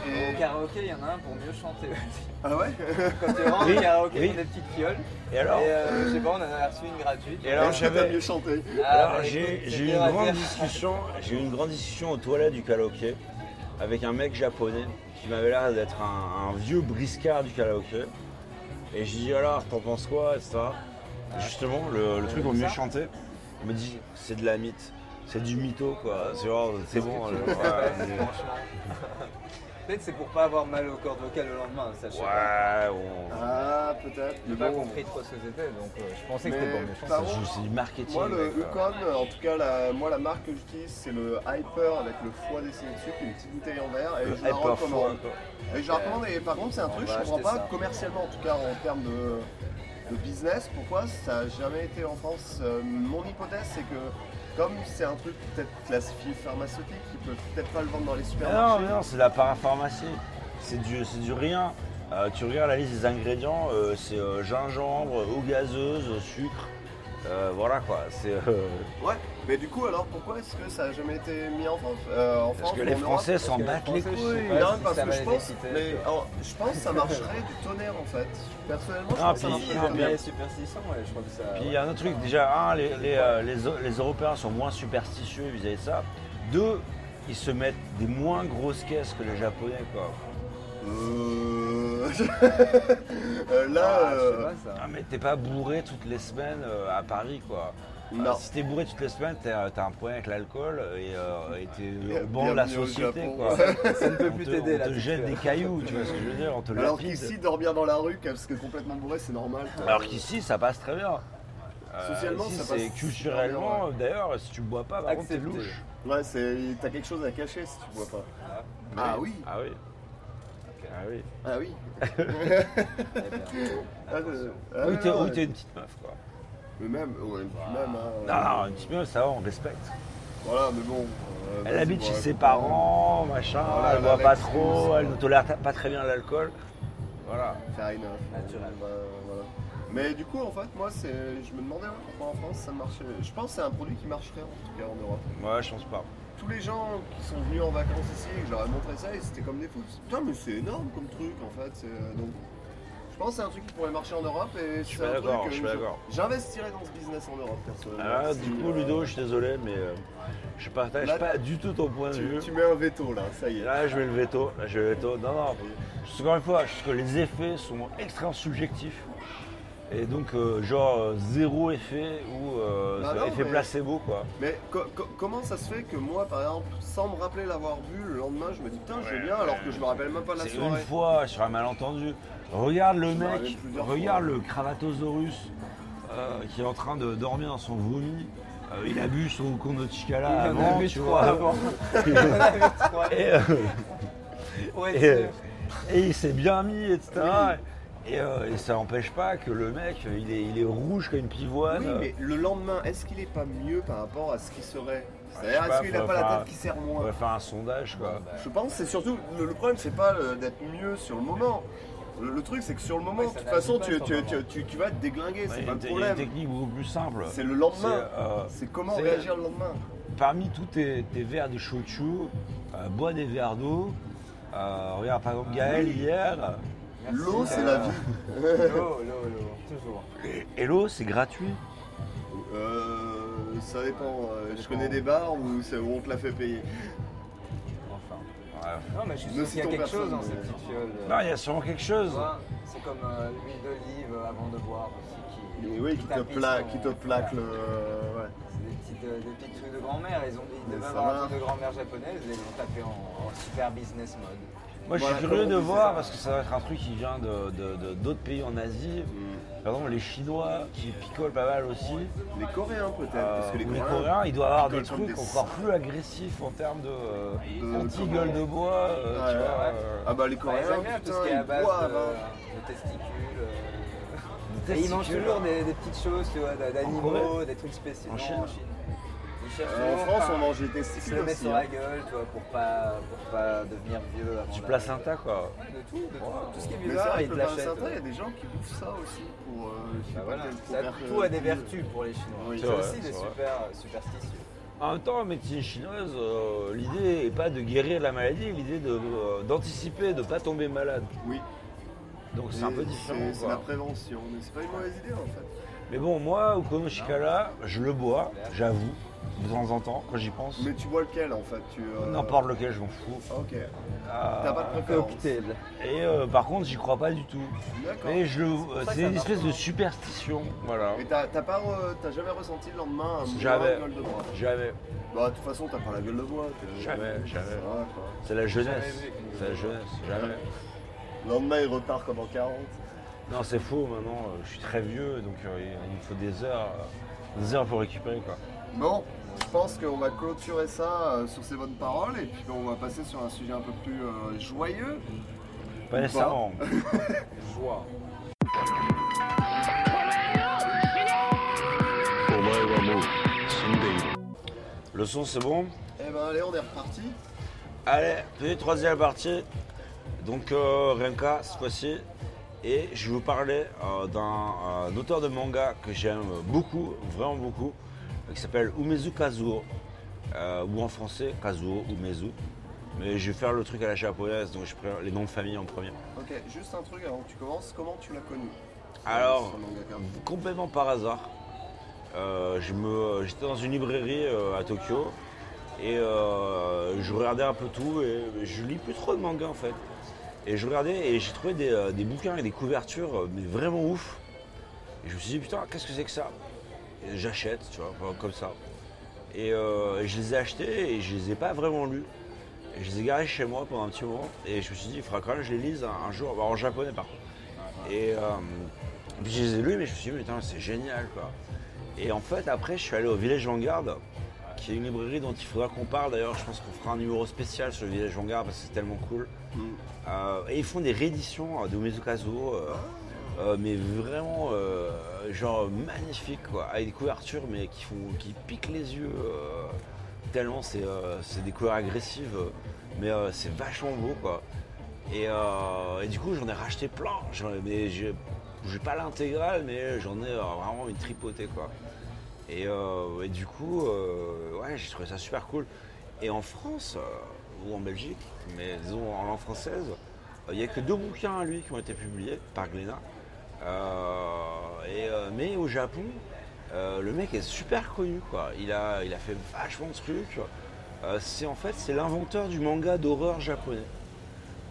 Et, Au karaoké, il y en a un pour mieux chanter aussi. Ah ouais Quand tu rentres Oui, au karaoké, oui. des petites fioles. Et alors Et euh, je sais pas, on en a reçu une gratuite. Et alors, j'avais- mieux chanté Ah, Alors bah, j'ai eu une grande discussion, j'ai eu une grande discussion aux toilettes du karaoké avec un mec japonais qui m'avait l'air d'être un, un vieux briscard du karaoké. Et j'ai dit alors t'en penses quoi etc. Justement le, le truc au mieux chanter, il me dit c'est de la mythe, c'est du mytho quoi. C'est genre, c'est bon. Mais-. Peut-être c'est pour pas avoir mal aux cordes vocales le lendemain, ça je sais pas. ouais, bon. Ah peut-être. J'ai mais pas bon. compris trop ce que c'était, donc euh, je pensais que Mais c'était C'est c'est du marketing. Moi, le euh, en tout cas, la, moi, la marque que j'utilise, c'est le Hyper avec le foie dessiné dessus, qui est une petite bouteille en verre, et Le je la recommande. Et je la recommande, et par contre, c'est un On truc, je comprends pas ça. commercialement, en tout cas, en termes de, de business, pourquoi ça n'a jamais été en France. Euh, mon hypothèse, c'est que comme c'est un truc peut-être classifié pharmaceutique, ils peuvent peut-être pas le vendre dans les Mais non, supermarchés. mais non, c'est de la parapharmacie. C'est du, c'est du rien. Euh, tu regardes la liste des ingrédients, euh, c'est euh, gingembre, eau gazeuse, sucre. Voilà quoi. C'est euh, Ouais, mais du coup, alors pourquoi est-ce que ça n'a jamais été mis en France? Euh, en parce France que ou les Français s'en que les battent les couilles. pas. Non, si parce que je pense, exciter, mais tu vois. alors, je pense que ça marcherait du tonnerre en fait. Personnellement, je Ah, pense que ça marcherait les superstitions, ouais, je crois que ça. Puis il y a un autre truc, déjà, un, les, les, euh, les les Européens sont moins superstitieux vis-à-vis de ça. Deux, ils se mettent des moins grosses caisses que les Japonais quoi. Euh... euh, là, Ah, je sais pas ça. Ah mais t'es pas bourré toutes les semaines euh, à Paris quoi. Euh, non. si t'es bourré toutes les semaines, t'as un problème avec l'alcool et euh, t'es banc de la société quoi. Ça ne peut plus te, t'aider on te jette des cailloux, tu vois ce que je veux dire, on te Alors qu'ici, dormir dans la rue parce que complètement bourré, c'est normal. Alors qu'ici, ça passe très bien. Euh, Socialement, ici, ça c'est passe culturellement, d'ailleurs, si tu bois pas, par contre, t'es louche. Ouais, t'as quelque chose à cacher si tu bois pas. Ah oui. Ah oui. Ah oui. Ah oui. Ah, euh, ah, oui, oui, t'es une petite meuf, quoi. Mais même, ouais, même. hein, Non, non, une petite meuf, ça va, on respecte. Voilà, mais bon. euh, Elle vas-y, habite chez ses bon. parents, machin, Voilà, elle elle boit a pas l'excuse, trop, elle ne tolère pas très bien l'alcool. Voilà. Fair enough. Naturel. Bah, voilà. Mais du coup, en fait, moi, c'est, je me demandais ouais, pourquoi en France ça marchait. Je pense que c'est un produit qui marcherait en tout cas en Europe. Ouais, je pense pas. Tous les gens qui sont venus en vacances ici, que j'aurais montré ça, ils étaient comme des fous. Putain, mais c'est énorme comme truc en fait. c'est- Donc, je pense que c'est un truc qui pourrait marcher en Europe et Je suis d'accord. J'investirais dans ce business en Europe personnellement. Si, du coup, euh, Ludo, je suis désolé, mais euh, je partage Là, pas du tout ton point de tu, vue. tu mets un veto là, ça y est. Là, je mets le veto. Là, je le veto. Non, non. Encore une fois, je trouve que les effets sont extrêmement subjectifs. Et donc, euh, genre, euh, zéro effet ou euh, Bah non, effet mais- placebo, quoi. Mais co- co- comment ça se fait que moi, par exemple, sans me rappeler l'avoir vu, le lendemain, je me dis putain, j'ai bien, alors que je me rappelle même pas de la C'est une soirée. fois sur un malentendu. Regarde le Je me mec, regarde fois. le Cravatosaurus euh, qui est en train de dormir dans son vomi. Euh, il a bu son Kono Chikala Il en a avant, bu tu vois. avant. Euh, et il s'est bien mis, etc. Et, euh, et ça n'empêche pas que le mec, il est, il est rouge comme une pivoine. Oui, mais le lendemain, est-ce qu'il est pas mieux par rapport à ce qu'il serait je C'est-à-dire, est-ce qu'il a faut pas la tête qui On moins va faire un sondage, quoi. Je pense que c'est surtout. Le, le problème, c'est pas euh, d'être mieux sur le moment. Le, le truc, c'est que sur le moment, Ouais, de toute façon, tu, sur tu, le tu, moment. tu- tu vas te déglinguer, Il c'est pas le il y a une problème. technique beaucoup plus simple. C'est le lendemain. C'est, euh, comment réagir le lendemain. Parmi tous tes, tes verres de shochu, euh, bois des verres d'eau. Euh, regarde, par exemple, Gaël hier. L'eau, c'est la vie. L'eau, l'eau, l'eau, toujours. Et l'eau, c'est gratuit. Euh, ça dépend. euh, je dépend. connais des bars où, on te la fait payer. Enfin. Ouais. Non, mais je suis sûr qu'il y a quelque chose dans ces petites fioles. euh, Non, il y a sûrement quelque chose. C'est comme euh, l'huile d'olive avant de boire aussi. Qui, Et oui, qui te plaque, qui te plaque le. ouais. C'est des, petites, des trucs de grand-mère. Ils, ont, ils devaient avoir un truc de grand-mère japonaise et ils l'ont tapé en, en super business mode. Moi, je Voilà, suis curieux de voir ça parce que ça va être un truc qui vient de- de- de- d'autres pays en Asie. Mm. Par exemple, les Chinois qui picolent pas mal aussi. Les Coréens peut-être, Euh, parce que les ou les Coréens. Coréens, ils doivent avoir des trucs des encore plus agressifs en termes de, euh, De- anti-gueule de bois. euh, Ouais, tu vois, ouais. euh, Ah bah les Bah, Coréens, tout putain, ce qui est à ils base boivent. de, hein. de testicules. euh. des Et ils mangent toujours des, des petites choses, tu vois, d'animaux, des trucs spéciaux. En Non, Chine en Chine. Euh, en France, on mange des testicules aussi. sur hein. la gueule, tu vois, pour pas, pour pas devenir vieux avant Du la- placenta, quoi. Ouais, de tout, de tout. Tout ce qui est bizarre, ils te l'achètent. placenta, il y a des gens qui bouffent ça aussi pour. euh, Bah tout a des vertus pour les Chinois. C'est aussi des super superstitieux. En même temps, en médecine chinoise, euh, l'idée n'est pas de guérir la maladie, l'idée de, euh, d'anticiper, de ne pas tomber malade. Oui. Donc c'est un peu différent. c'est- la prévention, mais c'est pas une mauvaise idée en fait. Mais bon, moi, au Kono Shikara, je le bois, j'avoue, de temps en temps, quand j'y pense. Mais tu bois lequel en fait tu, euh, N'importe lequel, je m'en fous. Ok. Euh, T'as pas de préférence. Et euh, par contre, j'y crois pas du tout. D'accord. Mais je, c'est une espèce de superstition, voilà. Mais t'as t'as pas, re- t'as jamais ressenti le lendemain un Jamais. gueule de bois Jamais, Bah de toute façon t'as pas la gueule de bois. t'es- Jamais, jamais. Quoi. c'est la jeunesse, c'est la jeunesse, jamais. Le lendemain il repart comme en 40. Non, c'est faux, maintenant, euh, je suis très vieux, donc euh, il me faut des heures, des heures pour récupérer, quoi. Bon, je pense qu'on va clôturer ça euh, sur ces bonnes paroles et puis on va passer sur un sujet un peu plus euh, joyeux. Pas nécessairement. Joie. Le son c'est bon? Eh ben allez on est reparti. Allez, petite troisième partie. Donc euh, Renka cette fois-ci. Et je vais vous parler euh, d'un auteur de manga que j'aime beaucoup, vraiment beaucoup qui s'appelle Umezu Kazuo. euh, ou en français Kazuo Umezu. Mais je vais faire le truc à la japonaise, donc je prends les noms de famille en premier. Ok, juste un truc avant que tu commences, comment tu l'as connu? Alors, complètement par hasard, euh, j'étais dans une librairie euh, à Tokyo et je regardais un peu tout et je lis plus trop de manga en fait. Et je regardais et j'ai trouvé des, des bouquins et des couvertures mais vraiment ouf. Et je me suis dit putain qu'est-ce que c'est que ça? J'achète, tu vois, comme ça. Et, euh, et je les ai achetés et je les ai pas vraiment lus. Et je les ai garés chez moi pendant un petit moment et je me suis dit il faudra quand même que je les lise un, un jour, en japonais par contre. Et euh, puis je les ai lus mais je me suis dit putain c'est génial quoi. Et en fait après je suis allé au Village Vanguard qui est une librairie dont il faudra qu'on parle d'ailleurs, je pense qu'on fera un numéro spécial sur le Village Vanguard parce que c'est tellement cool. Euh, et ils font des rééditions de Mezukazo, euh, mais vraiment genre magnifiques quoi, avec des couvertures mais qui font qui piquent les yeux euh, tellement c'est euh, c'est des couleurs agressives, mais euh, c'est vachement beau quoi. Et, et du coup j'en ai racheté plein, mais j'ai pas l'intégrale, mais j'en ai vraiment une tripotée quoi. Et, et du coup, ouais, j'ai trouvé ça super cool. Et en France, ou en Belgique, mais disons en langue française, il n'y a que deux bouquins à lui qui ont été publiés par Glénat. Euh, et, euh, mais au Japon, euh, le mec est super connu quoi. Il a, il a fait vachement de trucs. C'est en fait c'est l'inventeur du manga d'horreur japonais.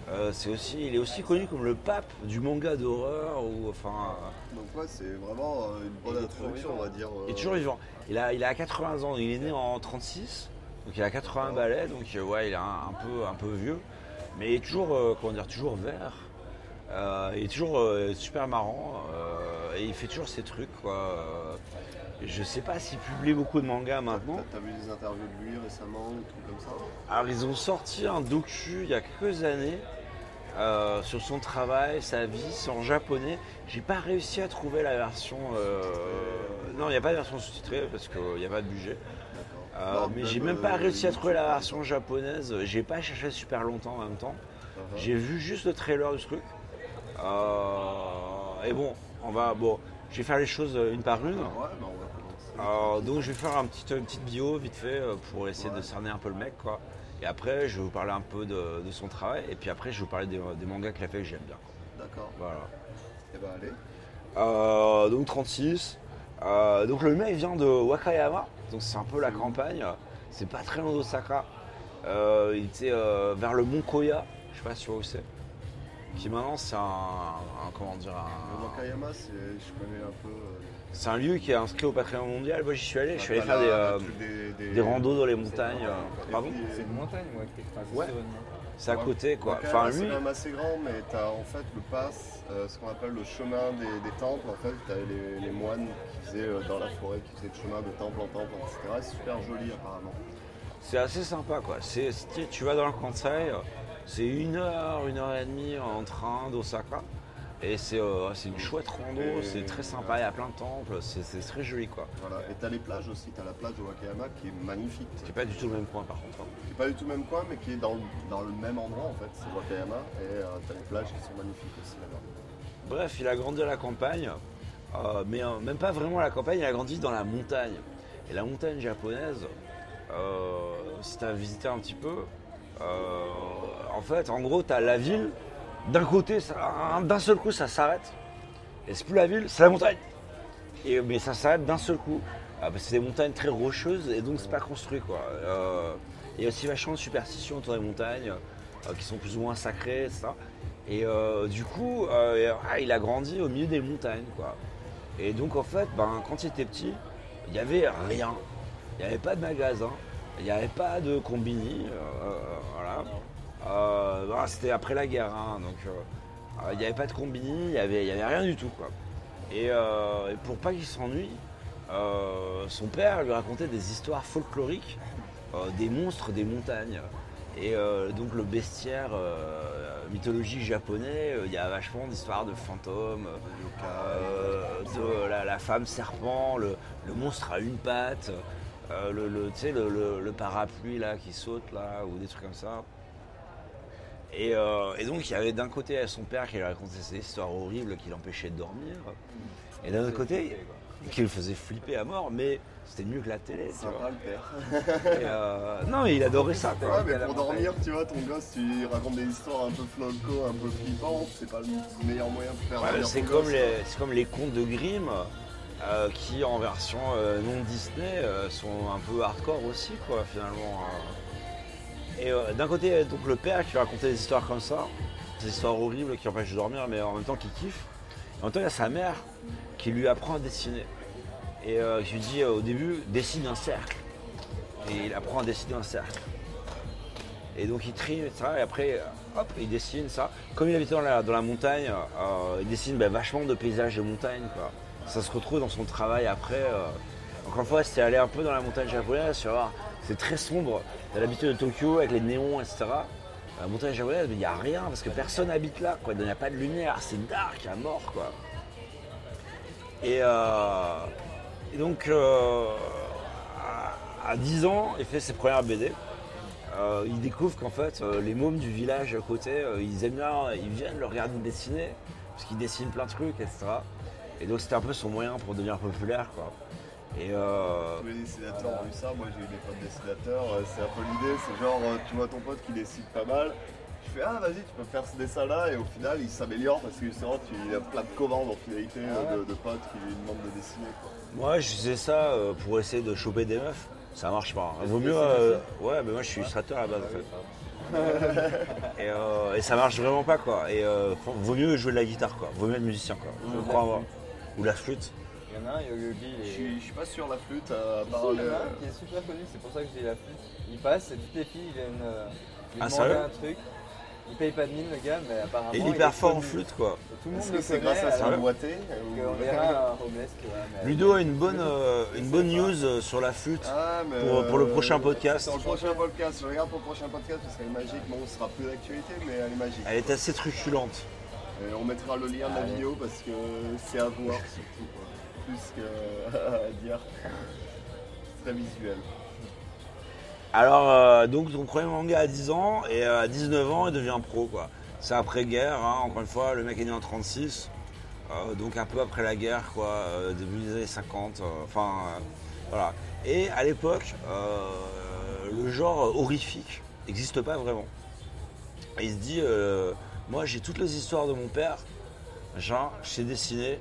Euh, c'est aussi, il est aussi connu comme le pape du manga d'horreur ou enfin. Donc ouais, c'est vraiment une bonne introduction, on va dire. Il est toujours vivant. Il a, il a 80 ans. Il est né en 36, donc il a 80 balais, donc ouais, il est un, un peu, un peu vieux, mais il est toujours, euh, comment dire, toujours vert. Euh, il est toujours euh, super marrant euh, et il fait toujours ses trucs quoi. Je sais pas s'il publie beaucoup de mangas maintenant. T'as vu des interviews de lui récemment, des trucs comme ça Alors ils ont sorti un docu il y a quelques années sur son travail, sa vie, c'est en japonais. J'ai pas réussi à trouver la version. Non, il n'y a pas de version sous-titrée parce qu'il n'y a pas de budget. Non, mais j'ai même, pas réussi à trouver la version japonaise. J'ai pas cherché super longtemps en même temps. exemple. J'ai vu juste le trailer du truc. Euh, et bon, on va. Bon, je vais faire les choses une par une. Ouais, bah on va commencer. Euh, donc je vais faire un petit, une petite bio vite fait euh, pour essayer de cerner un peu le mec quoi. Et après je vais vous parler un peu de, de son travail et puis après je vais vous parler des, des mangas qu'il a fait que j'aime bien. D'accord. Voilà. Et bah allez. Euh, donc 36. Euh, donc le mec vient de Wakayama, donc c'est un peu la campagne. C'est pas très loin d'Osaka. Euh, il était euh, vers le mont Koya, je sais pas si où c'est. Qui maintenant c'est un, un- comment dire Le un, Wakayama, c'est, je connais un peu. euh, c'est un lieu qui est inscrit au patrimoine mondial. Moi j'y suis allé, je suis allé faire des, euh, des, des- des randos dans les montagnes. euh. Pardon C'est une montagne, moi, qui est enfin, Ouais. montagne. C'est à côté quoi. Wakayama, Enfin c'est quand même assez grand, mais t'as en fait le pass, euh, ce qu'on appelle le chemin des, des temples. En fait, t'as les, les moines qui faisaient euh, dans la forêt, qui faisaient le chemin de temple en temple, etc. C'est super joli apparemment. c'est assez sympa quoi. C'est, tu vas dans le euh, c'est une heure, une heure et demie en train d'Osaka. Et c'est, euh, une chouette rando, Et- c'est très sympa, il y a plein de temples, c'est, très joli quoi. Voilà. Et t'as les plages aussi, t'as la plage de Wakayama qui est magnifique. Qui est pas du tout le même point par contre. hein. Qui est pas du tout le même coin, mais qui est dans, le- dans le même endroit en fait, c'est Wakayama. Et euh, t'as les plages qui sont magnifiques aussi là-bas. Bref, il a grandi à la campagne, euh, mais euh, même pas vraiment à la campagne, il a grandi dans la montagne. Et la montagne japonaise, si tu as visité un petit peu, en fait, en gros, tu la ville, d'un côté, d'un seul coup, ça s'arrête. Et c'est plus la ville, c'est la montagne. Et, mais ça s'arrête d'un seul coup. Ah, parce que c'est des montagnes très rocheuses et donc c'est pas construit quoi. Euh, il y a aussi vachement de superstitions autour des montagnes euh, qui sont plus ou moins sacrées. Et euh, du coup, ah, il a grandi au milieu des montagnes. Et donc en fait, ben, quand il était petit, il n'y avait rien. Il n'y avait pas de magasin, il n'y avait pas de combini. voilà. Euh, C'était après la guerre, hein, donc euh, euh, il n'y avait pas de combini, il n'y avait, y avait rien du tout. Quoi. Et, pour pas qu'il s'ennuie, son père lui racontait des histoires folkloriques, des monstres des montagnes. Et donc le bestiaire mythologique japonais, il y a vachement d'histoires de fantômes, de la, femme serpent, le, monstre à une patte, le parapluie là qui saute là, ou des trucs comme ça. Et, euh, et donc il y avait d'un côté son père qui lui racontait ces histoires horribles qui l'empêchaient de dormir, et d'un autre côté qui le faisait flipper à mort, mais c'était mieux que la télé. vois. Sympa le père. Et, euh, non, mais il adorait ça. quoi. Ouais, mais pour dormir, tu vois, ton gosse, tu racontes des histoires un peu flolco, un peu flippantes, c'est pas le meilleur moyen de faire Ouais, dormir c'est comme, gosse, les, c'est comme les contes de Grimm euh, qui en version non Disney sont un peu hardcore aussi quoi finalement. euh. Et euh, d'un côté donc le père qui racontait des histoires comme ça, des histoires horribles qui empêchent de dormir mais en même temps qui kiffe. Et en même temps il y a sa mère qui lui apprend à dessiner. Et euh, qui lui dit euh, au début dessine un cercle. Et il apprend à dessiner un cercle. Et donc il trie, etc. Et après, hop, il dessine ça. Comme il habitait dans la, dans la montagne, euh, il dessine ben, vachement de paysages de montagne. Quoi. Ça se retrouve dans son travail après. euh. Encore une fois, c'était aller un peu dans la montagne japonaise, tu voir, c'est très sombre. T'as l'habitude de Tokyo avec les néons, etc. La montagne japonaise, il n'y a rien parce que personne habite là. Il n'y a pas de lumière, c'est dark à mort. quoi. Et, euh, et donc, euh, à, à 10 ans, il fait ses premières BD. Euh, il découvre qu'en fait, euh, les mômes du village à côté, ils aiment bien, ils viennent le regarder dessiner, parce qu'il dessine plein de trucs, etc. Et donc c'était un peu son moyen pour devenir populaire. Et euh, Tous les dessinateurs ont eu ça, moi j'ai eu des potes dessinateurs, euh, c'est un peu l'idée, c'est genre euh, tu vois ton pote qui dessine pas mal, tu fais ah vas-y tu peux faire ce dessin là et au final il s'améliore parce que justement tu il a plein de commandes en finalité euh, de, de potes qui lui demandent de dessiner quoi. moi je faisais ça pour essayer de choper des meufs. Ça marche pas. Vaut mieux. euh, ouais, mais moi je suis illustrateur à la base en fait. Et, euh, et ça marche vraiment pas quoi. Et euh, vaut mieux jouer de la guitare quoi. Vaut mieux être musicien quoi. Je crois moi. Ou la flûte. Il y en a un, Yo-Yogi, Je et... suis, je suis pas sûr la flûte euh, à Si, part il y en le- a un qui est super connu, c'est pour ça que je dis la flûte. Il passe et toutes les filles viennent euh, lui Ah, demander un truc. Il paye pas de mine le gars, mais apparemment. Et il est hyper fort en flûte quoi. Et Tout le monde le que c'est connaît. grâce à son alors boîté va. mais- Ludo a une bonne, euh, une bonne news euh, sur la flûte. Ah, Pour- pour le euh, prochain podcast. Sur le prochain podcast, je regarde pour le prochain podcast parce qu'elle est magique. Bon, ce sera plus d'actualité, mais elle est magique. Elle est assez truculente. Et on mettra le lien de la vidéo parce que c'est à voir surtout. quoi. Plus qu'à dire. C'est très visuel. Alors, euh, donc, ton premier manga à 10 ans, et euh, à 19 ans, il devient pro, quoi. C'est après-guerre, hein, encore une fois, le mec est né en 36, euh, donc un peu après la guerre, quoi, euh, début des années 50, euh, enfin, euh, voilà. Et à l'époque, euh, le genre horrifique n'existe pas vraiment. Il se dit, euh, moi j'ai toutes les histoires de mon père, genre, je sais dessiner.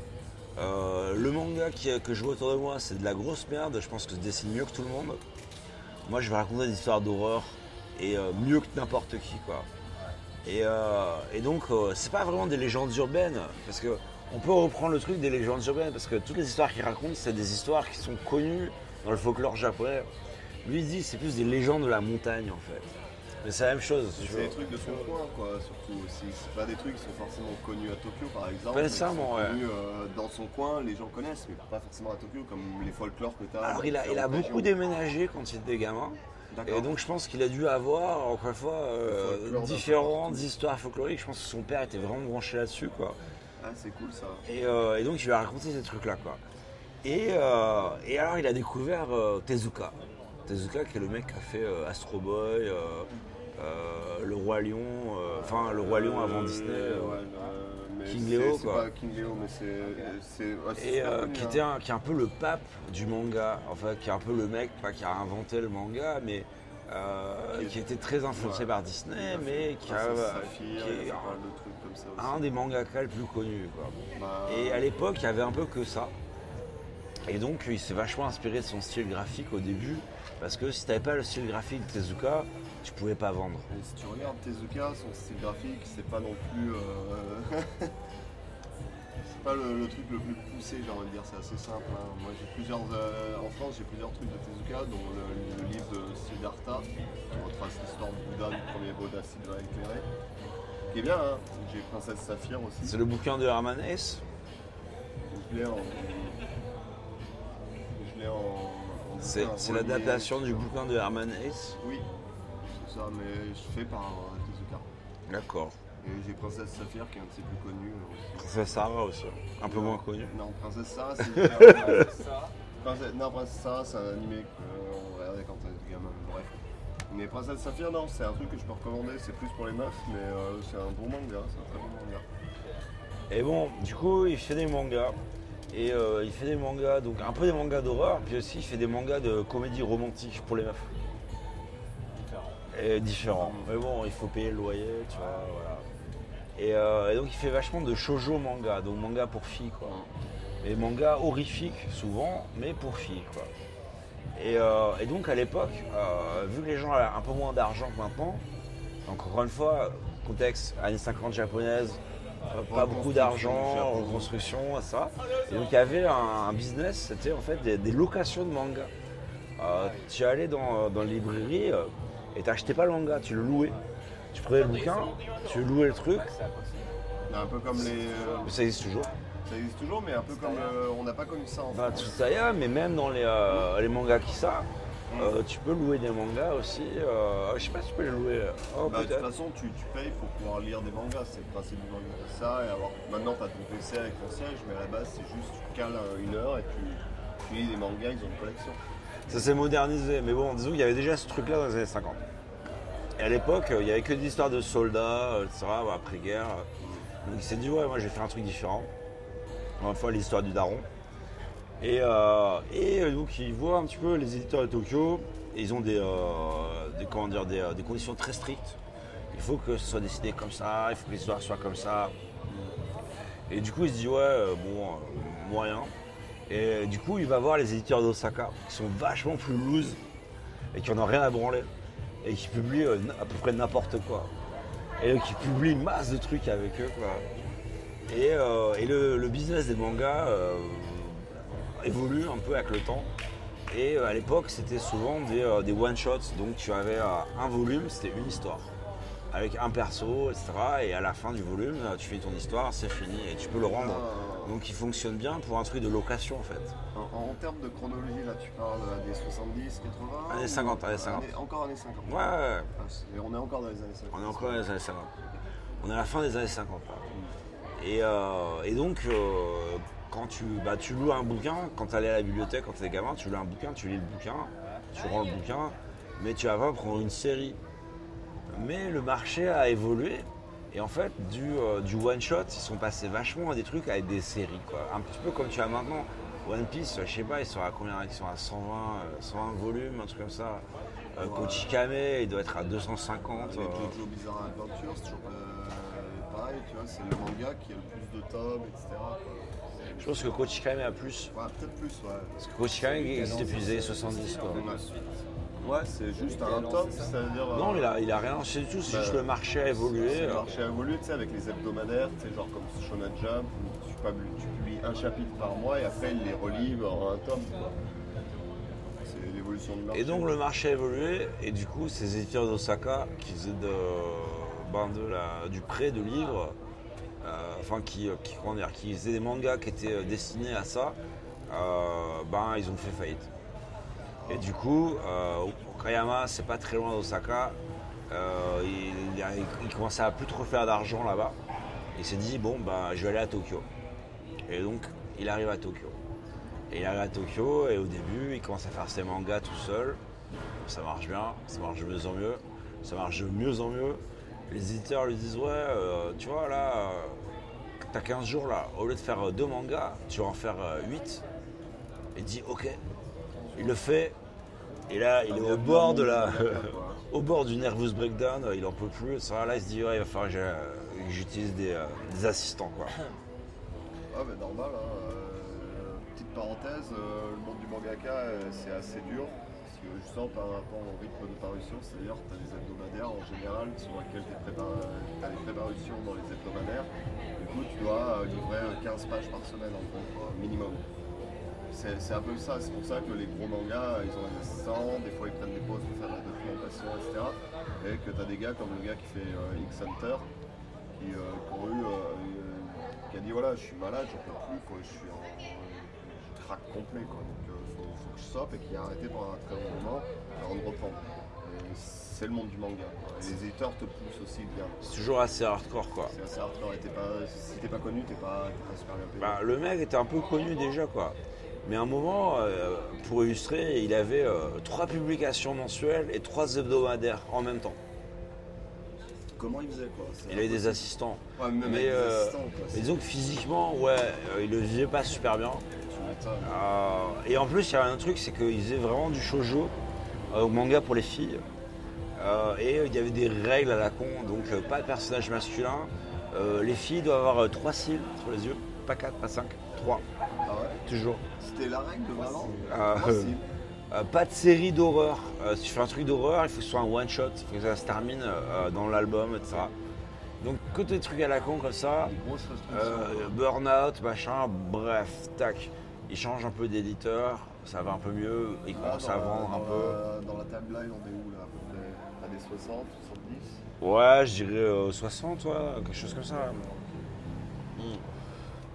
Euh, le manga que je vois autour de moi, c'est de la grosse merde, je pense que je dessine mieux que tout le monde. Moi, je vais raconter des histoires d'horreur et euh, mieux que n'importe qui, quoi. Et, euh, donc, c'est pas vraiment des légendes urbaines, parce que on peut reprendre le truc des légendes urbaines, parce que toutes les histoires qu'il raconte, c'est des histoires qui sont connues dans le folklore japonais. Lui, il dit, c'est plus des légendes de la montagne, en fait. Mais c'est la même chose. C'est des trucs de son coin, quoi, surtout. C'est pas des trucs qui sont forcément connus à Tokyo, par exemple. Mais ouais. connus, euh, dans son coin, les gens connaissent, mais pas forcément à Tokyo, comme les folklores que tu as. Alors, il a, il a beaucoup déménagé quand il était gamin. Et donc je pense qu'il a dû avoir, encore une fois, euh, différentes histoires folkloriques. Je pense que son père était vraiment branché là-dessus, quoi. Ah, c'est cool ça. Et, euh, et donc il lui a raconté ces trucs-là, quoi. Et, et alors il a découvert Tezuka. Tezuka qui est le mec qui a fait Astro Boy, Le Roi Lion, euh, enfin Le Roi Lion avant Euh, Disney. ouais, euh, euh, King c'est quoi. pas King Léo, mais c'est. c'est et euh, connu, qui, hein. était un, qui est un peu le pape du manga, enfin qui est un peu le mec pas qui a inventé le manga, mais euh, Qui est- qui était très influencé Ouais. par Disney, fait mais qui a, euh, Saphir, qui a est fait pas mal de trucs comme ça aussi. un des mangaka les plus connus. Quoi. Bah, Et à l'époque, il y avait un peu que ça. Et donc, il s'est vachement inspiré de son style graphique au début, parce que si tu n'avais pas le style graphique de Tezuka, tu pouvais pas vendre. Et si tu regardes Tezuka, son style graphique, c'est pas non plus. euh, c'est pas le, le truc le plus poussé, j'ai envie de dire, c'est assez simple. hein. Moi j'ai plusieurs. euh, en France, j'ai plusieurs trucs de Tezuka, dont le, le livre de Siddhartha, qui retrace l'histoire de Bouddha, du premier Bouddha Sylvain éclairé. Qui est bien, hein. J'ai Princesse Saphir aussi. C'est le bouquin de Herman Hesse. Je l'ai en. Je l'ai en. en C'est l'adaptation du bouquin de Herman Hesse. Oui, ça, mais fait par euh, Tezuka. D'accord. Et j'ai Princesse Saphir qui est un de ses plus connus euh, aussi. Princesse Sarah aussi, un peu moins connu. Non, Princesse Sarah, c'est Princesse- Non, Princesse Sarah, c'est un animé qu'on regardait quand on était gamin, bref. Mais Princesse Saphir, non, c'est un truc que je peux recommander, c'est plus pour les meufs, mais euh, c'est un bon manga, c'est un très bon manga. Et bon, du coup, il fait des mangas. Et euh, il fait des mangas, donc un peu des mangas d'horreur, puis aussi il fait des mangas de comédie romantique pour les meufs. Et différents. Mais bon, il faut payer le loyer, tu vois, voilà. Et, euh, et donc il fait vachement de shoujo manga, donc manga pour filles, quoi. Et manga horrifiques, souvent, mais pour filles, quoi. Et, euh, et donc à l'époque, euh, vu que les gens avaient un peu moins d'argent que maintenant, donc encore une fois, contexte années 50 japonaises, pas beaucoup d'argent, reconstruction, ça. Et donc il y avait un, un business, c'était en fait des, des locations de manga. Euh, tu allais dans, dans les librairies et tu n'achetais pas le manga, tu le louais. Tu prenais le bouquin, tu louais le truc, ça possible. Un peu comme les. euh, ça existe toujours. ça existe toujours, mais un peu comme. euh, on n'a pas connu ça en France. Tsutaya, mais même dans les, euh, les mangas Kissa, euh, tu peux louer des mangas aussi. Je sais pas si tu peux les louer. Oh, Bah, de toute façon, tu, tu payes pour pouvoir lire des mangas, c'est le principe du manga. Ça, et avoir... maintenant tu as ton PC avec ton siège, mais à la base, c'est juste tu cales une heure et tu, tu lis des mangas, ils ont une collection. Ça s'est modernisé, mais bon, disons qu'il y avait déjà ce truc-là dans les années 50. Et à l'époque, euh, il n'y avait que des histoires de soldats, euh, etc., après-guerre. Donc il s'est dit ouais moi je vais faire un truc différent. Encore une fois l'histoire du daron. Et, euh, euh, donc il voit un petit peu les éditeurs de Tokyo. Ils ont des, euh, comment dire, des, euh, des conditions très strictes. Il faut que ce soit décidé comme ça, il faut que l'histoire soit comme ça. Et du coup il se dit ouais euh, bon euh, moyen. Et du coup il va voir les éditeurs d'Osaka qui sont vachement plus loose et qui en ont rien à branler. Et qui publient euh, à peu près n'importe quoi. Et qui publient une masse de trucs avec eux quoi. Et, euh, et le, business des mangas euh, évolue un peu avec le temps. Et euh, à l'époque, c'était souvent des, euh, one-shots. Donc tu avais euh, un volume, c'était une histoire. Avec un perso, etc. Et à la fin du volume, euh, tu fais ton histoire, c'est fini. Et tu peux le rendre. Ah. Donc il fonctionne bien pour un truc de location en fait. En, en termes de chronologie, là, tu parles des 70, 80 Années ou- 50, années 50. encore années 50. Ouais, ouais, ouais. Ah, Et on est encore dans les années 50. On est encore dans les années 50. On est à la fin des années 50 là. Et, euh, et donc, euh, quand tu, bah, tu loues un bouquin, quand tu allais à la bibliothèque, quand tu es gamin, tu loues un bouquin, tu lis le bouquin, tu rends le bouquin, mais tu vas pas prendre une série. Mais le marché a évolué. Et en fait, du, euh, du one-shot, ils sont passés vachement à des trucs avec des séries. Quoi. Un petit peu comme tu as maintenant. One Piece, je sais pas, ils sont à combien? Ils sont à 120, euh, 120 volumes, un truc comme ça. Euh, Kochikame, il doit être à 250. Les euh, Jojo Bizarre Adventure, c'est toujours euh, pareil, tu vois, c'est le manga qui a le plus de tomes, etc. quoi. Je pense que Kochikame a plus. Ouais, peut-être plus, ouais. Parce que Kochikame existe depuis les années 70. Quoi. Ouais, c'est juste un tome, c'est-à-dire. euh, Non, il a, il a rien lancé du tout, c'est Bah, juste le marché a évolué. Le euh, marché a évolué, tu sais, avec les hebdomadaires, tu sais, genre comme Shonen Jump, où tu, pub- tu publies un chapitre par mois et après ils les relient en un tome, quoi. C'est l'évolution du marché. Et donc le marché a évolué, et du coup, ces éditeurs d'Osaka qui faisaient de, ben, de la- du prêt de livres, euh, enfin qui, qui, comment dire, qui faisaient des mangas qui étaient destinés à ça, euh, ben ils ont fait faillite. Et du coup, euh, Okayama, c'est pas très loin d'Osaka, euh, il, commençait à plus trop faire d'argent là-bas. Il s'est dit, bon, ben, je vais aller à Tokyo. Et donc, il arrive à Tokyo. Et il arrive à Tokyo, et au début, il commence à faire ses mangas tout seul. Ça marche bien, ça marche de mieux en mieux, ça marche de mieux en mieux. Les éditeurs lui disent, ouais, euh, tu vois, là, t'as 15 jours là, au lieu de faire deux mangas, tu vas en faire 8. Il dit, ok. Il le fait, et là, il est au bord de la. au bord du nervous breakdown, il en peut plus. Là, il se dit, ouais, il va falloir que j'utilise des, euh, des assistants, quoi. Ah, mais normal, hein. euh, petite parenthèse, euh, le monde du mangaka, c'est assez dur. Parce que justement, par rapport au rythme de parution, c'est-à-dire tu as des hebdomadaires en général sur lesquels tu as les préparutions dans les hebdomadaires. Du coup, tu dois livrer euh, 15 pages par semaine en gros, minimum. C'est un peu ça, c'est pour ça que les gros mangas, ils ont des assistants, des fois ils prennent des pauses pour faire de la documentation, etc. Et que tu as des gars comme le gars qui fait euh, X Hunter, qui, euh, qui ont eu, euh, euh, qui a dit voilà, je suis malade, j'en peux plus, quoi, je suis en je craque complet, quoi. Donc il faut, faut que je stoppe et qui a arrêté pendant un très long moment avant de reprendre. C'est le monde du manga. quoi. Et les éditeurs te poussent aussi bien. C'est toujours assez hardcore, quoi. C'est assez hardcore. Et t'es pas, si t'es pas connu, t'es pas, t'es pas super bien payé. Bah, le mec était un peu connu déjà, quoi. Mais à un moment, euh, pour illustrer, il avait euh, trois publications mensuelles et trois hebdomadaires en même temps. Comment il faisait quoi Il avait des assistants. Ouais, même mais, avec des euh, assistants, quoi. Mais disons que physiquement, ouais, euh, il le vivait pas super bien. Et en plus, il y a un truc, c'est qu'il faisait vraiment du shoujo, au manga pour les filles. Et il y avait des règles à la con, donc pas de personnage masculin. Les filles doivent avoir trois cils sur les yeux, pas quatre, pas cinq, Ah ouais toujours. C'était la règle vraiment Ah, Moi, si. Euh, pas de série d'horreur. Euh, si tu fais un truc d'horreur, il faut que ce soit un one shot, il faut que ça se termine euh, dans l'album, etc. Donc que des trucs à la con comme ça, euh, burn-out, machin, bref, tac. Il change un peu d'éditeur, ça va un peu mieux, il Ah, commence à vendre un peu. Dans la timeline, on est où là à peu près? Années 60, 70 Ouais, je dirais euh, 60, ouais, quelque chose comme ça. Mm.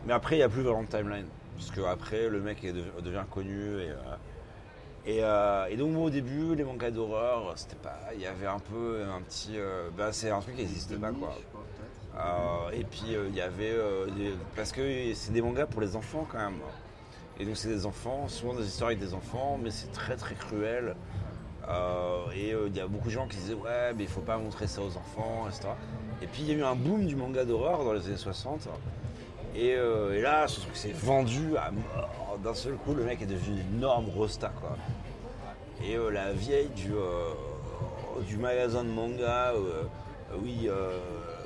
Mais après, il n'y a plus vraiment de timeline. Parce qu'après, le mec devient connu. Et, euh, et, euh, et donc, moi, au début, les mangas d'horreur, c'était pas. Il y avait un peu un petit. euh, bah, c'est un truc qui n'existait pas, quoi. Euh, et puis, il y avait. des- parce que c'est des mangas pour les enfants, quand même. Et donc, c'est des enfants, souvent des histoires avec des enfants, mais c'est très, très cruel. Et il y a beaucoup de gens qui disaient ouais mais il faut pas montrer ça aux enfants etc. Et puis il y a eu un boom du manga d'horreur dans les années 60. Et, euh, et là, ce truc s'est vendu à mort. D'un seul coup, le mec est devenu une énorme rosta, quoi. Et euh, la vieille du, euh, du magasin de manga, oui,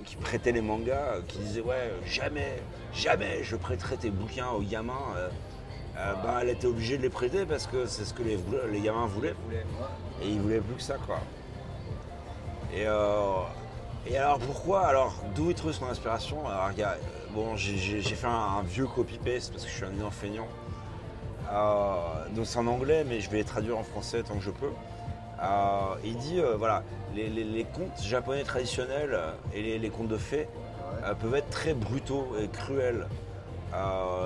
qui prêtait les mangas, qui disait ouais, jamais, jamais je prêterai tes bouquins aux gamins. ben, elle était obligée de les prêter parce que c'est ce que les, gamins voulaient. Et ils voulaient plus que ça, quoi. Et, et alors pourquoi? Alors d'où il trouve son inspiration? Alors il y a- bon, j'ai- fait un, un vieux copy-paste parce que je suis un énorme feignant. Euh, donc c'est en anglais, mais je vais les traduire en français tant que je peux. Euh, il dit euh, voilà, les, les- les contes japonais traditionnels euh, et les, les contes de fées peuvent être très brutaux et cruels.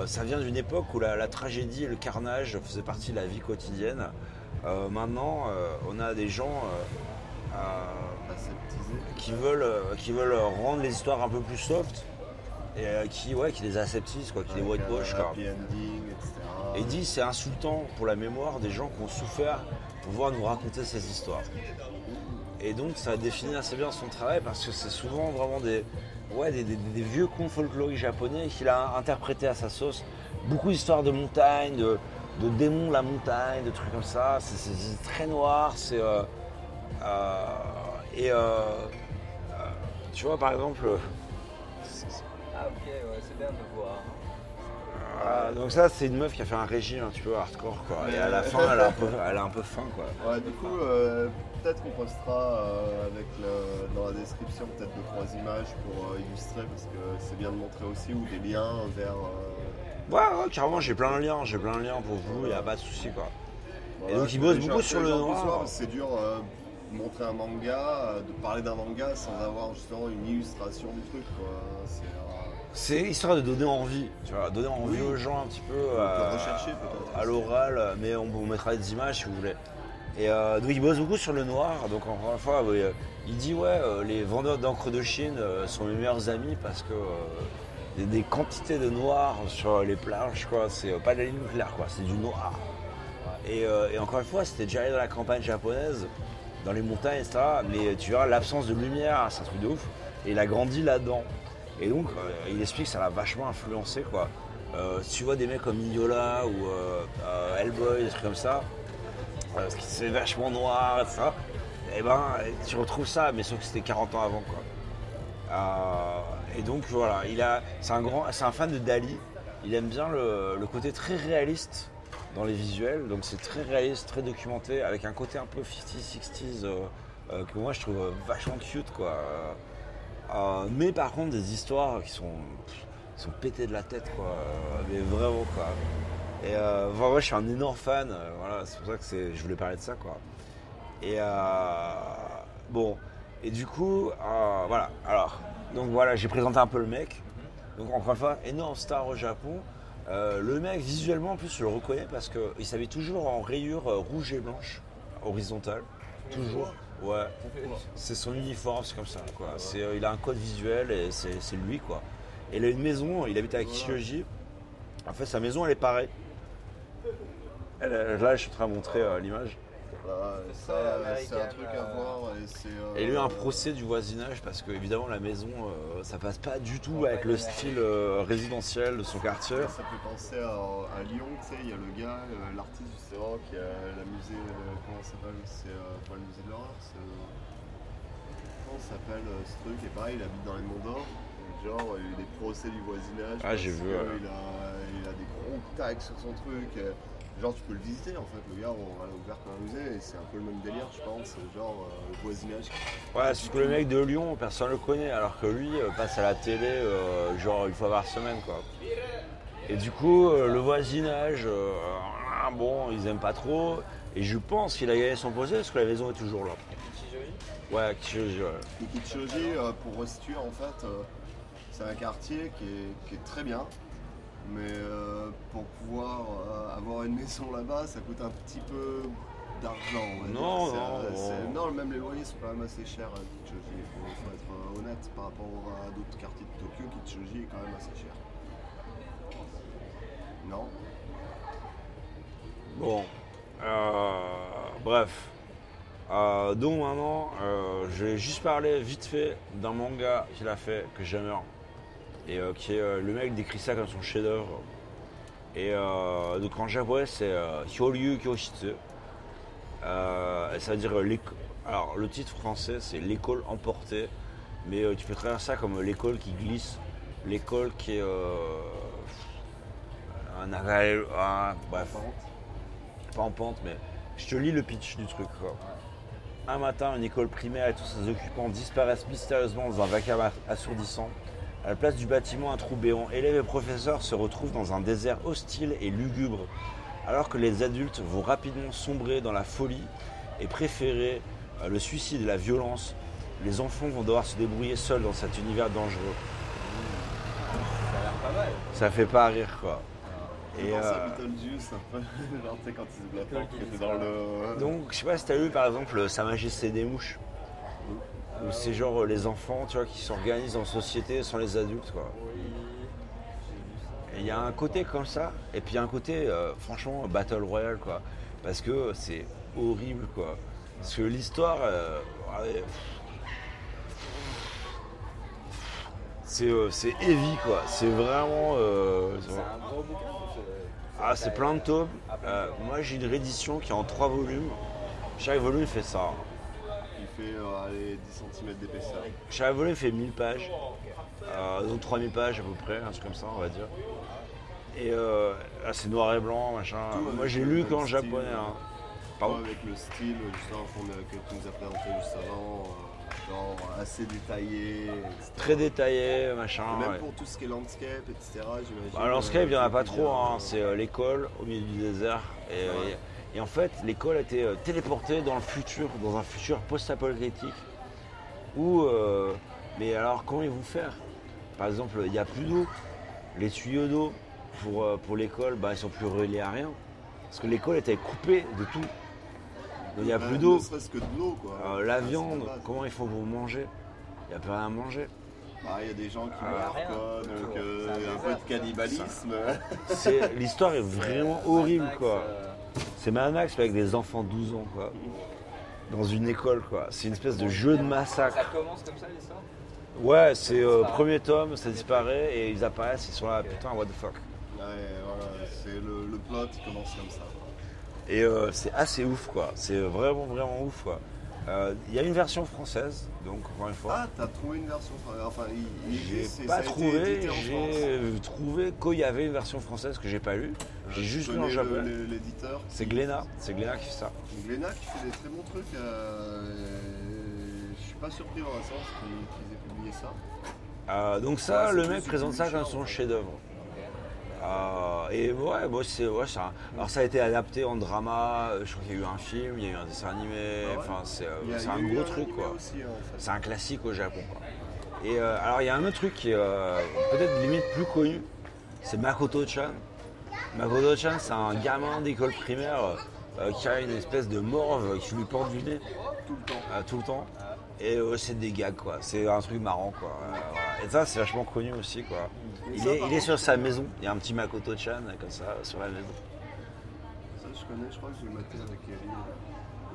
Ça vient d'une époque où la, la tragédie et le carnage faisaient partie de la vie quotidienne. Maintenant, on a des gens qui veulent, qui veulent rendre les histoires un peu plus soft et euh, qui, ouais, qui les aseptisent, quoi, qui les Avec un whitewash. quoi. Happy ending, etc. Et dit c'est insultant pour la mémoire des gens qui ont souffert pour pouvoir nous raconter ces histoires. Et donc ça définit assez bien son travail parce que c'est souvent vraiment des, ouais, des, des- des vieux contes folkloriques japonais qu'il a interprétés à sa sauce. Beaucoup d'histoires de montagne, de, de démons de la montagne, de trucs comme ça. C'est- très noir. C'est euh, euh, et euh, tu vois par exemple. Bien de voir. euh, donc ça c'est une meuf qui a fait un régime un petit peu hardcore quoi. Et à la fin elle a un peu, elle a un peu faim quoi. Ouais, du coup, euh, peut-être qu'on postera euh, avec le- dans la description peut-être deux trois images pour euh, illustrer parce que c'est bien de montrer aussi ou des liens vers. euh, Ouais, ouais, carrément, j'ai plein de liens, j'ai plein de liens pour vous, il a pas de souci quoi. voilà, donc, il que bosse les gens- beaucoup sur le noir. que C'est dur euh, de montrer un manga, de parler d'un manga sans avoir justement une illustration du truc. Quoi. C'est, histoire de donner envie, tu vois, donner envie Oui. aux gens un petit peu peut euh, rechercher, à l'oral, mais on vous mettra des images si vous voulez. Et euh, donc il bosse beaucoup sur le noir, donc encore une fois, euh, il dit ouais, euh, les vendeurs d'encre de Chine sont mes meilleurs amis parce que des quantités de noir sur les plages, quoi, c'est pas de la ligne claire, quoi, c'est du noir. Et, et encore une fois, c'était déjà allé dans la campagne japonaise, dans les montagnes, etc. Mais tu verras, l'absence de lumière, c'est un truc de ouf. Et il a grandi là-dedans. Et donc, euh, il explique que ça l'a vachement influencé, quoi. Euh, tu vois des mecs comme Mignola ou euh, Hellboy, des trucs comme ça, euh, ce qui c'est vachement noir, etc. Et ben, tu retrouves ça, mais sauf que c'était 40 ans avant, quoi. Et donc voilà, il a, c'est un grand, c'est un fan de Dali. Il aime bien le, côté très réaliste dans les visuels, donc c'est très réaliste, très documenté, avec un côté un peu 50s, 60s euh, euh, que moi je trouve vachement cute, quoi. Euh, mais par contre des histoires qui sont, sont pétées de la tête, quoi. Mais vraiment, quoi. Et euh, je suis un énorme fan, euh, voilà, c'est pour ça que je voulais parler de ça, quoi. Et euh, bon, et du coup, voilà. Alors, donc voilà, j'ai présenté un peu le mec. Donc encore une fois, énorme star au Japon. Le mec, visuellement, en plus, je le reconnais parce qu'il s'habille toujours en rayures rouge et blanche, horizontale. Toujours. Ouais. C'est son uniforme, c'est comme ça. Quoi. C'est, il a un code visuel et c'est, c'est lui, quoi. Et il a une maison, il habite à Kiyoji. En fait, sa maison, elle est. Elle, euh, là, je suis en train de montrer euh, l'image. Voilà, C'est ça, très c'est un truc à euh, voir. Et, c'est, euh, Et il y a eu un procès du voisinage parce que évidemment la maison euh, ça passe pas du tout Ouais, avec ouais, le style euh, résidentiel de son quartier. Ça fait penser à, à Lyon, tu sais, il y a le gars, l'artiste justement, qui a la musée, euh, comment ça s'appelle C'est euh, pas le musée de l'horreur, c'est. comment ça s'appelle euh, ce truc Et pareil, il habite dans les Monts d'Or. Genre, il y a eu des procès du voisinage. Ah, j'ai vu. Il, a, il a des gros tags sur son truc. Genre, tu peux le visiter en fait. Le gars, on l'a ouvert comme un musée et c'est un peu le même délire, je pense. Genre, euh, le voisinage. Ouais, c'est que le mec de Lyon, personne le connaît, alors que lui euh, passe à la télé euh, genre une fois par semaine quoi. Et du coup, le voisinage, ah, bon, ils aiment pas trop. Et je pense qu'il a gagné son procès parce que la maison est toujours là. Ouais, Kiyoji, ouais. Et Kichijoji, euh, pour restituer, en fait, c'est un quartier qui est, qui est très bien. Mais euh, pour pouvoir euh, avoir une maison là-bas, ça coûte un petit peu d'argent. on va dire. Non, C'est, non, euh, non. c'est- non, même les loyers sont quand même assez chers à Kichijoji. Il faut, faut être euh, honnête par rapport à d'autres quartiers de Tokyo. Kichijoji est quand même assez cher. Non? Bon, euh, bref. Euh, donc maintenant, euh, je vais juste parler vite fait d'un manga qu'il a fait que j'aime et euh, qui est euh, le mec décrit ça comme son chef-d'œuvre. Et euh, donc en japonais c'est euh, Hyoryu Kyoshitsu. Euh, ça veut dire euh, alors le titre français c'est l'école emportée, mais euh, tu peux traduire ça comme euh, l'école qui glisse, l'école qui est euh, un, un- bref, pas en pente, mais je te lis le pitch du truc. Un matin, une école primaire et tous ses occupants disparaissent mystérieusement dans un vacarme assourdissant. À la place du bâtiment, un trou béant. Élèves et professeurs se retrouvent dans un désert hostile et lugubre, alors que les adultes vont rapidement sombrer dans la folie et préférer euh, le suicide et la violence. Les enfants vont devoir se débrouiller seuls dans cet univers dangereux. Ça a l'air pas mal. Ça fait pas rire quoi. Et euh, à Beetlejuice, un peu. Genre, tu sais, quand il se bloque, dans le. Donc, je sais pas si t'as lu par exemple Sa Majesté des Mouches. Où c'est genre euh, les enfants, tu vois, qui s'organisent en société sans les adultes, quoi. Et il y a un côté comme ça, et puis il y a un côté, euh, franchement, Battle Royale, quoi. Parce que c'est horrible, quoi. Parce que l'histoire, euh, ouais, c'est euh, c'est heavy, quoi. C'est vraiment. C'est un gros bouquin ah, c'est plein de tomes. moi, j'ai une réédition qui est en trois volumes. Chaque volume fait ça. Fait euh, allez, 10 cm d'épaisseur. Chaque volume fait 1000 pages, euh, donc 3000 pages à peu près, un truc comme ça, on va dire. Et euh, là, c'est noir et blanc, machin. Tout Moi, j'ai lu qu'en japonais. hein. Pardon avec le style justement que tu nous as présenté juste avant, euh, genre assez détaillé, etc. Très détaillé, machin. Et même ouais. pour tout ce qui est landscape, etc. Bah, landscape, il n'y en a euh, pas trop, hein. c'est euh, l'école au milieu du désert. Et, euh. Et en fait, l'école a été euh, téléportée dans le futur, dans un futur post-apocalyptique. Où, euh, mais alors, comment ils vont faire? Par exemple, il n'y a plus d'eau. Les tuyaux d'eau pour, euh, pour l'école, bah, ils sont plus reliés à rien. Parce que l'école était coupée de tout. Donc, il n'y a Bah, plus d'eau. Ne serait-ce que de l'eau, quoi. Euh, la viande, la comment ils font pour manger? Il n'y a plus rien à manger. Bah, Il y a des gens qui Ah, meurent, rien. quoi, donc euh, un un peu de cannibalisme. C'est- L'histoire est vraiment horrible, quoi. C'est Mad Max mais avec des enfants de 12 ans quoi. Dans une école quoi. C'est une espèce de jeu de massacre. Ça commence comme ça l'histoire Ouais, c'est euh, premier tome, ça disparaît et ils apparaissent, ils sont là, putain what the fuck. Ouais, voilà, c'est le, le plot qui commence comme ça. quoi. Et euh, c'est assez ouf quoi. C'est vraiment vraiment ouf quoi. Euh, Il y a une version française, donc encore une fois. Ah, t'as trouvé une version Enfin, il, il j'ai pas trouvé, j'ai trouvé qu'il y avait une version française que j'ai pas lue. J'ai Euh, juste lu en japonais. L'éditeur. C'est Glénat, c'est Glénat qui fait ça. Glénat qui fait des très bons trucs. euh, je suis pas surpris dans la sens qu'ils aient publié ça. Euh, donc ça, le mec présente ça comme son chef-d'œuvre. Euh, et ouais, bon, c'est ouais, un- alors ça a été adapté en drama. euh, Je crois qu'il y a eu un film, il y a eu un dessin animé. Ah Enfin, c'est euh, c'est un gros truc quoi. Aussi, en fait. C'est un classique au Japon. Quoi. Et euh, alors il y a un autre truc qui est euh, peut-être limite plus connu, c'est Makoto-chan. Makoto-chan, c'est un gamin d'école primaire euh, qui a une espèce de morve qui lui porte du nez Tout le temps. euh, tout le temps. Et euh, c'est des gags quoi, c'est un truc marrant quoi. Euh. Et ça c'est vachement connu aussi quoi. Il est, il sur sa maison, il y a un petit Makoto-chan comme ça sur la maison. Ça, je connais, je crois que je l'ai maté avec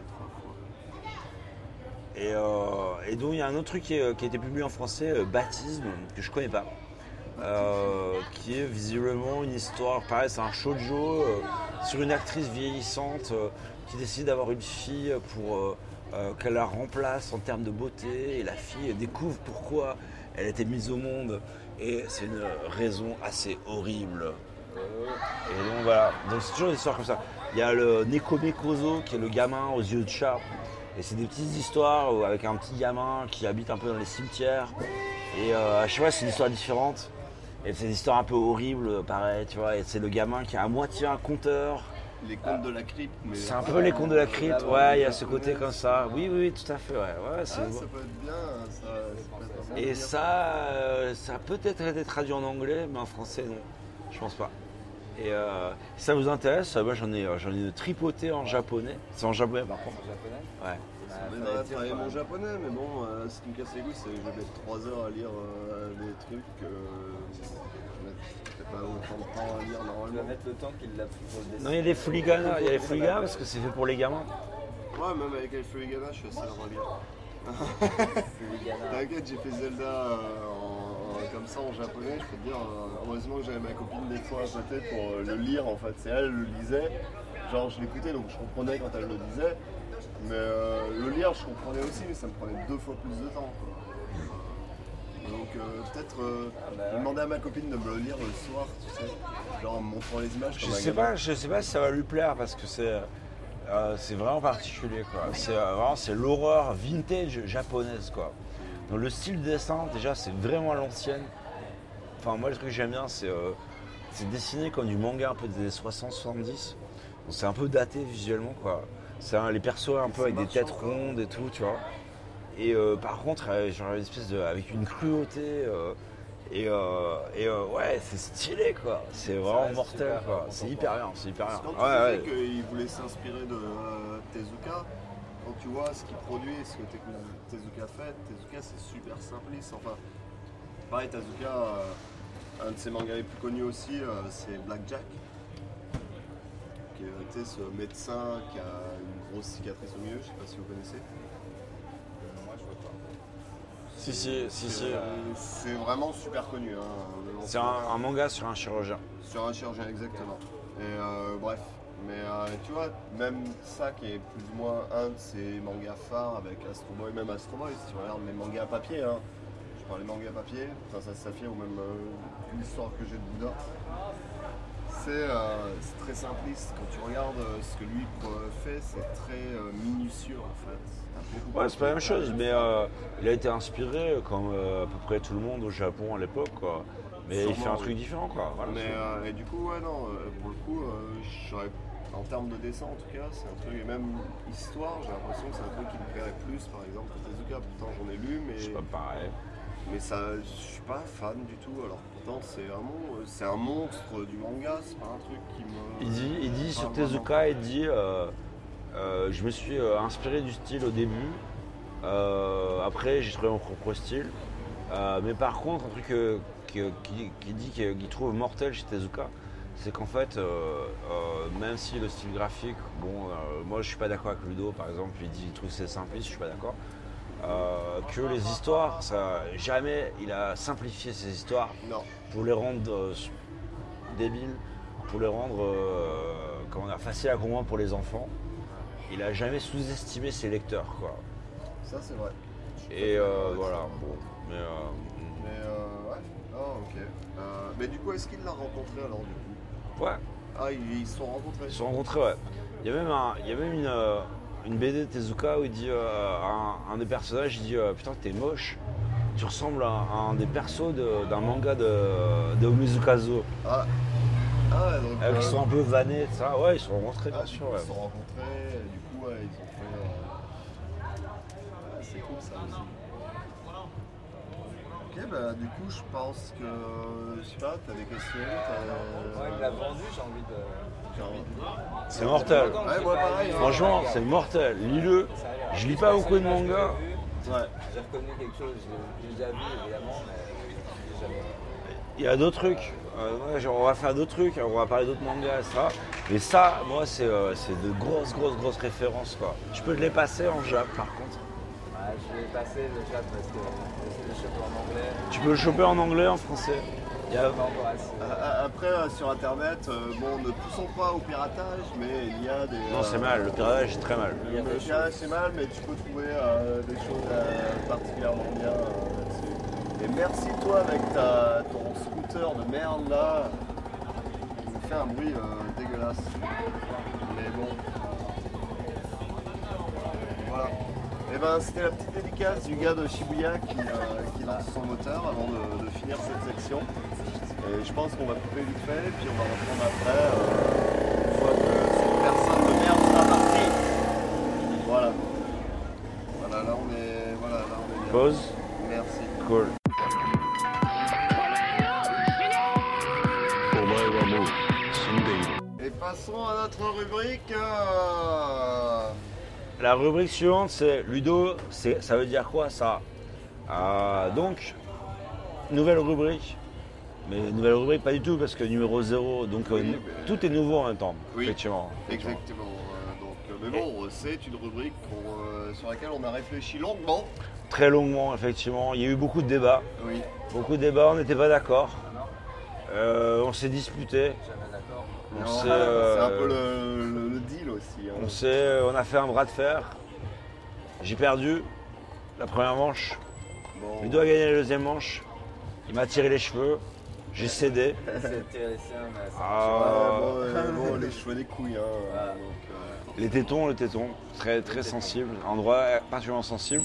trois fois. Et, euh, et donc il y a un autre truc qui, est- qui a été publié en français, euh, Baptisme, que je connais pas. Euh, qui est visiblement une histoire, pareil, c'est un shoujo euh, sur une actrice vieillissante euh, qui décide d'avoir une fille pour euh, euh, qu'elle la remplace en termes de beauté. Et la fille découvre pourquoi elle était mise au monde. Et c'est une raison assez horrible. Et donc voilà, donc c'est toujours des histoires comme ça. Il y a le Nekome Kozo qui est le gamin aux yeux de chat. Et c'est des petites histoires où- avec un petit gamin qui habite un peu dans les cimetières. Et euh, à chaque fois c'est une histoire différente. Et c'est des histoires un peu horribles, pareil, tu vois. Et c'est le gamin qui est à moitié un conteur. Les contes de la crypte. mais- C'est un peu les contes de la crypte, ouais, il y a ce côté comme ça. Oui, oui, oui, tout à fait, ouais. ouais c'est- Ah, ça peut être bien, ça. ça peut être Et ça, euh, ça a peut-être été traduit en anglais, mais en français, non. Je pense pas. Et euh, si ça vous intéresse, moi j'en ai, euh, j'en ai tripoté en japonais. C'est en japonais par contre. En japonais Ouais. Bah, quand mon japonais, mais bon, euh, ce qui me casse les couilles, c'est que je vais mettre 3 heures à lire euh, des trucs. À lire Tu vas normalement. mettre le temps qu'il l'a pris pour le dessin. Non, il y a des fooligans, il y a des parce que c'est fait pour les gamins. Ouais, même avec El Furigana, je suis assez à. Furigana. T'inquiète, j'ai fait Zelda euh, en- en- comme ça en japonais. Je peux te dire, euh, heureusement que j'avais ma copine des fois à côté pour euh, le lire en fait. C'est elle le lisait. Genre, je l'écoutais donc je comprenais quand elle le disait. Mais euh, le lire, je comprenais aussi, mais ça me prenait deux fois plus de temps. quoi. Donc euh, peut-être euh, demander à ma copine de me le lire le soir, tu sais. Genre en me montrant les images. Je sais pas, je sais pas si ça va lui plaire parce que c'est euh, c'est vraiment particulier quoi. C'est euh, vraiment c'est l'horreur vintage japonaise quoi. Donc le style de dessin déjà c'est vraiment à l'ancienne. Enfin moi le truc que j'aime bien c'est euh, c'est dessiné comme du manga un peu des années 60-70. Donc c'est un peu daté visuellement quoi. C'est les persos un peu avec des têtes rondes et tout tu vois. Et euh, par contre euh, genre une espèce de avec une cruauté euh, et, euh, et euh, ouais c'est stylé quoi. C'est vraiment mortel quoi. C'est hyper bien, c'est hyper bien. Quand tu Ouais, disais ouais. qu'il voulait s'inspirer de euh, Tezuka, quand tu vois ce qu'il produit et ce que Te- Tezuka fait, Tezuka c'est super simpliste. Enfin, pareil, Tezuka, euh, un de ses mangas les plus connus aussi, euh, c'est Blackjack. Qui est tu sais, ce médecin qui a une grosse cicatrice au milieu, je sais pas si vous connaissez. Moi, je vois pas. Si si si si. C'est, euh, vraiment super connu. hein, C'est un, un manga sur un chirurgien. Sur un chirurgien, exactement. Et euh, bref. Mais euh, tu vois, même ça qui est plus ou moins un de ses mangas phares avec Astro Boy, même Astro Boy, si tu regardes les mangas papier, hein, je parle des mangas papier, enfin ça Saphir ou même euh, l'histoire que j'ai de Bouddha, c'est euh, très simpliste. Quand tu regardes euh, ce que lui euh, fait, c'est très euh, minutieux en fait. Ouais, c'est pas la même chose, mais euh, il a été inspiré comme euh, à peu près tout le monde au Japon à l'époque, quoi. Mais il fait un truc différent, quoi. Voilà, Mais euh, et du coup, ouais, non, pour le coup, j'aurais- en termes de dessin en tout cas, c'est un truc, et même histoire, j'ai l'impression que c'est un truc qui me plairait plus par exemple que Tezuka. Pourtant, j'en ai lu, mais, c'est pas pareil. mais ça, je suis pas fan du tout. Alors pourtant, c'est vraiment, c'est un monstre du manga, c'est pas un truc qui me. Il dit, il dit sur. Tezuka, il dit Je me suis euh, inspiré du style au début. Euh, après, j'ai trouvé mon propre style. Euh, mais par contre, un truc euh, qui, qui dit qu'il trouve mortel chez Tezuka, c'est qu'en fait, euh, euh, même si le style graphique, bon, euh, moi je suis pas d'accord avec Ludo par exemple, il dit qu'il trouve que c'est simpliste, je suis pas d'accord. Euh, que les histoires, ça, jamais il a simplifié ses histoires Non, pour les rendre euh, débiles, pour les rendre euh, comment dire, faciles à comprendre pour les enfants. Il a jamais sous-estimé ses lecteurs, quoi. ça c'est vrai. Et euh, voilà. Bon, mais euh, Mais euh, ouais, ah ok. Euh, mais du coup, est-ce qu'il l'a rencontré alors du coup? Ouais, Ah, ils ils se sont rencontrés. ils se sont rencontrés, ouais. Il y a même, un- il y a même une, euh, une BD de Tezuka où il dit un, un des personnages, il dit euh, putain t'es moche. Tu ressembles à, un des persos de- d'un manga de, de. Ah, ah donc. Euh, euh, qui sont un peu vannés, ça. Ouais, ils se sont rencontrés, Ah, bien sûr. ouais. Ils sont rencontrés, ouais, ils ont fait. euh, ouais, c'est cool ça aussi. Ok, bah du coup, je pense que. Je sais pas, t'as des questions t'as- Moi, il l'a vendu, j'ai envie de. J'ai envie de- C'est mortel. Ouais, moi pareil. Franchement, c'est mortel. Lis-le. Je lis pas beaucoup de mangas. Ouais. J'ai reconnu quelque chose, j'ai j'ai déjà vu évidemment, mais j'ai jamais. Il y a d'autres trucs. Euh, ouais, genre, on va faire d'autres trucs, on va parler d'autres mangas, ça. Mais ça, moi, c'est euh, c'est de grosses, grosses, grosses références, quoi. Je peux te les passer en Jap, par contre. Ouais, je vais passer le chat parce que j'essaie de choper en anglais. Tu peux le choper en anglais, en français? Il y a-. Euh, Après, euh, sur internet, euh, bon, ne poussons pas au piratage, mais il y a des. Non, euh, c'est mal. Le piratage, c'est très mal. Il y a Le des piratage, c'est mal, mais tu peux trouver euh, des choses euh, particulièrement bien euh. Et merci toi avec ta, ton scooter de merde là. Il me fait un bruit euh, dégueulasse. Mais bon. Voilà. Et ben c'était la petite dédicace du gars de Shibuya qui, euh, qui lance son moteur avant de, de finir cette section. Et je pense qu'on va couper vite fait, puis on va reprendre après, euh, une fois que cette personne de merde sera partie. Voilà. Voilà, là on est. Voilà, là on est bien. Pause. Merci. Cool. La rubrique suivante, c'est Ludo. Ça veut dire quoi, ça? Euh, Donc, nouvelle rubrique. Mais nouvelle rubrique, pas du tout, parce que numéro 0, donc euh, Oui, nu- mais- tout est nouveau en même temps. Oui. Effectivement. effectivement. Exactement. euh, donc, mais bon, c'est une rubrique sur laquelle on a réfléchi longuement. Très longuement, effectivement. Il y a eu beaucoup de débats. Oui. Beaucoup de débats, on n'était pas d'accord. Euh, on s'est disputé. On Non, s'est, c'est euh, un peu le, le- le deal aussi. hein. On, s'est- on a fait un bras de fer. J'ai perdu la première manche. Bon. Ludo a gagné la deuxième manche. Il m'a tiré les cheveux. J'ai cédé. Mais ça Ah. Bon, euh, bon, les cheveux des couilles. Hein, Voilà. donc, euh, Les tétons, le téton, très très sensible, endroit particulièrement sensible.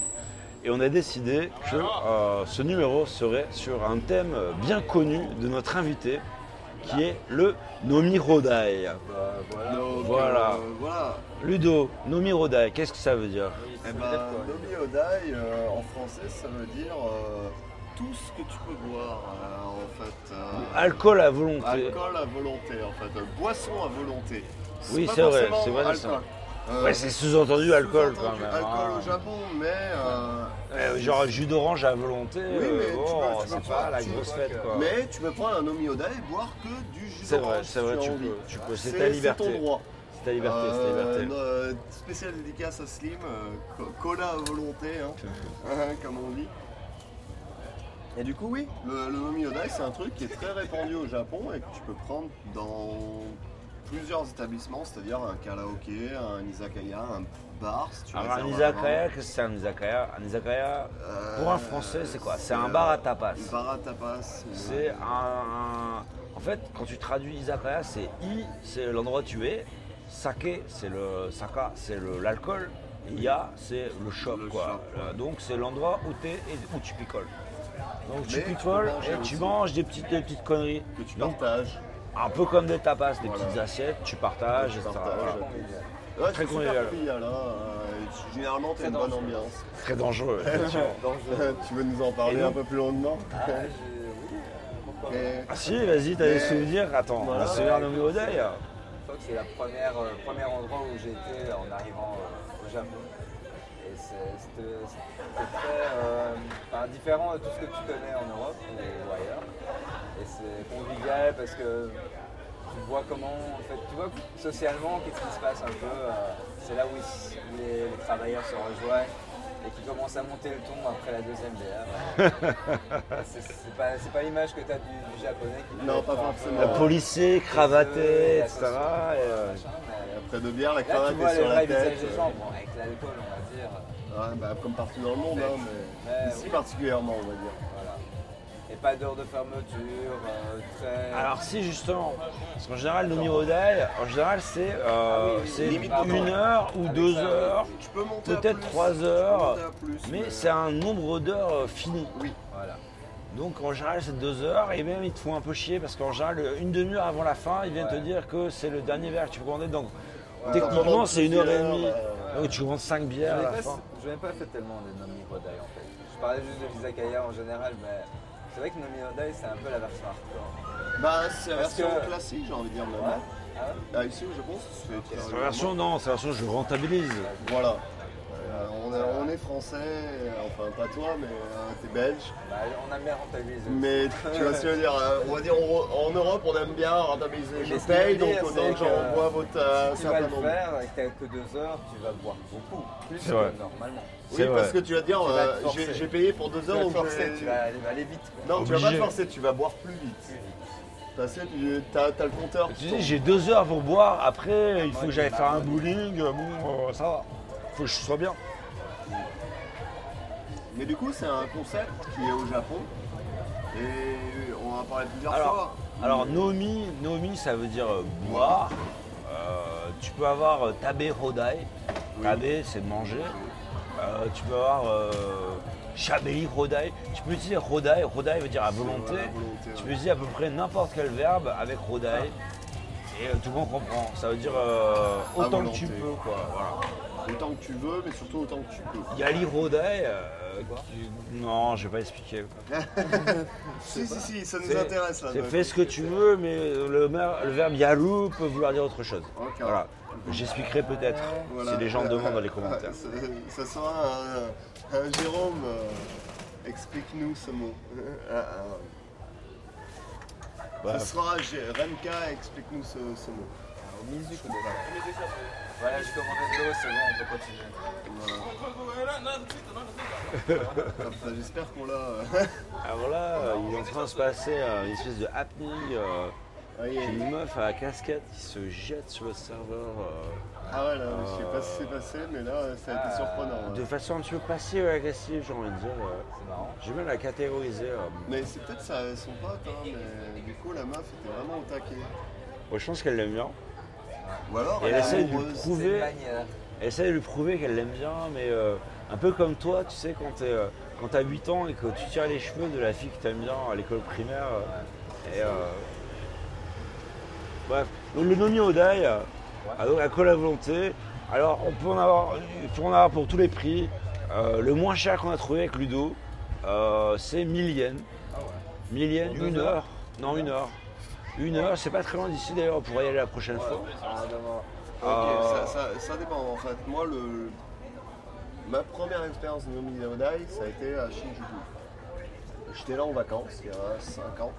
Et on a décidé que euh, ce numéro serait sur un thème bien connu de notre invité, qui est le Nomi Rodai. Bah, voilà. donc, Voilà. euh, voilà. Ludo, Nomi Rodai, qu'est-ce que ça veut dire? Oui, Eh ça veut ben, dire quoi Nomi Odai, euh, en français, ça veut dire euh, tout ce que tu peux boire, euh, en fait. Alcool à volonté. Alcool à volonté, en fait. boisson à volonté. Oui, c'est vrai, c'est vrai. Euh, Ouais, c'est sous-entendu alcool quand sous-entendu même. Alcool hein. au Japon, mais. euh, Euh, genre jus d'orange à volonté, Oui, euh, mais peux- tu c'est pas la grosse fête quoi. Mais tu peux prendre un Nomi Odai et boire que du jus C'est vrai, d'orange. c'est vrai, tu peux, c'est C'est ta c'est liberté. ton droit. C'est ta liberté, c'est ta Euh, liberté. euh, spéciale dédicace à Slim, euh, co- cola à volonté, hein, hein, comme on dit. Et du coup, oui, le, le Odai, c'est un truc qui est très répandu au Japon et que tu peux prendre dans plusieurs établissements, c'est-à-dire un karaoké, un izakaya, un bar. Si tu Alors un izakaya, qu'est-ce que c'est un izakaya Un izakaya, Euh, pour un français, c'est quoi C'est un bar à tapas. Un bar à tapas. C'est un, En fait, quand tu traduis izakaya, c'est i, c'est l'endroit où tu es. Sake, c'est le saka, c'est l'alcool. Ya, c'est le shop, Le quoi. shop, Donc c'est l'endroit où tu es et où tu picoles. Donc tu picoles et tu manges des petites, des petites conneries. Que tu Donc, partages. Un peu comme des tapas, des Voilà. petites assiettes, tu partages, Tu partages. Ouais, Très convivial. euh, Généralement, t'as Très une bonne dangereux. ambiance. Très dangereux. tu veux nous en parler un peu plus longuement Ah, oui, pourquoi pas. Et- Ah si, vas-y, t'as des Mais- souvenirs Attends, Voilà. un souvenir de Oday Je crois que c'est la première, euh, premier endroit où j'ai été en arrivant euh, au Japon. Et c'est- c'était très euh, différent de tout ce que tu connais en Europe ou ailleurs. Et c'est convivial parce que tu vois comment, en fait, tu vois socialement qu'est-ce qui se passe un peu. euh, c'est là où ils- les, les travailleurs se rejoignent et qui commencent à monter le ton après la deuxième bière. c'est c'est pas, c'est pas l'image que tu as du, du japonais qui Non, pas un peu, forcément. La Ouais. policier, cravaté, etc. et, euh, machin, mais- Après deux bières, la Là, tu cravate vois est les sur la vrais tête. visages des gens, bon, avec l'alcool, on va dire. Ouais, bah, comme partout dans le monde, hein, mais Mais ici oui. particulièrement, on va dire. Et pas d'heure de fermeture, euh, très. Alors si justement, parce qu'en général, Nomi Oday, en général c'est euh, Ah oui, oui, une heure ou Avec deux ça, heures, Tu peux monter à peut-être trois heures, plus, mais c'est un nombre d'heures euh, fini. Oui. Voilà. Donc en général c'est deux heures et même ils te font un peu chier parce qu'en général une demi-heure avant la fin ils viennent te dire que c'est le dernier verre que tu peux commander donc Ouais, techniquement c'est une heure et demie. euh, Donc tu commandes cinq Je bières à n'ai la pas, fin. je n'ai pas fait tellement des Nomi Hodai en fait. Je parlais juste de l'izakaya en général, mais c'est vrai que Nomi Hodai c'est un peu la version hardcore. Bah, c'est la version que- classique, j'ai envie de dire. même. Ouais. Ah ouais Ah, ici, je pense que c'est C'est la version non, c'est la version je rentabilise. Voilà. Euh, on, est, on est français, euh, enfin pas toi, mais euh, t'es belge. Bah, on a bien rentabilisé. Mais tu vois ce que je veux dire, euh, on va dire en, en Europe on aime bien rentabiliser. Mais Je paye donc j'en que votre si tu vas certain le nombre. faire et que t'as que deux heures, tu vas boire beaucoup. Plus C'est que vrai. normalement. Oui, C'est parce que tu vas te dire, euh, j'ai j'ai payé pour deux Tu vas heures te donc forcer, je- tu vas aller, aller vite. quoi. Non, tu vas pas Obligé. te forcer, tu vas boire plus vite. Parce que tu as, le compteur. Tu dis tourne. j'ai deux heures pour boire, après il faut Ouais, que j'aille faire un bowling, euh, bon euh, ça va. Faut que je sois bien. Mais du coup, c'est un concept qui est au Japon. Et on en a parlé plusieurs Alors, fois. Alors Nomi, Nomi ça veut dire euh, boire. Euh, tu peux avoir euh, tabe rodai. Tabe c'est manger. Euh, tu peux avoir euh, shabeli rodai. Tu peux utiliser rodai. Rodai veut dire à volonté. Tu peux utiliser à peu près n'importe quel verbe avec rodai. Et euh, tout le monde comprend. Ça veut dire euh, autant que tu peux quoi. Voilà. Autant que tu veux, mais surtout autant que tu peux. Yali rodai. euh, Non, je vais pas expliquer. Si, si, si, ça nous intéresse là. C'est fais ce que tu veux, mais le, mer- le verbe yaru peut vouloir dire autre chose. Voilà. J'expliquerai peut-être Voilà. si les gens demandent dans les commentaires. Ça, ça sera un, un Jérôme, euh, explique-nous ce mot. Bah, Ça sera Renka, explique-nous ce, ce mot. Mizuku Design. Voilà, j'ai commandé de l'eau, c'est bon, on peut continuer. Enfin, J'espère qu'on l'a. euh, Alors là, euh, il est en train de se passer euh, une espèce de happening. euh, J'ai une meuf à la casquette qui se jette sur le serveur euh, Ah ouais, là, je sais pas si c'est passé, mais là, ça a été Ah, surprenant. de ouais. façon un petit peu passive et agressive, j'ai envie de dire. euh. C'est marrant. J'ai même la catégoriser. euh. Mais c'est peut-être son pote, hein, mais du coup, la meuf était vraiment au taquet. Je pense qu'elle l'aime bien. Ou alors, elle essaie de lui prouver-. Elle essaie de lui prouver qu'elle l'aime bien, mais euh, un peu comme toi, tu sais, quand t'es, euh, quand t'as 8 ans et que tu tires les cheveux de la fille que t'aimes bien à l'école primaire. euh, et, euh, Bref, donc le Nomi Odai, donc la colle à volonté. Alors, on peut en avoir, faut en avoir pour tous les prix. Euh, le moins cher qu'on a trouvé avec Ludo, euh, c'est 1000 yens. Ah ouais. 1000 yens, une heure. Non, une heure. Une heure, c'est pas très loin d'ici d'ailleurs, on pourrait y aller la prochaine fois. Ah. Ok, Euh, ça, ça- ça dépend en fait. Moi, le... ma première expérience de Nomi Odai, ça a été à Shinjuku. J'étais là en vacances il y a 5 ans.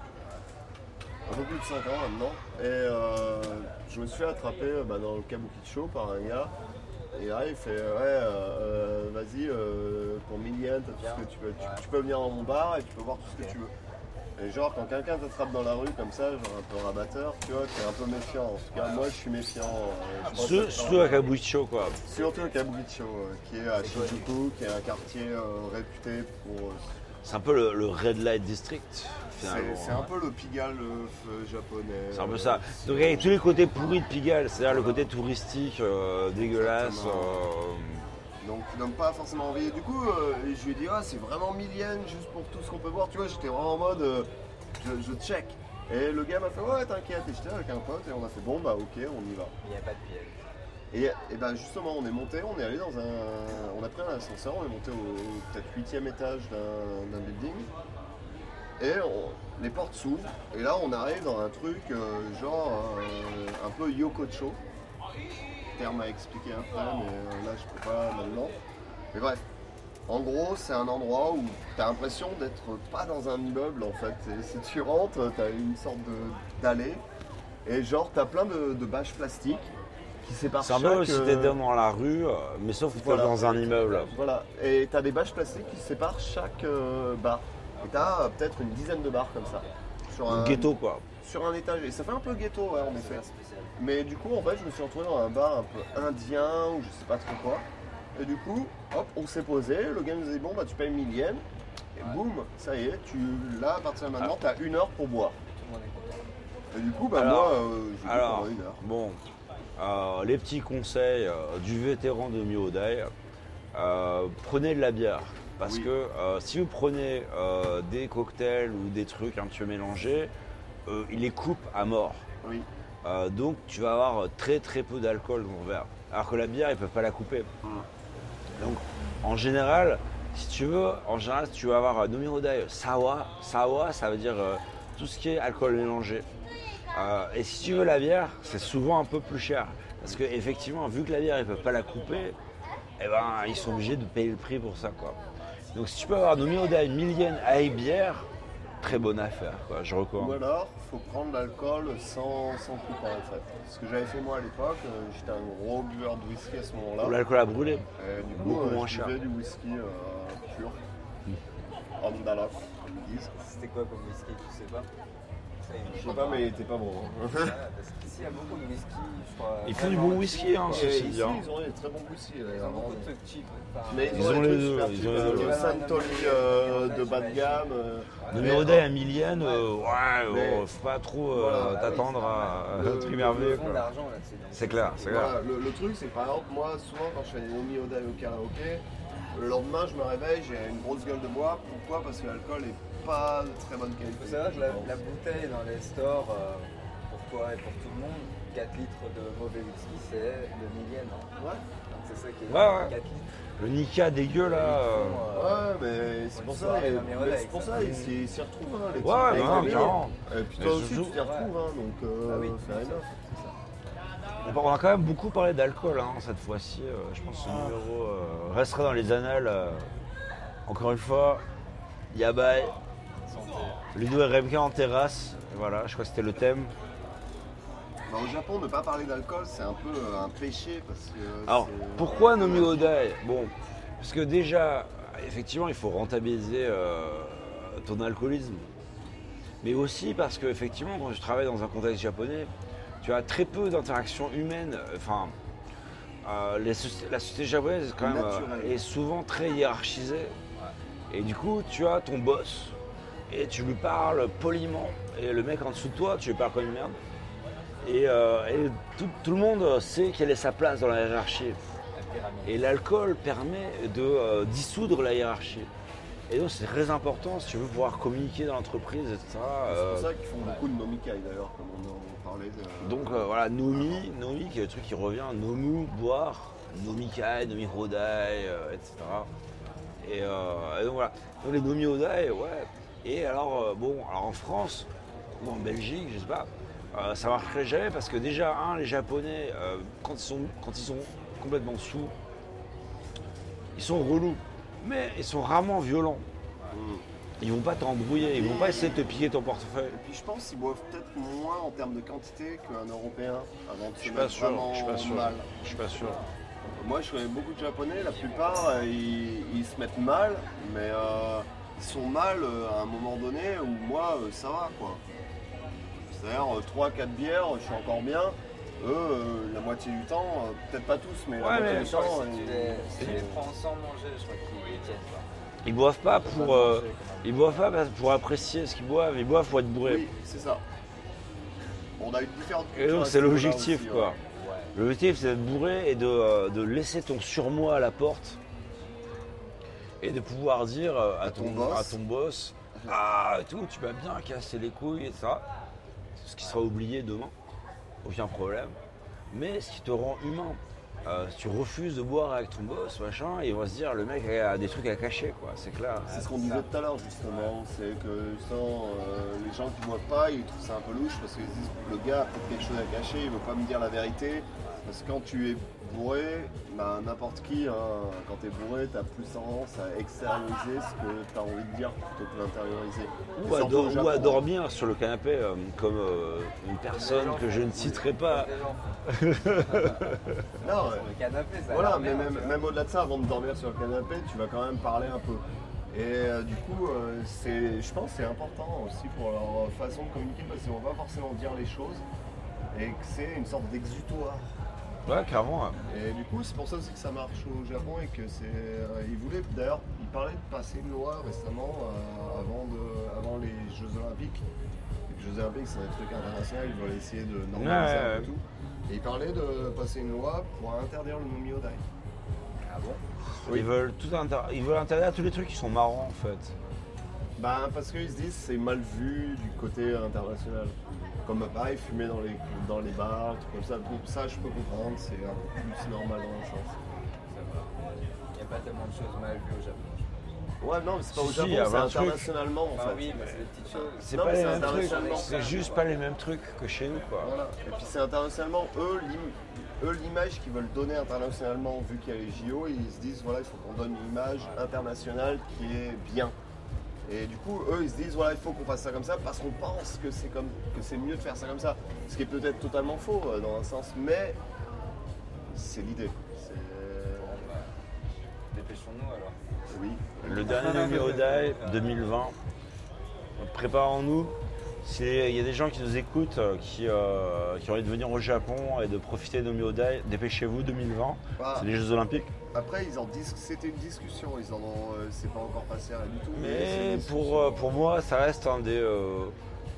Un peu plus de 5 ans maintenant. Et euh, je me suis fait attraper euh, bah, dans le Kabukicho par un gars. Et là, il fait Ouais, euh, vas-y, euh, pour 1000 yens, t'as tout ce que tu veux. Tu, tu peux venir dans mon bar et tu peux voir tout ce que tu veux. Et genre, quand quelqu'un t'attrape dans la rue comme ça, genre un peu rabatteur, tu vois, t'es un peu méfiant. En tout cas, moi, je suis méfiant. je Surtout à Kabukicho, quoi. Surtout à Kabukicho, qui est à Shinjuku, qui est un quartier réputé pour. C'est un peu le, le Red Light District, c'est finalement. c'est un peu le Pigalle euh, japonais. C'est un peu euh, ça. Donc avec tous les côtés pourris de Pigalle, c'est-à-dire le côté touristique, euh, dégueulasse. Euh, Donc tu donnes pas forcément envie. Et du coup, euh, je lui ai dit, ah, c'est vraiment 1000 yens juste pour tout ce qu'on peut voir. Tu vois, j'étais vraiment en mode, euh, je, je check. Et le gars m'a fait, ouais, t'inquiète. Et j'étais avec un pote et on a fait, bon, bah ok, on y va. Il n'y a pas de piège. Et, et ben justement, on est monté, on est allé dans un. On a pris un ascenseur, on est monté au peut-être huitième étage d'un d'un building. Et on- les portes s'ouvrent. Et là, on arrive dans un truc euh, genre euh, un peu yokocho. Terme à expliquer après, mais euh, là, je peux pas maintenant. Mais bref. En gros, c'est un endroit où tu as l'impression d'être pas dans un immeuble en fait. Et si tu rentres, tu as une sorte d'allée. Et genre, tu as plein de, de bâches plastiques qui séparent C'est un peu euh, t'es dans la rue, mais sauf que t'es voilà. dans un immeuble. Voilà, et t'as des bâches plastiques qui séparent chaque euh, bar. Et t'as euh, peut-être une dizaine de bars comme ça. Sur Un ghetto, quoi. Sur un étage. Et ça fait un peu ghetto, ouais, en effet. Mais du coup, en fait, je me suis retrouvé dans un bar un peu indien ou je sais pas trop quoi. Et du coup, hop, on s'est posé. Le gars nous a dit Bon, bah, tu payes 1000 yens. Et boum, ça y est, tu, là, à partir de maintenant, t'as une heure pour boire. Et du coup, bah, Alors, moi, euh, j'ai pendant une heure. bon, euh, les petits conseils euh, du vétéran de Miodai, euh, prenez de la bière. Parce Oui. que euh, si vous prenez euh, des cocktails ou des trucs un petit peu mélangés, euh, il les coupe à mort. Oui. Euh, donc tu vas avoir très très peu d'alcool dans le verre. Alors que la bière, ils peuvent pas la couper. Donc en général, si tu veux, en général, tu vas avoir un numéro d'ail sawa. Sawa, ça veut dire tout ce qui est alcool mélangé. Et si tu veux la bière, c'est souvent un peu plus cher. Parce que effectivement, vu que la bière, ils peuvent pas la couper, eh ben, ils sont obligés de payer le prix pour ça. Quoi. Donc si tu peux avoir d'ail 1000 yens avec bière, très bonne affaire. Quoi. Je Ou recommande. alors, faut prendre l'alcool sans, sans couper en fait. Ce que j'avais fait moi à l'époque, euh, j'étais un gros buveur de whisky à ce moment-là. Ou l'alcool à brûler. Et du coup, Beaucoup euh, moins je cher. du whisky euh, pur. Comme ils disent. C'était quoi comme whisky, tu sais pas? Je sais pas, mais il était pas bon. hein. Il y a beaucoup de whisky, je crois. Ils font du bon whisky, hein, ceci dit. ils ont des très bons whisky. Ils d'ailleurs. ont beaucoup de trucs cheap. Mais Ils ont des les trucs deux, super ils cheap, ont les euh, deux. Le Santoli euh, de bas de gamme. euh, mais, d'ail à Milienne, euh, ouais, oh, faut pas trop euh, Voilà, bah t'attendre à Le- un truc merveilleux. Ils C'est clair, c'est clair. Le, le truc, c'est que par exemple, moi, souvent, quand je fais des Omi Odai au karaoké, le lendemain, je me réveille, j'ai une grosse gueule de bois. Pourquoi? Parce que l'alcool est pas de très bonne qualité. Faut savoir que la, la bouteille dans les stores, euh, toi et pour tout le monde, 4 litres de mauvais whisky, c'est le millième. hein. Ouais. Donc c'est ça qui est Ouais, ouais. 4 litres. Le Nika dégueu là. euh, Ouais, mais c'est pour ça, mais Odai, c'est pour ça. ça, ils s'y retrouvent. Hein, les Ouais, ouais, non, de carrément. Et puis toi aussi, tu t'y retrouves, hein, donc euh, Ah oui, enough. On a quand même beaucoup parlé d'alcool hein, cette fois-ci. euh, je pense que ce numéro euh, restera dans les annales. euh. Encore une fois, Yabai. Ludo et Remka en terrasse. Voilà, je crois que c'était le thème. Enfin, au Japon, ne pas parler d'alcool, c'est un peu euh, un péché parce que. Alors, pourquoi Nomi Odai Bon, parce que déjà, effectivement, il faut rentabiliser euh, ton alcoolisme. Mais aussi parce que, effectivement, quand je travaille dans un contexte japonais, tu as très peu d'interactions humaines. Enfin, euh, les la société japonaise quand même, euh, est souvent très hiérarchisée. Et du coup, tu as ton boss et tu lui parles poliment. Et le mec en dessous de toi, tu lui parles comme une merde. Et, euh, et tout, tout le monde sait quelle est sa place dans la hiérarchie. La. Et l'alcool permet de euh, dissoudre la hiérarchie. Et donc c'est très important si tu veux pouvoir communiquer dans l'entreprise, etc. C'est euh, pour ça qu'ils font beaucoup de nomikai d'ailleurs, comme on en parlait. de- donc euh, voilà, Nomi, Nomi qui est le truc qui revient, Nomu, boire, Nomikai, Nomi Hodai, euh, etc. Et, euh, et donc voilà. Donc les Nomi Hodai, ouais. Et alors, euh, bon, alors en France, ou en Belgique, je sais pas, euh, ça marcherait jamais parce que déjà, un, les Japonais, euh, quand, ils sont, quand ils sont complètement sous, ils sont relous. Mais ils sont rarement violents. Mm. Ils vont pas t'embrouiller, ils vont pas essayer de te piquer ton portefeuille. Et puis je pense qu'ils boivent peut-être moins en termes de quantité qu'un Européen avant de Je suis pas sûr, je suis pas sûr. mal. Je suis pas sûr. Moi je connais beaucoup de Japonais, la plupart euh, ils, ils se mettent mal, mais euh, ils sont mal à un moment donné où moi ça va quoi. C'est-à-dire 3-4 bières, je suis encore bien. Eux, euh, la moitié du temps, euh, peut-être pas tous, mais Ouais, la mais moitié du Je crois temps. que si tu ils- les, si tu les prends sans manger, je crois qu'ils tiennent pas. Ils boivent pas pour, pas euh, manger, quand même. ils boivent pas pour apprécier ce qu'ils boivent, ils boivent pour être bourrés. Oui, c'est ça. On a eu différentes Et donc cultures à c'est ce niveau-là l'objectif aussi, quoi. ouais. Ouais. L'objectif c'est d'être bourré et de, euh, de laisser ton surmoi à la porte et de pouvoir dire euh, à, ton, ton boss. à ton boss Ah tout, tu vas bien casser les couilles et ça. Ce qui sera oublié demain, aucun problème. Mais ce qui te rend humain. Euh, si tu refuses de boire avec ton boss, machin, il va se dire le mec a des trucs à cacher quoi, c'est clair. C'est ce qu'on disait tout à l'heure justement, c'est que justement, euh, les gens qui boivent pas, ils trouvent ça un peu louche parce qu'ils se disent le gars a peut-être quelque chose à cacher, il veut pas me dire la vérité. Parce que quand tu es bourré, bah, n'importe qui, hein, quand tu es bourré, tu as plus tendance à extérioriser ce que tu as envie de dire plutôt que d'intérioriser. Ou à, ou hein. dormir sur le canapé euh, comme euh, une personne que je ne citerai pas. Non, ouais. sur le canapé, ça a Voilà, mais même, au-delà de ça, avant de dormir sur le canapé, tu vas quand même parler un peu. Et euh, du coup, euh, c'est, je pense que c'est important aussi pour leur façon de communiquer parce qu'ils vont pas forcément dire les choses et que c'est une sorte d'exutoire. Ouais, clairement. ouais. Et du coup, c'est pour ça aussi que ça marche au Japon et que c'est. euh, ils voulaient d'ailleurs, ils parlaient de passer une loi récemment euh, avant, de, avant les Jeux Olympiques. Les Jeux Olympiques, c'est un truc international, ils veulent essayer de normaliser Ouais, un ouais, peu tout. Et ils parlaient de passer une loi pour interdire le nomiodai. Ah bon? Oui. Ils veulent tout inter- ils veulent interdire tous les trucs qui sont marrants en fait. Ben, parce qu'ils se disent c'est mal vu du côté international. Comme pareil, fumer dans les, dans les bars, tout comme ça. Donc, ça, je peux comprendre, c'est un peu plus normal dans un sens. Ça va. Il n'y a pas tellement de choses mal vues au Japon. Ouais, non, mais c'est pas au si, Japon, c'est internationalement en fait. oui, mais c'est des petites choses. C'est Non, pas les c'est mêmes trucs, internationalement. c'est juste pas les mêmes trucs que chez nous quoi. Voilà. Et puis c'est internationalement, eux, l'im- eux, l'image qu'ils veulent donner internationalement, vu qu'il y a les JO, ils se disent voilà, il faut qu'on donne une image internationale qui est bien. Et du coup, eux, ils se disent voilà, il faut qu'on fasse ça comme ça parce qu'on pense que c'est comme que c'est mieux de faire ça comme ça. Ce qui est peut-être totalement faux euh, dans un sens, mais c'est l'idée. C'est Bon, bah, Dépêchons-nous alors. oui. Le dernier numéro d'AI 2020, préparons-nous. S'il y a des gens qui nous écoutent, euh, qui, euh, qui ont envie de venir au Japon et de profiter de Odai, dépêchez-vous 2020, Ah, c'est les Jeux Olympiques. après, ils en disent c'était une discussion, ils en ont, euh, c'est pas encore passé rien du tout. Mais pour, euh, pour moi, ça reste un des,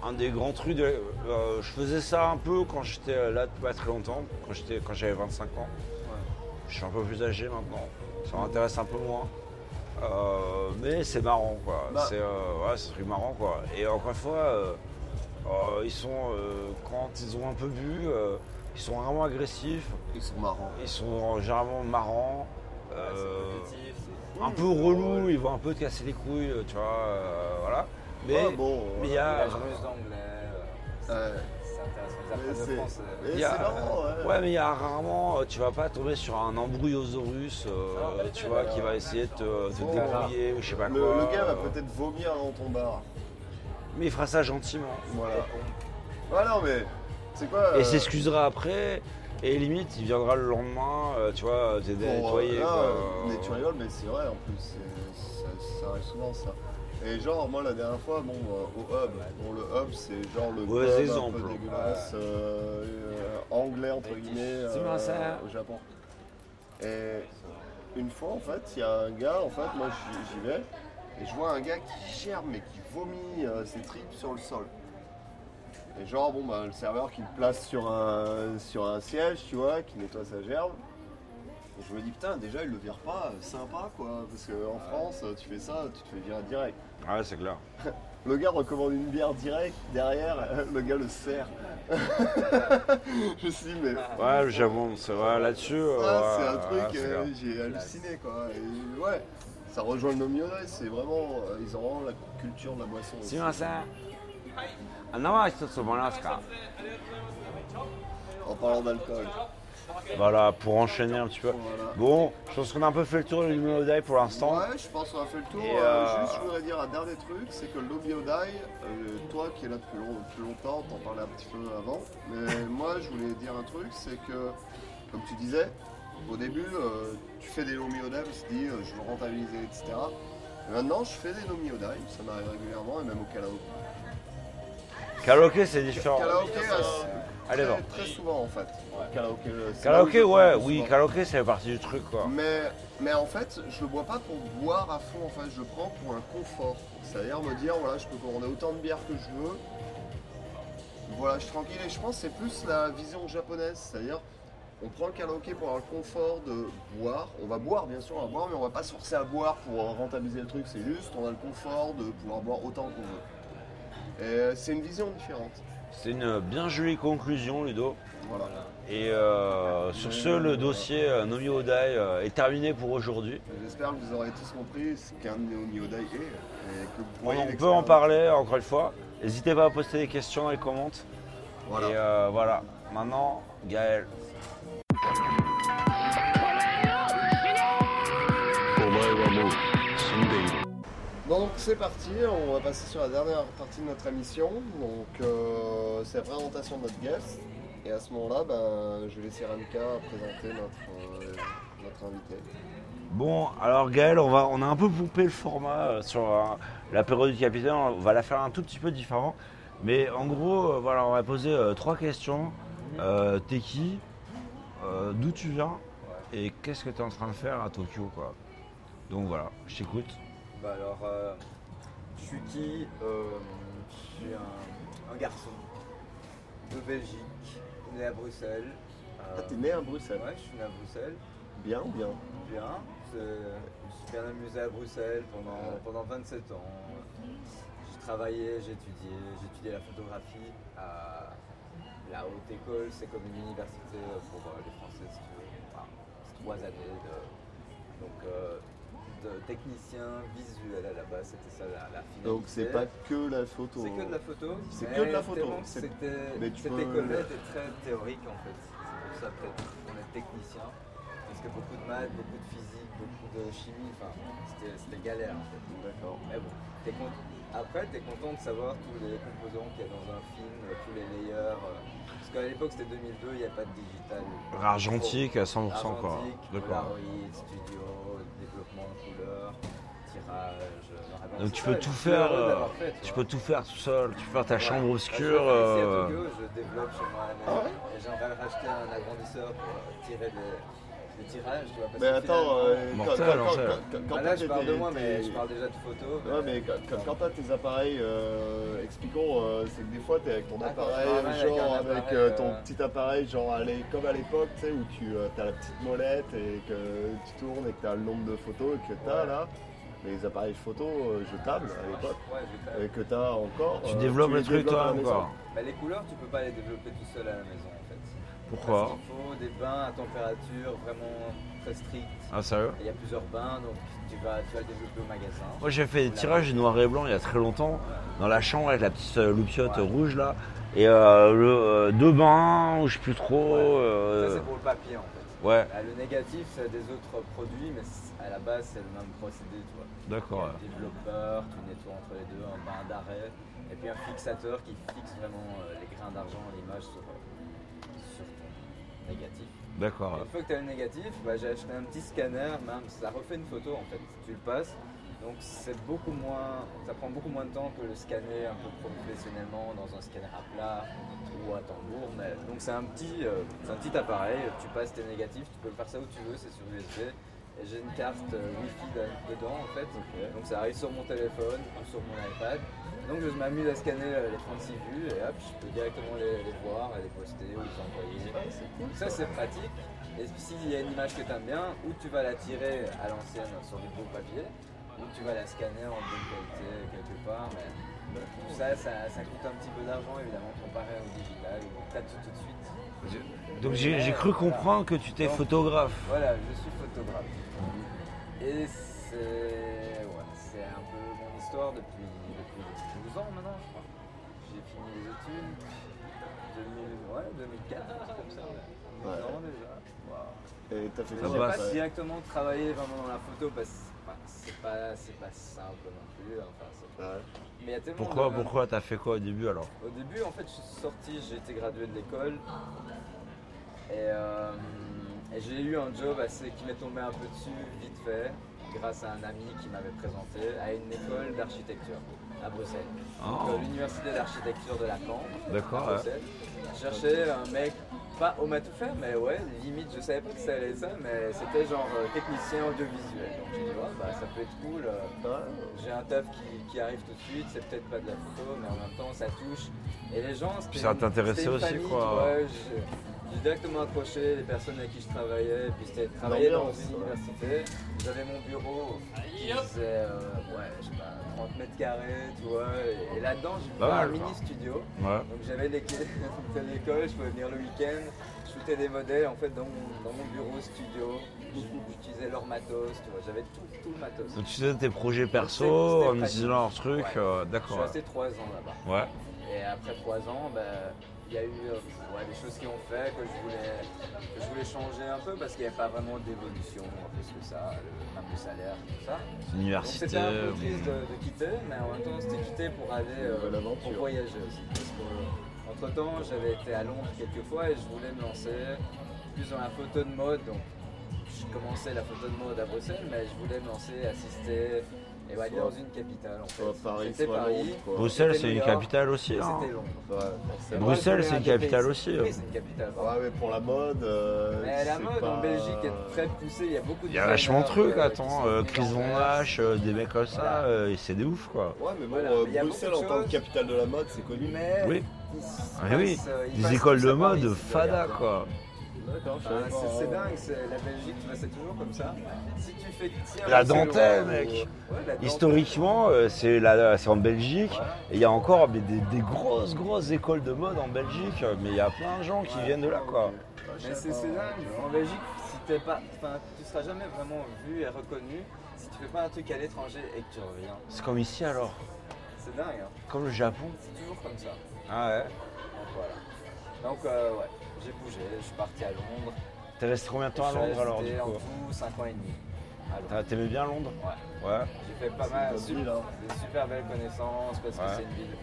un des grands trucs. de- je faisais ça un peu quand j'étais là pas très longtemps, quand j'étais- quand j'avais 25 ans. Je suis un peu plus âgé maintenant, ça m'intéresse un peu moins. Mais c'est marrant quoi, Bah. c'est ouais, c'est un truc marrant quoi. Et encore une fois, euh, ils sont, euh, quand ils ont un peu bu, euh, ils sont vraiment agressifs, ils sont marrants. ils sont généralement marrants. Ouais, euh, c'est- un peu relou, ils vont un peu te casser les couilles, tu vois, euh, voilà. Mais Ouais, bon, mais il y Il a. euh. C'est euh, marrant, ouais. Ouais, mais il y a rarement, tu vas pas tomber sur un embrouillosaurus, euh, tu vois, qui va essayer de te, te débrouiller ou je sais pas Le, quoi. le gars va euh, peut-être vomir dans ton bar. Mais il fera ça gentiment. Voilà. Ouais, non, mais C'est quoi et euh, s'excusera après. Et limite, il viendra le lendemain, euh, tu vois, t'aider à pour, nettoyer. euh, là, quoi. euh, Mais tu rigoles, mais c'est vrai en plus, c'est- ça, ça arrive souvent ça. Et genre, moi la dernière fois, bon, euh, au hub, bon, le hub c'est genre le Mauvais pub un exemple. peu dégueulasse, euh, euh, anglais entre guillemets, C'est bien ça. au Japon. Et une fois en fait, il y a un gars, en fait, moi j'y j'y vais, et je vois un gars qui gerbe mais qui vomit euh, ses tripes sur le sol. Et genre, bon, bah, le serveur qui le place sur un, sur un siège, tu vois, qui nettoie sa gerbe. Et je me dis, putain, déjà, il le vire pas, euh, sympa, quoi. Parce qu'en France, euh, tu fais ça, tu te fais virer direct. Ouais, c'est clair. Le gars recommande une bière direct, derrière, le gars le sert. je me suis dit, mais Ouais, le Japon, c'est vrai, là-dessus. euh, ça, ouais, c'est un truc, euh, j'ai halluciné, quoi. Et ouais, ça rejoint le Nomiodai, c'est vraiment, euh, ils ont vraiment la culture de la boisson. aussi. すみません。生は一つもらえますか En parlant d'alcool. Voilà, pour enchaîner un petit peu. Voilà. Bon, je pense qu'on a un peu fait le tour du Numéro pour l'instant. Ouais, je pense qu'on a fait le tour. Et, Euh, euh, Juste, je voudrais dire un dernier truc, c'est que l'Obiodai, euh, toi qui es là depuis, long- depuis longtemps, t'en parlais un petit peu avant, mais moi je voulais dire un truc, c'est que, comme tu disais, au début, euh, tu fais des Omiodai, tu te dis, euh, je veux rentabiliser, etc. Et maintenant, je fais des Nomiodai, ça m'arrive régulièrement, et même au karaoké. Karaoké, c'est différent. Karaoké, euh, Allez, très, très souvent en fait. Karaoké, euh, c'est Karaoké, je ouais, oui, souvent. karaoké, c'est partie du truc, quoi. Mais, mais en fait, je le bois pas pour boire à fond, en fait, je le prends pour un confort. C'est-à-dire me dire, voilà, je peux commander autant de bière que je veux. Voilà, je suis tranquille et je pense que c'est plus la vision japonaise, c'est-à-dire on prend le karaoké pour avoir le confort de boire. On va boire, bien sûr, on va boire, mais on va pas se forcer à boire pour rentabiliser le truc, c'est juste, on a le confort de pouvoir boire autant qu'on veut. Et euh, c'est une vision différente. C'est une bien jolie conclusion, Ludo. Voilà. Et euh, sur ce, le dossier euh, Nomi Odai euh, est terminé pour aujourd'hui. Et J'espère que vous aurez tous compris ce qu'un Neoniodai est. Et que vous On, peut en parler encore une fois. N'hésitez pas à poster des questions dans les commentaires. Voilà. Et euh, voilà. Maintenant, Gaël. Donc c'est parti, on va passer sur la dernière partie de notre émission. Donc euh, c'est la présentation de notre guest. Et à ce moment-là, ben, je vais laisser Ranka présenter notre, euh, notre invité. Bon, alors Gaël, on, va, on a un peu poupé le format euh, sur la période du capitaine. On va la faire un tout petit peu différent. Mais en gros, voilà, on va poser trois questions. T'es qui? Euh, D'où tu viens Et qu'est-ce que tu es en train de faire à Tokyo quoi? Donc voilà, je t'écoute. Bah alors, euh, je suis qui? Euh, Je suis un, un garçon de Belgique, né à Bruxelles. Euh, Ah, t'es né à Bruxelles? Ouais, je suis né à Bruxelles. Bien ou bien Bien. Je me suis bien amusé à Bruxelles pendant, pendant 27 ans. J'ai travaillé, j'ai étudié, j'ai étudié la photographie à la haute école. C'est comme une université pour euh, les Français, si tu veux. Enfin, c'est trois années de, donc, euh, de technicien visuel à la base. C'était ça la, la finalité. Donc c'est pas que la photo. C'est que de la photo. C'est que de la photo. C'était, cette peux- école-là était très théorique en fait. C'est pour ça peut-être qu'on est technicien. Parce que beaucoup de maths, beaucoup de physique, beaucoup de chimie, enfin, c'était, galère en fait. D'accord. Mais bon, après, tu es content de savoir tous les composants qu'il y a dans un film, euh, tous les layers. Euh, Parce qu'à l'époque, c'était 2002, il n'y a pas de digital. Argentique à 100% quoi. Argentique, D'accord. Polaroid, studio, développement de couleurs, tirage. blanc. Donc tu peux je tout faire, euh, fait, Tu peux tout faire tout seul. Tu peux faire ta Ouais. chambre Bah, obscure. je fais ici euh, à Tokyo, je développe chez moi à la maison. Ah et j'aimerais racheter un agrandisseur pour euh, tirer des, tu vois. Parce Mais attends, finalement- euh, quand, Ah, là, je parle de tes- moi, mais je parle déjà de photos. Ouais, mais quand, t'as tes appareils, euh, expliquons, euh, c'est que des fois t'es avec ton Ah, appareil, genre avec appareil, euh, ton euh, petit appareil, genre comme à l'époque, tu sais, où tu as la petite molette et que tu tournes et que t'as le nombre de photos que t'as là, les appareils photo euh, jetables à l'époque, Ouais, et que t'as encore. Tu euh, développes les les trucs à toi encore. Bah, les couleurs, tu peux pas les développer tout seul à la maison. Pourquoi Parce qu'il faut des bains à température vraiment très stricte. Ah sérieux Il y a plusieurs bains, donc tu vas, tu vas le développer au magasin. Moi j'ai fait des tirages noir et blanc il y a très longtemps dans la chambre avec la petite euh, loupiote Ouais. rouge là et euh, le, euh, deux bains ou je sais plus trop. Ouais. euh, Ça, c'est pour le papier en fait. Ouais, Là, le négatif, c'est des autres produits, mais à la base, c'est le même procédé, tu vois. d'accord. Un développeur, tu nettoies entre les deux, un bain d'arrêt, et puis un fixateur qui fixe vraiment euh, les grains d'argent, l'image sur, euh, négatif. D'accord. Une fois que tu as le négatif, bah, j'ai acheté un petit scanner, même ça refait une photo en fait. Tu le passes, donc c'est beaucoup moins, ça prend beaucoup moins de temps que le scanner un peu professionnellement dans un scanner à plat ou à tambour. Mais, donc c'est un petit, euh, c'est un petit appareil. Tu passes tes négatifs, tu peux le faire ça où tu veux, c'est sur USB. Et j'ai une carte euh, Wi-Fi de- dedans en fait. Donc ça arrive sur mon téléphone ou sur mon iPad. Donc je m'amuse à scanner euh, les 36 vues et hop, je peux directement les, les voir, et les poster ou les envoyer. Donc ça c'est pratique. Et s'il y a une image que tu aimes bien, ou tu vas la tirer à l'ancienne sur du beau papier, ou tu vas la scanner en bonne qualité quelque part. Mais tout ça, ça, ça coûte un petit peu d'argent évidemment comparé au digital où tu as tout tout de suite. Donc j'ai cru comprendre que tu étais photographe. Voilà, je suis photographe. Et c'est ouais, c'est un peu mon histoire depuis 2004, un truc comme ça. Ouais. 12 Ouais. ans déjà. Et t'as fait Ça j'ai pas ça. directement travaillé vraiment dans la photo parce que c'est pas, c'est pas simple non plus. Enfin, c'est- Ouais. mais il y a tellement Pourquoi, de- pourquoi t'as fait quoi au début alors au début, en fait, je suis sorti, j'ai été gradué de l'école. Et, euh, et j'ai eu un job assez qui m'est tombé un peu dessus, vite fait, grâce à un ami qui m'avait présenté à une école d'architecture à Bruxelles. Donc, Oh. euh, L'université d'architecture de Lacan. D'accord, à ouais. Bruxelles. Je cherchais un mec, pas au tout faire, mais ouais, limite, je savais pas que ça allait être ça, mais c'était genre euh, technicien audiovisuel. Donc j'ai dit, ouais, bah, ça peut être cool. euh, j'ai un taf qui, qui arrive tout de suite, c'est peut-être pas de la photo, mais en même temps ça touche. Et les gens, c'était Puis ça t'intéressait aussi, famille, quoi. tu vois, j'ai- directement accroché les personnes avec qui je travaillais, et puis c'était de travailler dans une ouais. université. J'avais mon bureau qui faisait, euh, ouais, je sais pas, 30 mètres carrés, tu vois. Et, et là-dedans, j'ai fait un mini studio. Ouais. Donc j'avais l'équipe de l'école, je pouvais venir le week-end, je shootais des modèles en fait dans mon, dans mon bureau studio, j'utilisais leur matos, tu vois, j'avais tout, tout le matos. Donc tu faisais tes projets perso, en utilisant leurs trucs, Ouais. euh, Je suis d'accord. resté trois ans là-bas. Ouais. Et après trois ans, ben, il y a eu euh, ouais, des choses qui ont fait que je voulais, que je voulais changer un peu parce qu'il n'y avait pas vraiment d'évolution plus que ça, le, même le salaire, tout ça. Donc Université. c'était un peu triste de, de quitter, mais en même temps c'était quitter pour aller euh, pour voyager aussi. Parce que entre temps j'avais été à Londres quelques fois et je voulais me lancer plus dans la photo de mode. Donc je commençais la photo de mode à Bruxelles, mais je voulais me lancer, assister et aller Soit- dans une capitale en fait. Soit Paris, C'était soit Paris. Londres, quoi. Bruxelles, c'est une capitale aussi. hein. C'était Londres. Forcément. Bruxelles, c'est une capitale aussi, Oui, euh. c'est une capitale. Ouais, mais pour la mode. euh, Mais la c'est mode en pas- Belgique est très poussée, il y a beaucoup de Il y a vachement de designers, trucs, euh, qui attends, sont euh, Chris euh, des mecs comme ça, euh, et c'est des ouf quoi. Ouais, mais bon, Voilà, euh, mais il y a Bruxelles beaucoup en de tant que choses. capitale de la mode, c'est connu. Mais Oui. il se Ah oui, euh, il des écoles tous de à Paris, mode si tu fada regardes. quoi. D'accord, je Enfin, savais c'est pas. c'est dingue, c'est- la Belgique, tu vois, c'est toujours comme ça. Si tu fais tiens, La c'est dentelle, loin, mec. ou- ouais, la dentelle. Historiquement, euh, c'est la- c'est en Belgique, et il y a encore mais des, des grosses grosses écoles de mode en Belgique, mais il y a plein de gens qui Ouais. viennent de là quoi. Mais c'est c'est dingue. En Belgique, si t'es pas, enfin, tu seras jamais vraiment vu et reconnu si tu fais pas un truc à l'étranger et que tu reviens. C'est comme ici alors, C'est dingue, hein. comme le Japon. C'est toujours comme ça. Ah ouais. Donc voilà. Donc euh, ouais, j'ai bougé, je suis parti à Londres. T'es resté combien de temps à Londres alors du resté en coup tout 5 ans et demi. T'aimais bien Londres? Ouais. Ouais. J'ai fait pas mal, hein. des super belles connaissances parce que c'est une ville,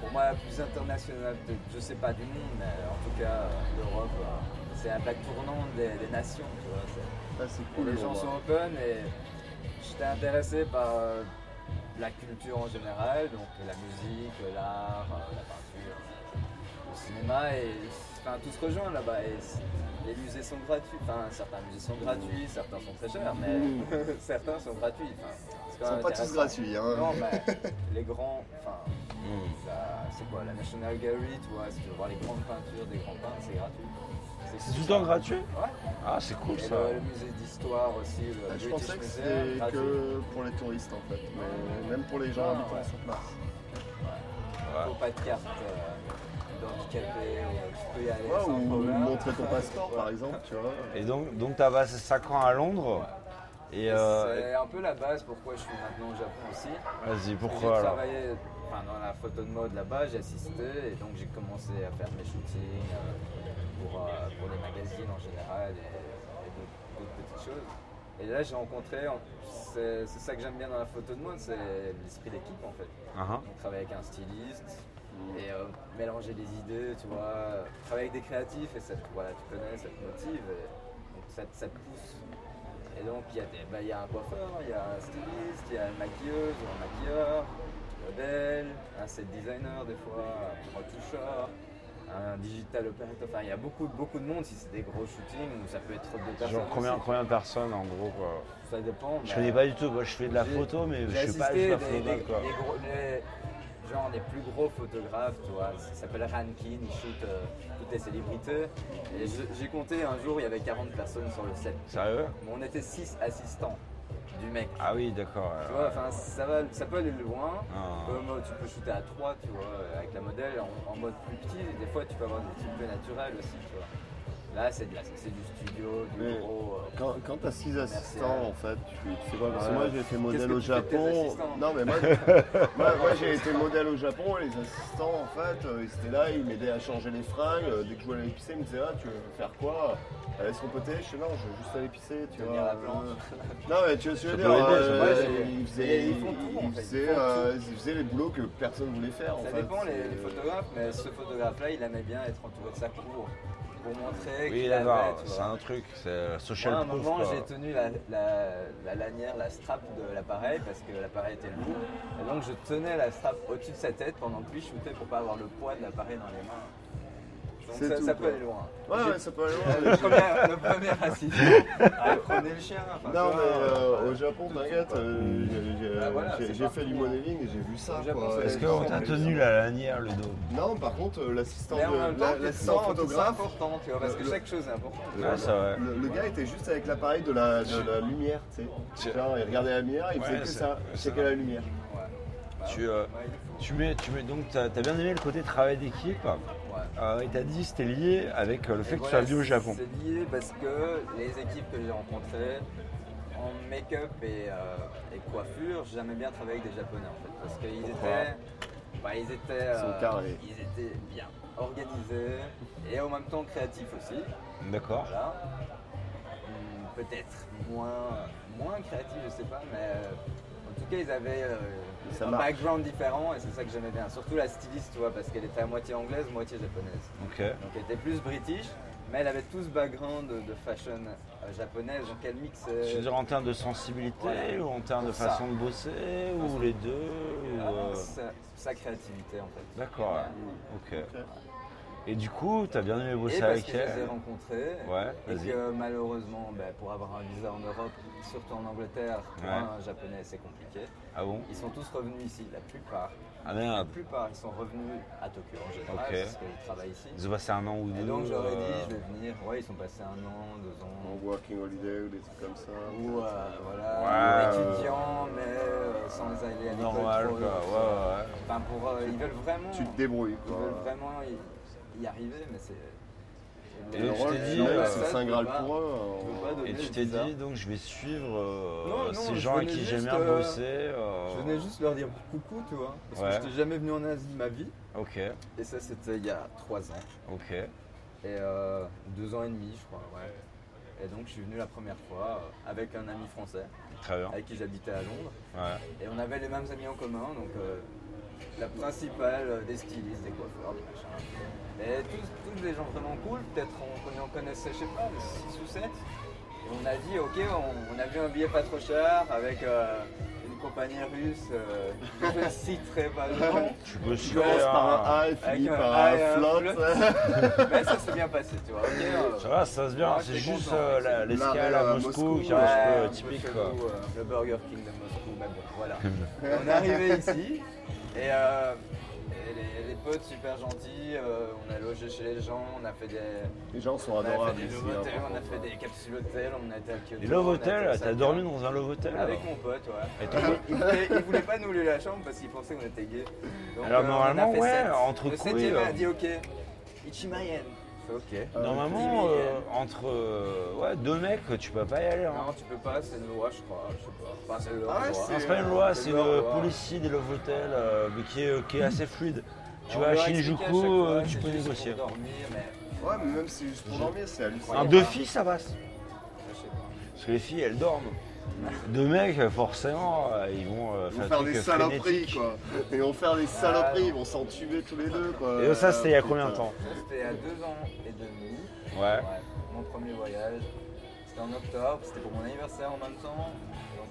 pour moi, la plus internationale, peut-être, je sais pas du monde, mais en tout cas, euh, l'Europe, euh, c'est un plaque tournante des, des nations, tu vois. c'est- Ah, cool. les gens sont open et j'étais intéressé par euh, la culture en général, donc la musique, l'art, euh, la peinture, le cinéma et enfin, tout se rejoint là-bas. Les musées sont gratuits, enfin certains musées sont gratuits, certains sont très chers, mais certains sont gratuits. Enfin, Ils sont pas tous gratuits. Hein. Non, mais les grands, enfin, la- c'est quoi, la National Gallery, tu vois, si tu veux voir les grandes peintures des grands peintres, c'est gratuit. C'est tout le temps gratuit Ouais. Ah c'est cool Et ça. le, le musée d'histoire aussi, le Ah, je pensais que c'était que pour les touristes en fait, mais même pour les gens habitants ouais. sur place. Faut pas de carte euh, d'handicapé, euh, tu peux y aller Ouais, sans ou problème. montrer ton passeport par exemple, tu vois. Et donc, donc t'as passé 5 ans à Londres. Et euh, C'est un peu la base pourquoi je suis maintenant au Japon aussi. vas-y, pourquoi J'ai alors travaillé enfin, dans la photo de mode là-bas, j'ai assisté et donc j'ai commencé à faire mes shootings euh, pour, euh, pour les magazines en général. et, et d'autres petites choses. Et là, j'ai rencontré, en- c'est c'est ça que j'aime bien dans la photo de mode, c'est l'esprit d'équipe en fait. Ah, On travaille avec un styliste et euh, mélanger des idées, tu vois, travailler avec des créatifs et ça, te- voilà, tu connais, ça te motive et donc ça, te- ça te pousse. Et donc il y, a des- bah, il y a un coiffeur, il y a un styliste, il y a une maquilleuse ou un maquilleur, un modèle, un set designer des fois, un retoucheur, un digital operator. Enfin, il y a beaucoup, beaucoup de monde si c'est des gros shootings ou ça peut être deux personnes. Genre combien, aussi. combien de personnes en gros quoi Ça dépend. Je connais pas du tout, moi je fais de la photo mais je suis pas des- photographe des- quoi. des gros- les- genre les plus gros photographes, tu vois, ça s'appelle Rankin, il shoot euh, toutes les célébrités. Et j'ai compté un jour, il y avait 40 personnes sur le set. Sérieux? Mais on était 6 assistants du mec. Ah oui d'accord. Tu vois, enfin, ça, va, ça peut aller loin. Ah. Comme euh, tu peux shooter à 3, tu vois, avec la modèle en, en mode plus petit. Des fois, tu peux avoir des trucs plus naturels aussi, tu vois. Là, c'est de la- c'est du studio, du Mais gros. euh, Quand, quand t'as six assistants, en fait, tu, tu sais pas, parce que moi j'ai fait modèle au tu Japon. Non, mais moi, moi, moi, j'ai été modèle au Japon et les assistants, en fait, euh, ils étaient là, ils m'aidaient à changer les fringues. Euh, Dès que je voulais aller pisser, ils me disaient, ah, tu veux faire quoi? Elle est son poté Je sais non, je veux juste aller pisser, tu vois. la planche. Euh, Non, mais tu vois ce que je veux dire euh. Ils faisaient, ils font tout, en ils fait, faisaient, font euh, ils faisaient les boulots que personne voulait faire, en Ça fait. dépend les, les photographes, mais ce photographe-là, il aimait bien être entouré de sa cour pour montrer Oui qu'il avait, c'est un truc, c'est euh, Moi, social à un proof moment, j'ai tenu la, la- la lanière, la strap de l'appareil parce que l'appareil était lourd. Et donc, je tenais la strap au-dessus de sa tête pendant que lui shootait pour pas avoir le poids de l'appareil dans les mains. Donc, C'est ça, tout, ça peut aller loin. Ouais, ouais, ça peut aller loin. le, premier, le premier assistant a prenez le chien. enfin, Non mais euh, euh, au Japon, t'inquiète, euh, j'ai- Bah voilà, j'ai- c'est fait du hein. modeling et j'ai vu ça. C'est- Est-ce qu'on t'a tenu la lanière le dos Non, par contre, l'assistant photographe, important, tu vois, parce que chaque chose est importante. le, c'est gars était juste avec l'appareil de la, lumière, tu sais. Genre, il regardait la lumière, il faisait Ouais, que c'est- ça, c'est checker vrai. la lumière. Bah, Tu, euh, il. Tu mets, tu mets donc t'as as bien aimé le côté travail d'équipe. Euh, et t'as dit que c'était lié avec euh, le fait Et que tu sois venu au Japon. C'est lié parce que les équipes que j'ai rencontrées en make-up et, euh, et coiffure, j'ai jamais bien travaillé avec des japonais en fait. Parce qu'ils étaient. bah, ils étaient. Ils sont euh, ils étaient bien organisés et en même temps créatifs aussi. D'accord. Voilà. Hum, Peut-être moins, moins créatifs, je sais pas, mais euh, en tout cas ils avaient euh, Ça un marche. background différent et c'est ça que j'aimais bien. Surtout la styliste, tu vois, parce qu'elle était à moitié anglaise, moitié japonaise. Donc elle était plus british, mais elle avait tout ce background de, fashion euh, japonaise, donc elle mixait. Tu veux dire en termes de sensibilité Voilà. ou en termes de ça. façon de bosser ou les deux ou, Ah, euh, sa, sa créativité en fait. D'accord. Ouais. Ok. Et du coup, t'as bien aimé Et bosser parce avec que je les ai rencontrés, Ouais, et vas-y. que malheureusement, ben, pour avoir un visa en Europe, surtout en Angleterre, pour Ouais. un japonais c'est compliqué. Ah bon Ils sont tous revenus ici, la plupart. Ah La merde. plupart, ils sont revenus à Tokyo en général, parce qu'ils travaillent ici. Ils ont passé un an ou deux. Et donc j'aurais euh, dit, je vais venir. Ouais, ils sont passés un an, deux ans. En working holiday ou des trucs comme ça. Ou euh, voilà, Ouais, étudiants, mais euh, sans aller à l'école. Normal quoi. euh, Ouais, ouais, ouais. Enfin, pour, euh, ils veulent vraiment. Tu te débrouilles, Ils quoi. veulent vraiment y arriver, mais c'est. Et Le tu rôle, t'es dit, c'est euh, c'est tu Graal pour eux. donner Et tu t'es dit donc je vais suivre euh, Non, non, ces gens avec venais qui j'aime bien euh, bosser. euh, Je venais juste leur dire coucou, tu vois. Parce Ouais. que je n'étais jamais venu en Asie de ma vie. Ok, Et ça, c'était il y a trois ans. ok. Et euh, deux ans et demi, je crois, ouais. Et donc, je suis venu la première fois euh, avec un ami français Très bien. avec qui j'habitais à Londres. Ouais. Et on avait les mêmes amis en commun, donc euh, la principale euh, des stylistes, des coiffeurs, des machins. Et tous, tous des gens vraiment cool, peut-être on, on en connaissait, je sais pas, 6 ou 7. Et on a dit, ok, on, on a vu un billet pas trop cher avec euh, une compagnie russe, euh, je ne citerai pas le nom. Tu peux commences par un A et Avec un par A un flotte. Mais ça s'est bien passé, tu vois. euh, Ça va, ça se passe bien. C'est juste euh, Là, à Moscou qui est Ouais, un peu typique. chelou, quoi. euh, le Burger King de Moscou, mais bon, voilà. On est arrivé ici et, potes super gentils, euh, on a logé chez les gens, on a fait des, Les gens sont on a fait adorables des ici. hein, on a fait des capsules hôtels, on a été à Kyoto. Et Love on a été Hotel, à t'as dormi dans un Love Hotel Avec alors mon pote, ouais. Et ton pote Il voulait, il voulait pas nous louer la chambre parce qu'il pensait qu'on était gays. Donc, Alors, euh, on normalement, a fait ouais, sept. entre Le septième a dit ok, Ichimayen. Ok. Euh, Normalement, 10 000 euh, yens. entre euh, ouais, deux mecs, tu peux pas y aller. hein. Non, tu peux pas, c'est une loi, je crois. Je sais pas. Enfin, c'est leur Ah ouais, c'est- pas une loi, C'est une policy des Love Hotels, euh, mais qui est, qui est assez fluide. Tu vas à a Shinjuku, euh, tu c'est peux juste négocier. Pour dormir, mais Ouais, mais même si c'est juste pour dormir, c'est hallucinant. Un deux filles, ça passe. Je sais pas. Parce que les filles, elles dorment. Deux mecs, forcément, euh, ils vont euh, Ils vont faire, des saloperies frénétique. quoi. Ils vont faire des saloperies, ils vont s'en tuer tous les deux quoi. Et ça, c'était il y a combien de temps Ça, C'était à deux ans et demi. Ouais. mon premier voyage. C'était en octobre, c'était pour mon anniversaire en même temps.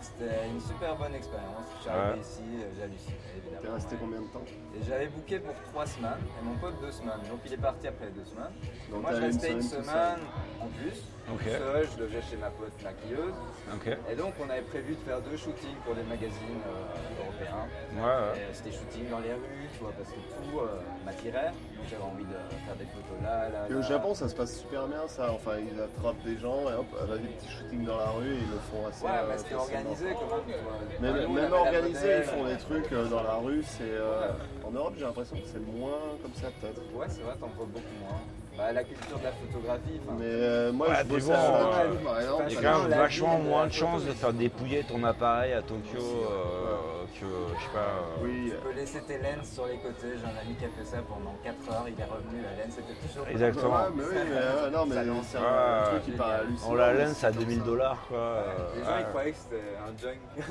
C'était une super bonne expérience. Je suis arrivé Ouais. ici, euh, j'ai halluciné évidemment. T'es resté Ouais. combien de temps? Et j'avais booké pour trois semaines et mon pote deux semaines. Donc il est parti après deux semaines. Donc Moi je une restais une semaine tout semaine en plus. Ok. Seul, je logeais chez ma pote maquilleuse. Ok. Et donc on avait prévu de faire deux shootings pour des magazines euh, européens. Ouais, ouais. Et C'était shooting dans les rues, tu vois, parce que tout euh, m'attirait. Donc j'avais envie de faire des photos là, là. Et au là. Japon, ça se passe super bien ça. Enfin, ils attrapent des gens et hop, vas-y, petit shooting dans la rue, ils le font assez. Ouais, euh, mais c'était organisé quand même. tu vois. Mais Enfin, nous, on même organisé, modèle. ils font des trucs euh, dans la rue. C'est euh, en Europe, j'ai l'impression que c'est moins comme ça peut-être. Ouais, c'est vrai, t'en vois beaucoup moins. Bah, la culture de la photographie. Mais euh, moi, Ouais, je bon, à euh, par exemple. Il y a quand même vachement moins de chances de faire dépouiller ton appareil à Tokyo euh, que, je sais pas. euh, Oui, Tu peux laisser tes lenses sur les côtés. J'ai un ami qui a fait ça pendant 4 heures. Il est revenu, la lens était toujours. Exactement. Ouais, mais oui, mais euh, non, mais c'est un truc qui paraît hallucinant. On la lens c'est à comme 2000 ça. dollars quoi. Les gens ils croyaient que c'était un junk.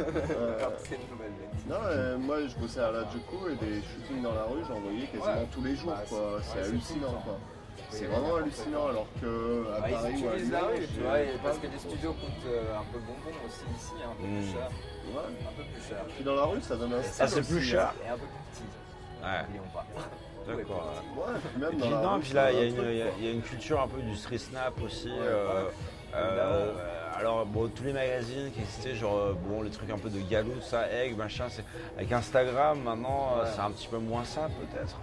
C'est une nouvelle lens. Non, moi je bossais à la Juku et des shootings dans la rue, j'en voyais quasiment tous les jours. Bah, quoi. c'est- hallucinant. quoi. C'est vraiment hallucinant alors que à Bah, Paris ils ou à la Lyon, rue, tu vois, et parce que les studios coûtent euh, un peu bonbon aussi ici, un peu Mm. plus cher. Ouais. Un peu plus cher. Puis dans la rue, ça donne un Ah, style c'est plus cher Et un peu plus petit. Ouais. N'oublions pas. D'accord. hein. Ouais, puis même Et dans puis, la non, rue, puis là, il y, a une- y a- culture un peu du street snap aussi. Ouais, euh, euh, alors, bon, tous les magazines qui existaient, genre, bon, les trucs un peu de galou, ça, egg, machin, c'est... avec Instagram, maintenant, Ouais. c'est un petit peu moins ça, peut-être.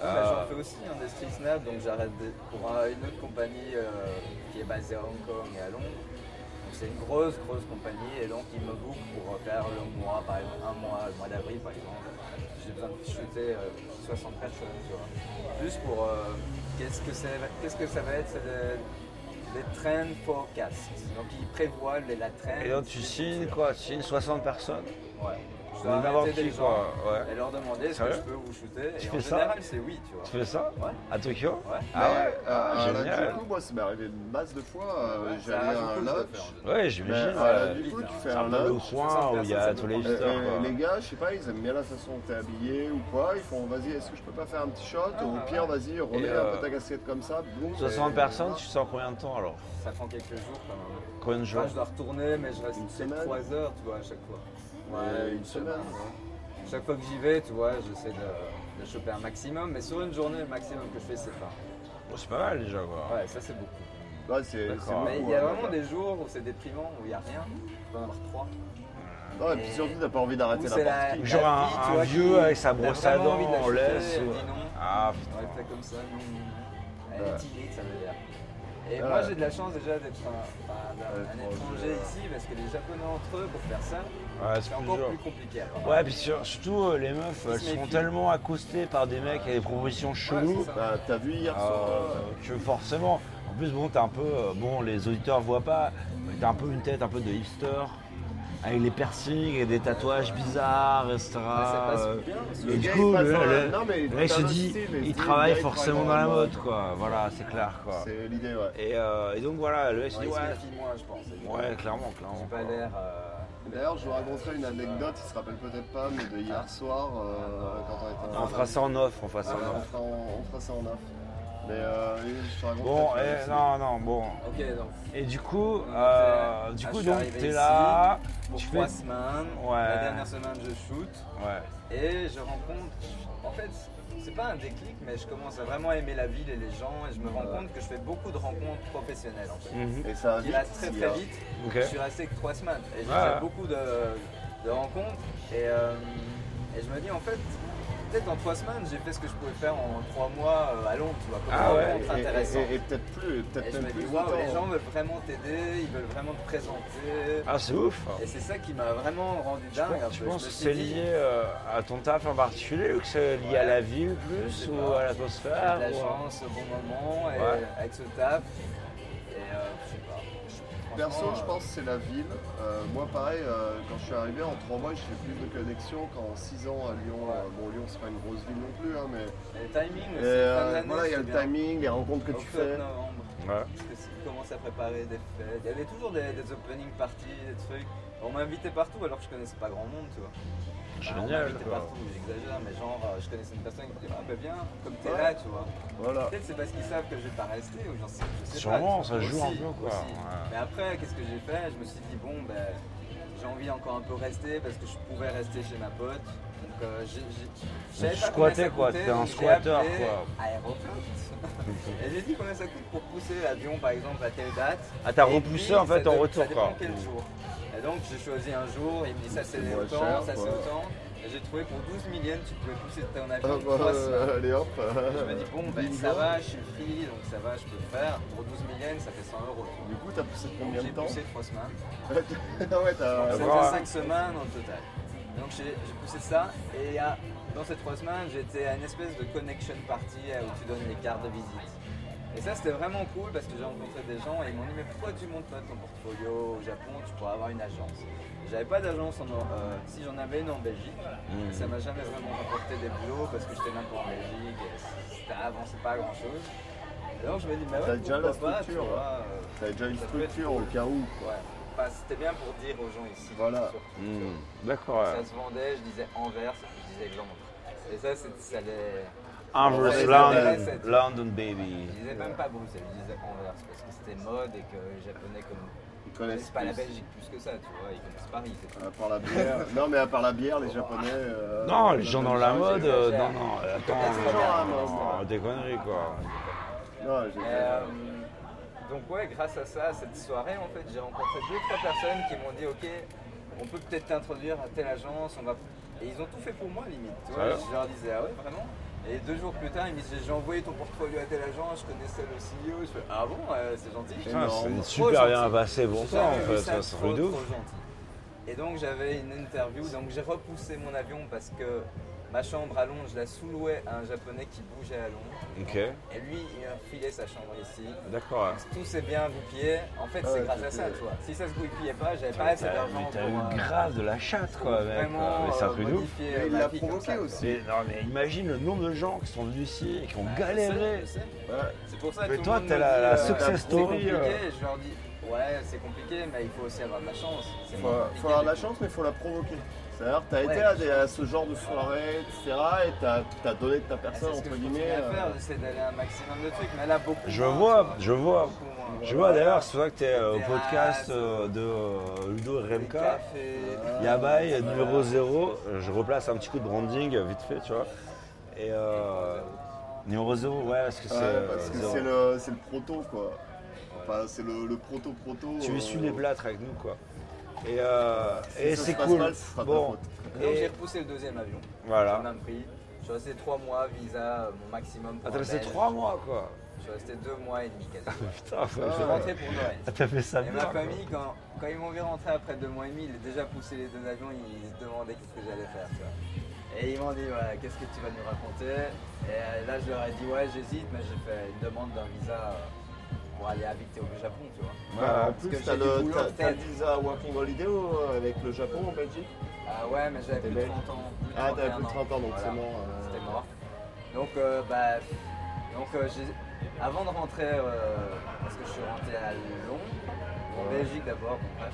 Bah, Euh, J'en fais aussi hein, des street snaps, donc j'arrête pour un- une autre compagnie euh, qui est basée à Hong Kong et à Londres. Donc c'est une grosse, grosse compagnie et donc ils me bookent pour faire le mois, par exemple un mois, le mois d'avril par exemple. J'ai besoin de shooter euh, 60 personnes, tu vois. Juste pour euh, qu'est-ce que qu'est-ce que ça va être, c'est des, des trend forecasts. Donc ils prévoient les, la trend. Et donc, tu signes quoi? Tu signes 60 personnes? Ouais. Je dois arrêter des gens ouais. et leur demander est-ce que je peux vous shooter. Tu et fais en ça général c'est oui, tu vois. Tu fais ça Ouais. À Tokyo Ouais. Ah Mais, ouais euh, la Génial. Juku, moi, ça m'est arrivé une masse de fois. euh, J'allais à un lodge. Ouais, j'imagine. à la ouais. Juku, tu fais C'est un lodge. coin où il y a tous les les gars, je sais pas, ils aiment bien la façon dont t'es habillé ou quoi. Ils font vas-y, est-ce que je peux pas faire un petit shot Ah, Au ouais. pire, vas-y, remets Et, un euh, peu ta casquette comme ça. boum, 60 et- personnes, tu sors combien de temps alors Ça prend quelques jours quand même. Combien de jours je dois retourner, mais je reste Une peut-être semaine 3 heures, tu vois, à chaque fois. Ouais, une semaine. ouais. Chaque fois que j'y vais, tu vois, j'essaie de, de choper un maximum, mais sur une journée, le maximum que je fais, c'est pas. Bon, C'est pas mal déjà quoi. Ouais, ça c'est beaucoup. Ouais, c'est Mais il y a hein. vraiment des jours où c'est déprimant, où il n'y a rien. Tu peux en avoir 3. Ouais, et puis surtout, t'as pas envie d'arrêter n'importe la- qui. Genre un, vie, tu un vois, vieux avec sa brosse à dents shooter, laisse. ou- dit non. Ah Ouais, fait comme ça, non. Elle est timide, ça veut dire. Et moi j'ai de la chance déjà d'être un, étranger, ici parce que les japonais entre eux pour faire ça, Ouais, c'est encore dur. plus compliqué. Ouais, puis sur- surtout euh, les meufs, elles sont tellement accostées par des mecs avec des propositions cheloues. Bah, t'as vu hier soir euh, que forcément, en plus bon t'as un peu, euh, bon les auditeurs voient pas, mais t'as un peu une tête un peu de hipster, avec les piercings et des tatouages bizarres, etc. Mais ça passe euh, bien parce et Le du gars, coup, il se dit, il travaille forcément dans la mode, quoi. Voilà, c'est clair, quoi. C'est l'idée, ouais. Et, euh, et donc voilà, le mec se Ouais, dit, ouais, méfient moins, je pense. ouais, clairement, clairement. Pas l'air. euh, D'ailleurs, je vous raconterai une anecdote, il se rappelle peut-être pas, mais de hier soir, euh, quand on était On fera ça en off, on fera ça en on, off. on fera ça en off. Mais euh, je te raconte Bon, peut-être, eh, non, non, bon. Ok, donc Et du coup, euh, du ah, coup, je suis donc t'es là, pour tu trois fais, semaines, Ouais. la dernière semaine je shoot ouais. et je rencontre. En fait, c'est pas un déclic, mais je commence à vraiment aimer la ville et les gens et je me rends compte que je fais beaucoup de rencontres professionnelles en fait. Mhm. Et ça va Qui va très très vite. Ok. Je suis resté que trois semaines et j'ai Ouais. fait beaucoup de, de rencontres et, euh, et je me dis en fait, peut-être en trois semaines j'ai fait ce que je pouvais faire en trois mois euh, à Londres, tu vois, comme Ah ouais, Et, et- intéressante. et- et peut-être plus, peut-être même plus les gens veulent vraiment t'aider, ils veulent vraiment te présenter. Ah, c'est ouf. Et c'est ça qui m'a vraiment rendu dingue. un peu. penses Je que c'est lié euh, à ton taf en particulier ou que c'est lié à la ville plus ou pas. à j'ai l'atmosphère de la ou- chance au bon moment et Ouais. avec ce taf. Et euh, je perso, je pense que c'est la ville. Euh, moi, pareil, euh, quand je suis arrivé en 3 mois, j'ai fait plus de connexions qu'en 6 ans à Lyon. Ouais. Euh, bon, Lyon, c'est pas une grosse ville non plus, hein, mais Et le timing euh, voilà, il y a le bien. timing, les rencontres que tu fais. novembre. Ouais. Parce que tu commences à préparer des fêtes. Il y avait toujours des, des opening parties, des trucs. On m'invitait partout alors que je connaissais pas grand monde, tu vois. On Génial, m'invitait quoi. partout, j'exagère, mais genre, euh, je connaissais une personne qui me dit Ah, bah viens, comme t'es là, tu vois. Voilà. Peut-être c'est parce qu'ils savent que je vais pas rester ou j'en sais, je sais Sûrement, pas. ça joue Aussi, un peu, quoi. Ouais. Mais après, qu'est-ce que j'ai fait? Je me suis dit, bon, ben, j'ai envie encore un peu rester parce que je pouvais rester chez ma pote. Donc, euh, j'ai. j'ai- je squattais, quoi, t'étais un squatteur, quoi. Et j'ai dit combien ça coûte pour pousser l'avion par exemple à telle date? Ah, t'as repoussé, puis, en fait, en retour, quoi. quel jour. Et donc j'ai choisi un jour, il me dit ça c'est autant, ça c'est autant. J'ai trouvé pour 12 millions tu pouvais pousser ton Ah, avion bah, semaines. allez hop. Je me dis bon ben ça va, je suis free donc ça va, je peux le faire. Pour 12 millions ça fait 100 euros. Du coup, t'as poussé combien j'ai de temps poussé 3 semaines. Ah ouais, t'as. Ça fait 5 semaines au total. Donc j'ai j'ai poussé ça et à- dans ces 3 semaines j'étais à une espèce de connection party euh, où tu donnes les cartes de visite. Et ça c'était vraiment cool parce que j'ai rencontré des gens et ils m'ont dit mais pourquoi tu montes pas ton portfolio au Japon, tu pourrais avoir une agence. J'avais pas d'agence en euh, si j'en avais une en Belgique, Mhm. ça m'a jamais vraiment rapporté des boulots parce que j'étais même en Belgique et ça avançait pas grand chose. Et donc je me dis mais T'as ouais, déjà pourquoi la pas, tu structure, vois, euh, T'avais déjà une structure au cas où. Ouais. C'était bien pour dire aux gens ici. Voilà. Hmm. D'accord, ouais. Ça se vendait, je disais Anvers, je disais Londres. Et ça, c'est- ça les. Anvers, London, London, baby. Je disais même pas Bruxelles, je disais Anvers parce que c'était mode et que les Japonais comme. Connaissent connaissent pas la. Belgique plus que ça, tu vois, ils connaissent Paris, c'est tout. À part la bière. non, mais à part la bière, les Japonais. euh, Non, les gens dans la mode, euh, non, non, attends, des conneries, quoi. Non, j'ai. Euh, donc ouais, grâce à ça, à cette soirée, en fait, j'ai rencontré deux trois personnes qui m'ont dit ok, on peut peut-être t'introduire à telle agence, on va. Et ils ont tout fait pour moi limite. Tu vois, je leur disais ah ouais vraiment? Et deux jours plus tard, ils me disaient j'ai envoyé ton portfolio à telle agence, je connaissais le CEO. Je fais ah bon, euh, c'est gentil. Putain, c'est super bien passé J'ai ça, en fait, ça se trop, trop gentil. Et donc j'avais une interview, donc j'ai repoussé mon avion parce que ma chambre à Londres, je la sous-louais à un japonais qui bougeait à Londres. Ok, Et lui, il m'a filé sa chambre ici. d'accord. ouais. Tout s'est bien goupillé. En fait, Ah c'est ouais, grâce à ça, tu vois. Si ça se goupillait pas, j'avais pas assez T'as d'argent mais pour t'as eu euh, grave de la chatte, quoi, mec. vraiment Mais c'est un euh, truc de ouf. modifier Mais il ma l'a vie comme provoqué ça, quoi. aussi. Mais, non, mais imagine le nombre de gens qui sont venus ici et qui ont Ouais, galéré. je sais, je sais. Ouais. C'est pour ça que Mais tout toi, le monde t'es me la- dit, la euh, success c'est story, compliqué. euh. Je leur dis, ouais, c'est compliqué, mais il faut aussi avoir de la chance. C'est Faut, moins compliqué faut avoir de la chance, mais il faut la provoquer. C'est-à-dire, t'as Ouais. été à, des- à ce genre de soirée, etc., et t'as as donné de ta tout. personne, C'est ce que entre guillemets. à faire, euh, j'essaie d'aller à un maximum de trucs, mais là, beaucoup Je moins, vois, je vois. Je vois d'ailleurs, c'est vrai que tu es au Des podcast euh, de euh, Ludo Remka. Yabai, numéro 0. Je replace un petit coup de branding euh, vite fait, tu vois. Et euh, numéro 0, ouais, parce que c'est. ouais, euh, parce que c'est le, c'est le proto, quoi. Enfin, c'est le, le proto-proto. Tu euh, essuies les plâtres avec nous, quoi. Et, euh, et c'est cool. mal, bon. Donc j'ai repoussé le deuxième avion. voilà. J'ai même pris. Je suis resté 3 mois, visa, mon maximum. pour Ah, t'as resté. 3 mois, quoi. Je suis resté 2 mois et demi quasiment. Putain, faut- Je suis rentré pour Noël. Ah, t'as fait ça Et bien. ma famille, quand, quand ils m'ont vu rentrer après 2 mois et demi, ils ont déjà poussé les deux avions, ils se demandaient qu'est-ce que j'allais faire. Tu vois. Et ils m'ont dit, voilà, qu'est-ce que tu vas nous raconter? Et là, je leur ai dit, ouais, j'hésite, mais j'ai fait une demande d'un visa euh, pour aller habiter au Japon, tu vois. Ouais, en Parce plus, que t'as le, boulot, t'as- t'as le visa Working Holiday euh, avec le Japon en Belgique Ah ouais, mais j'avais plus de belge 30 ans. plus Ah, t'avais 31 plus de 30 ans, donc Voilà. c'est mort. euh. C'était mort. Donc, euh, bah, donc euh, j'ai- avant de rentrer, euh, parce que je suis rentré à Londres, en Belgique d'abord, bon,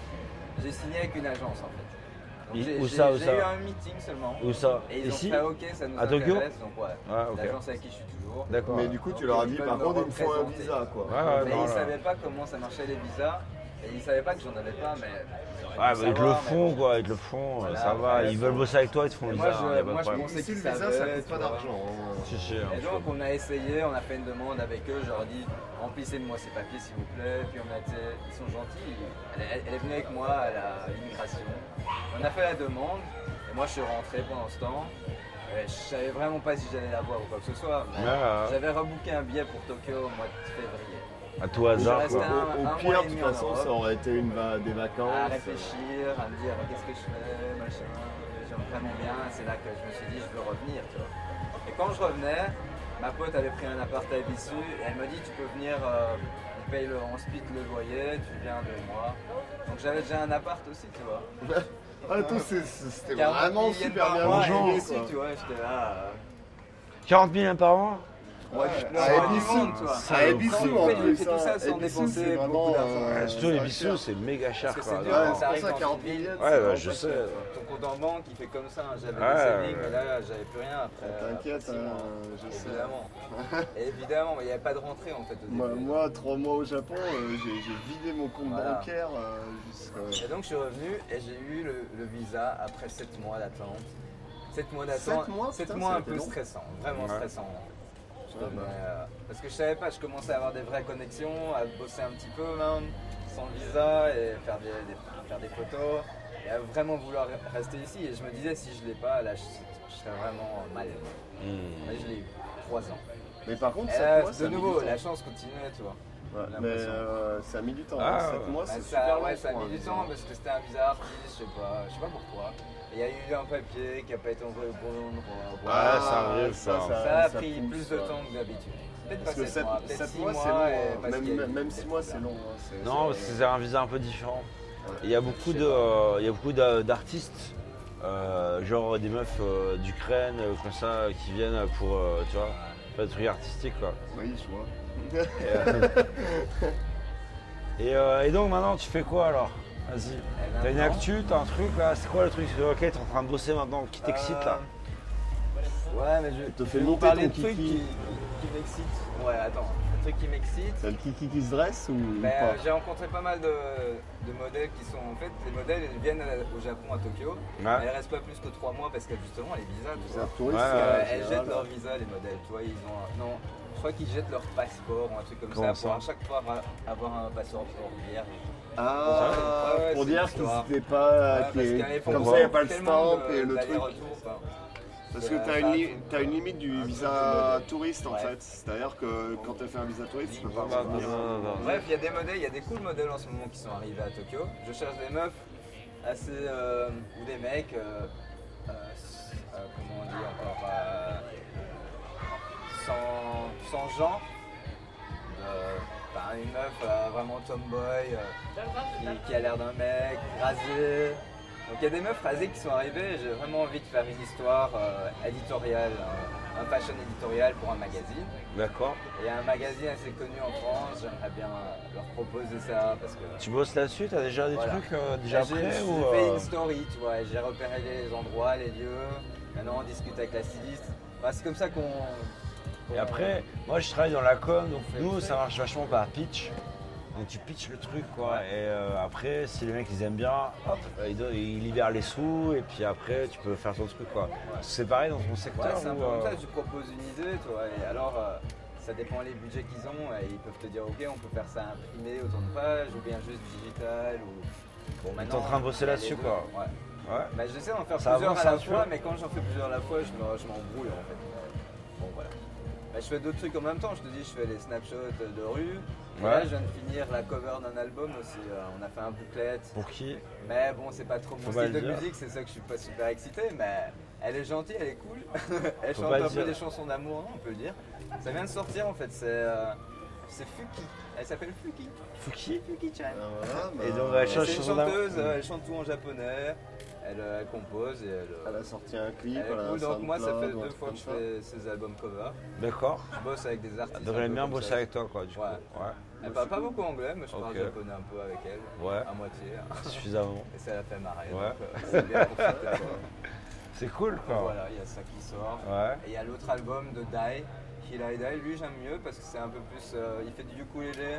j'ai signé avec une agence en fait. Donc, j'ai- où j'ai- ça, où J'ai ça eu un meeting seulement. Où ça Et ils Ici ont fait ok, ça nous À Tokyo intéresse. Donc ouais, Ah, ok. l'agence avec qui je suis D'accord. Mais du coup, tu leur as dit, par contre, il me faut un visa, quoi. Ouais, ouais, mais non, ils là. savaient pas comment ça marchait les visas. Et ils savaient pas que j'en avais pas, mais. ils Ouais, te le mais font, quoi, ils te le font, Voilà, ça va. Ils veulent bosser avec toi, ils te font le moi, visa, je- pas de moi, je pensais Ici, le visa, ça coûte pas d'argent. hein. Hein, Et donc on a essayé, on a fait une demande avec eux, je leur ai dit remplissez-moi ces papiers s'il vous plaît, puis on a été, ils sont gentils, elle, est- elle est venue avec moi à la- l'immigration, on a fait la demande, et moi je suis rentré pendant ce temps, je savais vraiment pas si j'allais la voir ou quoi que ce soit, mais ouais. j'avais rebooké un billet pour Tokyo au mois de février, À tout hasard, quoi. un- Au, mois pire, et de toute demi en façon, Europe. ça aurait été une, va- des vacances. à réfléchir, à me dire qu'est-ce que je fais, machin, j'aime vraiment bien, c'est là que je me suis dit je veux revenir, tu vois. Et quand je revenais, ma pote avait pris un appart à Bissu et elle m'a dit tu peux venir euh, on paye le, on split le loyer, tu viens deux mois. Donc j'avais déjà un appart aussi, tu vois. Ah, c'était 40 vraiment 000 super par bien mois, logé, et ici, quoi. tu vois, j'étais là. euh, 40 000 par mois Ouais, à Ebisu. Ebisu, en plus. tout ça sans Ebisu, dépenser c'est beaucoup d'argent. euh, Surtout c'est les pas bisous, cher. c'est méga cher c'est c'est pour ça, dans 40 une ville, billets, Ouais, c'est bah, je sais. Ton compte en banque, il fait comme ça. hein. J'avais des savings, mais là, j'avais plus rien après. T'inquiète, hein, je sais. Évidemment. Évidemment, mais il n'y avait pas de rentrée en fait au début. Moi, trois mois au Japon, euh, j'ai vidé mon compte bancaire euh, jusqu'à. Et donc je suis revenu et j'ai eu le, visa après 7 mois d'attente. 7 mois d'attente. Sept mois, Sept putain, mois un peu long. stressant, vraiment Ouais. stressant. Bah. Mais, euh, parce que je savais pas, je commençais à avoir des vraies connexions, à bosser un petit peu même, sans visa et faire des, des- faire des photos. Et à vraiment vouloir rester ici. Et je me disais si je l'ai pas, là je, je serais vraiment mal. Hmm. Mais je l'ai eu, 3 ans. Mais par contre, Et 7 là, mois, ça de nouveau, la chance continuait, tu vois. Ouais, mais euh, ça a mis du temps. Ah, 7 ouais. mois, Bah, c'est ça, super long ouais, ça a mis un du temps parce que c'était un visa artiste, je sais pas, je sais pas pourquoi. Il y a eu un papier qui a pas été envoyé au bon endroit. Ouais, ça arrive, ça. Ça a pris pousse, plus de ouais. temps que d'habitude. Peut-être Parce pas que 7 mois, peut-être 7 6 mois, mois. c'est long. hein. Même, même des 6 mois, c'est long. hein. Non, c'est- parce que c'est un visa un peu différent. Il y a beaucoup de, il y a beaucoup d'a- d'artistes, euh, genre des meufs euh, d'Ukraine, euh, comme ça, qui viennent pour, euh, tu vois, faire des trucs artistiques quoi. Oui, je vois. Et, euh, et, euh, et donc maintenant, tu fais quoi alors? Vas-y. T'as une actu, t'as un truc là C'est quoi le truc sur lequel t'es en train de bosser maintenant qui t'excite là euh, Ouais, mais je te vous monter parler ton de trucs kiki. qui, qui, qui m'excitent. Ouais, attends, un truc qui m'excite. C'est le kiki qui se dresse ou Ben, pas euh, j'ai rencontré pas mal de, de modèles qui sont en fait les modèles ils viennent à- au Japon à Tokyo Ouais. mais elles restent pas plus que 3 mois parce que justement les visas tu C'est vois Parce euh, général. jettent leur visa les modèles tu vois ils ont un- non je crois qu'ils jettent leur passeport ou un truc comme Comment ça pour à chaque fois avoir un passeport vierge Ah, Ouais, ouais, pour dire qu'ils n'étaient pas. Ouais, font Comme ça, il n'y a pas le stamp et le truc. enfin. Parce que Euh, tu as, une, li- t'as une limite du visa touriste en Ouais. fait. C'est-à-dire que quand tu as fait un visa touriste, tu peux pas revenir. Bref, il y a des modèles, il y a des cool modèles en ce moment qui sont arrivés à Tokyo. Je cherche des meufs assez. euh, ou des mecs. euh, euh, euh, comment on dit encore euh, sans, sans genre. Euh, une meuf euh, vraiment tomboy euh, qui, qui a l'air d'un mec, rasé. Donc il y a des meufs rasées qui sont arrivées et j'ai vraiment envie de faire une histoire euh, éditoriale, un, un fashion éditorial pour un magazine. D'accord. Et il y a un magazine assez connu en France, j'aimerais bien leur proposer ça parce que. Tu bosses là-dessus? T'as déjà des Voilà. trucs euh, déjà J'ai prêts j'ai ou fait une story, tu vois, et j'ai repéré les endroits, les lieux. Maintenant on discute avec la styliste. Enfin, c'est comme ça qu'on. Et après, moi je travaille dans la com, donc nous ça marche vachement par pitch. Donc tu pitches le truc quoi. Ouais. Et euh, après, si les mecs ils aiment bien, hop, ils, libèrent les sous et puis après tu peux faire ton truc quoi. C'est pareil dans ton Ouais, secteur c'est un ou, peu comme euh, ça, tu proposes une idée, tu vois, et alors euh, ça dépend les budgets qu'ils ont, et ils peuvent te dire ok on peut faire ça imprimé autant de pages, ou bien juste digital, ou... Bon T'es en train de bosser là-dessus, quoi. Ouais. Ouais. Bah, j'essaie d'en faire Ça plusieurs avance à la fois, mais quand j'en fais plusieurs à la fois, je m'embrouille en fait. Bon voilà. Bah, je fais d'autres trucs en même temps, je te dis, je fais les snapshots de rue. Et Ouais. Là, je viens de finir la cover d'un album aussi. euh, on a fait un booklet. Pour qui? Mais bon, c'est pas trop mon style de dire. musique, c'est ça que je suis pas super excité, mais elle est gentille, elle est cool. elle Faut chante un peu des chansons d'amour, hein, on peut le dire. Ça vient de sortir en fait, c'est euh, c'est Fuki. Elle s'appelle Fuki. Fuki? Fuki-chan. Ah, voilà, bah, Et donc, elle Et une d'amour. chanteuse, euh, elle chante tout en japonais, elle, euh, elle compose et elle. euh, Elle a sorti un clip. elle elle cool, donc moi ça fait deux fois que je fais ces albums cover. D'accord. Je bosse avec des artistes. Elle devrait bien bosser avec toi quoi du coup. Ouais. Ouais. Elle parle pas beaucoup anglais, mais je parle Ok. japonais un peu avec elle, Ouais. à moitié. Suffisamment. Et ça la fait marrer. Ouais. donc, euh, c'est bien quoi. C'est cool quoi. Voilà, il y a ça qui sort. Ouais. Et il y a l'autre album de Dai, Hilai Dai. Lui, j'aime mieux parce que c'est un peu plus. euh, il fait du ukulélé.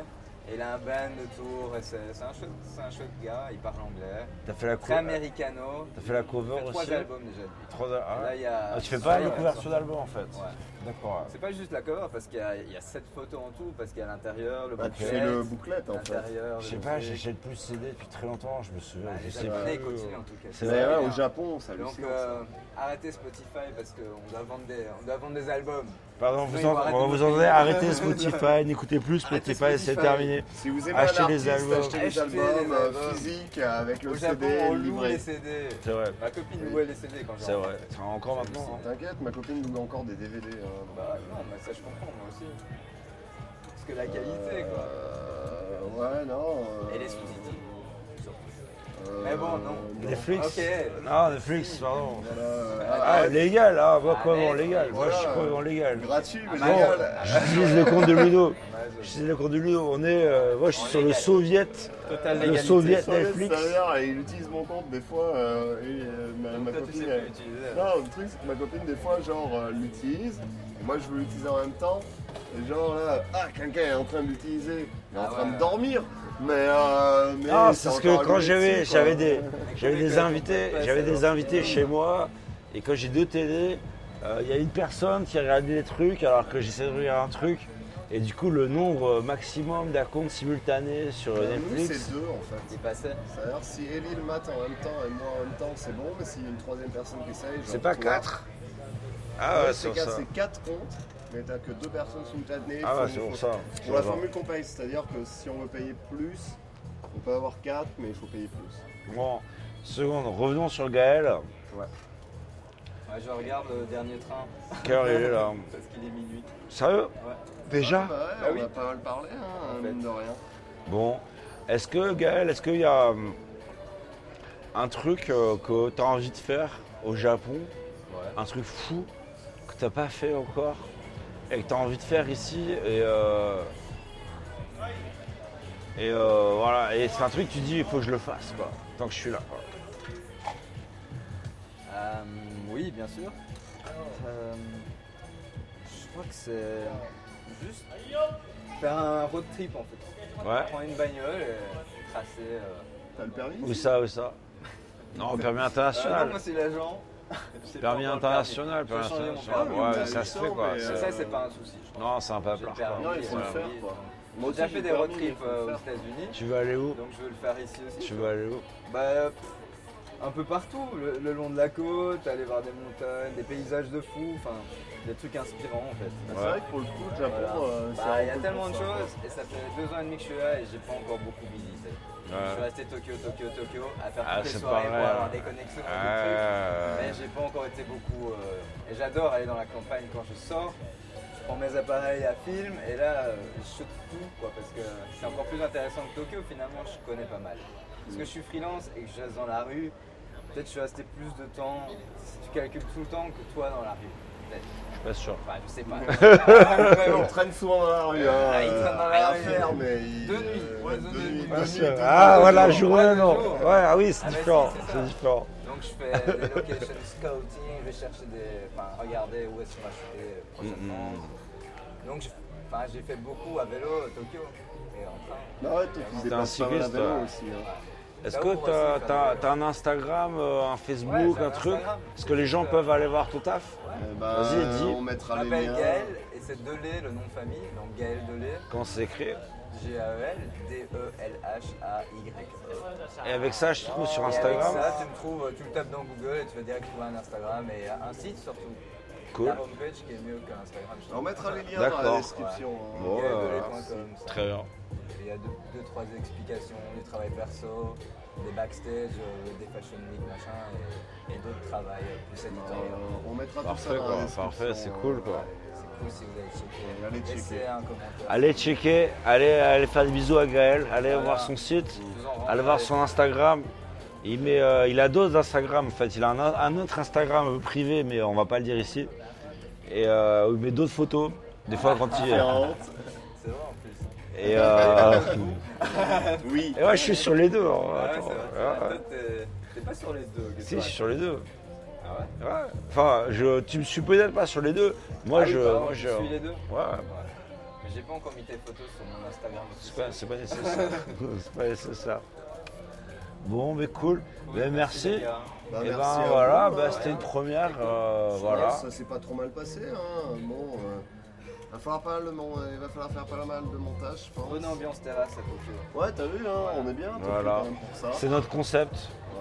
Et il a un band autour. Et c'est un, chouette- c'est un chouette gars. Il parle anglais. T'as fait la Très cover. américano. T'as fait la Il cover trois aussi. albums déjà. lui. Trois- ah Et ouais. Là, il y a. Ah, tu fais pas Ouais, de ouais, couverture sorti. d'album en fait. Ouais. D'accord. ouais. C'est pas juste la cover parce qu'il y, a- il y a sept photos en tout. Parce qu'il y a l'intérieur, le Bah, tu booklet, fais le booklet en fait. l'intérieur. Je sais le pas, truc. j'achète plus de CD depuis très longtemps, je me souviens. Ah, je Les sais continuent en tout cas. C'est Mais vrai, ouais, au Japon, Donc hallucinant. euh, arrêtez Spotify parce qu'on doit, vendre des- on doit vendre des albums. Pardon, vous en- on vous en arrêtez Spotify, n'écoutez plus Spotify, c'est terminé. Si vous aimez Achetez les albums. achetez les Achetez albums les euh, albums. physiques avec le CD on loue les CD. C'est vrai, Ma copine louait les CD quand c'est j'en vrai. C'est encore maintenant. hein. T'inquiète, ma copine loue encore des DVD. hein. Bah non, mais ça je comprends moi aussi. Parce que la qualité, quoi. Euh, ouais, non. euh, Et les sous-titres. Mais bon, non. Netflix Ok. Non, Netflix, pardon. Voilà, euh, Ah, légal, ah, moi, Ah, comment mais- légal Moi, je suis voilà. complètement légal. gratuit, mais Ah, légal. J'utilise le compte de Ludo. Amazon. J'utilise le compte de Ludo. On est, euh, moi, je suis sur le soviet. Total Le légalité. soviet Sur le Netflix. serveur, et il utilise mon compte des fois. euh, et, euh, ma, Donc ma toi, tu copine. elle-. Non, le truc, c'est que ma copine, des fois, genre, euh, l'utilise. Et moi, je veux l'utiliser en même temps. Et genre, là, ah, quelqu'un est en train de l'utiliser. Il est en Ah train ouais. de dormir. Mais. Euh, mais Ah, parce que quand j'avais, des, j'avais invités, j'avais des chez moi, et quand j'ai deux télé, euh, il y a une personne qui regardait des trucs alors que j'essaie de regarder un truc, et du coup le nombre maximum d'accounts simultanés sur Nous, Netflix. c'est deux, en fait. Il passait. C'est-à-dire, si Ellie le mate en même temps et moi en même temps, c'est bon. Mais s'il y a une troisième personne qui essaye. C'est pas 4 Ah Ouais, c'est quatre, ça. c'est quatre comptes, mais t'as que deux personnes simultanées. Ah ouais, Faut- c'est pour ça. Pour la formule qu'on paye, c'est-à-dire que si on veut payer plus, on peut avoir 4, mais il faut payer plus. Bon, seconde, revenons sur Gaël. Ouais, je regarde le dernier train Quelle heure il est là parce qu'il est minuit. Sérieux Ouais. Déjà Ah bah ouais, Bah on oui. a pas mal parlé, hein, En fait. mine de rien. Bon, est-ce que Gaël, est-ce qu'il y a hum, un truc euh, que tu as envie de faire au Japon? Ouais. un truc fou que t'as pas fait encore? Et que tu as envie de faire ici et euh, et euh, voilà et c'est un truc que tu dis il faut que je le fasse quoi tant que je suis là quoi. Euh, oui, bien sûr. Euh, je crois que c'est juste faire un road trip en fait. ouais Prendre une bagnole et tracer. euh, T'as le permis où ça où ça? Non permis Ah, non, international moi c'est l'agent. Permis international permis. international ouais ça se fait quoi Ça, euh, c'est pas un souci. non c'est un peu plat Non, il faut le faire, quoi. J'ai aussi, déjà j'ai fait des road trips euh, aux. États-Unis, tu veux aller où? Donc je veux le faire ici aussi. tu veux aller où? Bah, pff, un peu partout, le, le long de la côte, aller voir des montagnes, des paysages de fou, enfin des trucs inspirants en fait. Bah, C'est vrai que pour le coup, le Japon, Voilà. euh, c'est Bah, il y a tellement de choses et ça fait deux ans et demi que je suis là et j'ai pas encore beaucoup visité. Je suis resté Tokyo, Tokyo, Tokyo à faire Ah, toutes les soirées pour avoir des connexions, des trucs. Ah, Mais j'ai pas encore été beaucoup. euh, Et j'adore aller dans la campagne quand je sors. Je prends mes appareils à film et là, euh, je shoot tout quoi parce que c'est encore plus intéressant que Tokyo. Finalement, je connais pas mal. Parce que je suis freelance et que je reste dans la rue. Peut-être je suis resté plus de temps, si tu calcules tout le temps, que toi dans la rue. Peut-être. Je suis pas sûr Enfin, je sais pas. On traîne souvent dans la rue, hein. Ah, il traîne dans la rien rue. faire, mais il- De nuit, euh, ouais, ouais, de de nuit. nuit, Ah, de c'est- nuit, de ah nuit. voilà Ouais, non jour. ouais ah oui c'est Ah, différent si, c'est ça. c'est différent Donc je fais des location scouting, je vais chercher des. Enfin, regarder où est-ce qu'on va shooter prochainement. Donc je- enfin, j'ai fait beaucoup à vélo à Tokyo et en train. Non, ouais, toi, tu T'es un déplaces pas mal à cycliste, vélo toi. aussi. hein. Est-ce que on faire as, un Instagram, euh, un Ouais, Facebook, un un truc. Est-ce que les gens Euh, peuvent aller voir ton taf Eh ben, Vas-y, dis. On Je mettra les m'appelle liens. Gaël et c'est Delay le nom de famille, donc Gaël Delay, Quand c'est écrit G-A-E-L, D-E-L-H-A-Y. Et avec ça, je te trouve sur Et avec Instagram. ça, tu me trouves, tu le tapes dans Google et tu vas direct trouver un Instagram et un site surtout. Cool. La homepage qui est mieux qu'un Instagram. On mettra les liens dans la description. hein. Bon, Gaëldelay.com, ça. Très bien. Il y a deux, deux, trois explications du travail perso, des backstage, euh, des fashion week, machin, et, et d'autres travails euh, plus éditoriaux. Euh, on mettra tout Parfait, ça dans quoi. Parfait, c'est cool, quoi. C'est cool si vous allez checker. Allez checker. Laissez un commentaire. Allez checker, allez, allez faire des bisous à Gaël, allez Voilà. voir son site, allez voir son Instagram. Il, met, euh, il a d'autres Instagram en fait, il a un, un autre Instagram euh, privé mais on va pas le dire ici. Et euh, où il met d'autres photos, des fois quand il... Et, euh, Oui. et ouais je suis sur les deux. hein. Ah ouais, Attends, ouais. t'es- pas sur les deux. Si, je suis sur les deux. Ah ouais Ouais. Enfin, je, tu me suis peut-être pas sur les deux. Moi, Ah oui, je, pardon, moi, tu je. suis les deux Ouais. Mais j'ai pas encore mis tes photos sur mon Instagram. C'est pas, c'est pas nécessaire. c'est pas nécessaire. Bon, mais cool. Ben, merci. Bah, Et merci ben voilà, bah, bah, c'était une première. euh, voilà. Ça s'est pas trop mal passé. Hein. Bon, euh, va falloir pas le mon- il va falloir faire pas mal de montage, je pense. Bonne ambiance terrasse à Tokyo. Ouais, t'as vu, hein, on est bien. Tokyo, Voilà. C'est notre concept.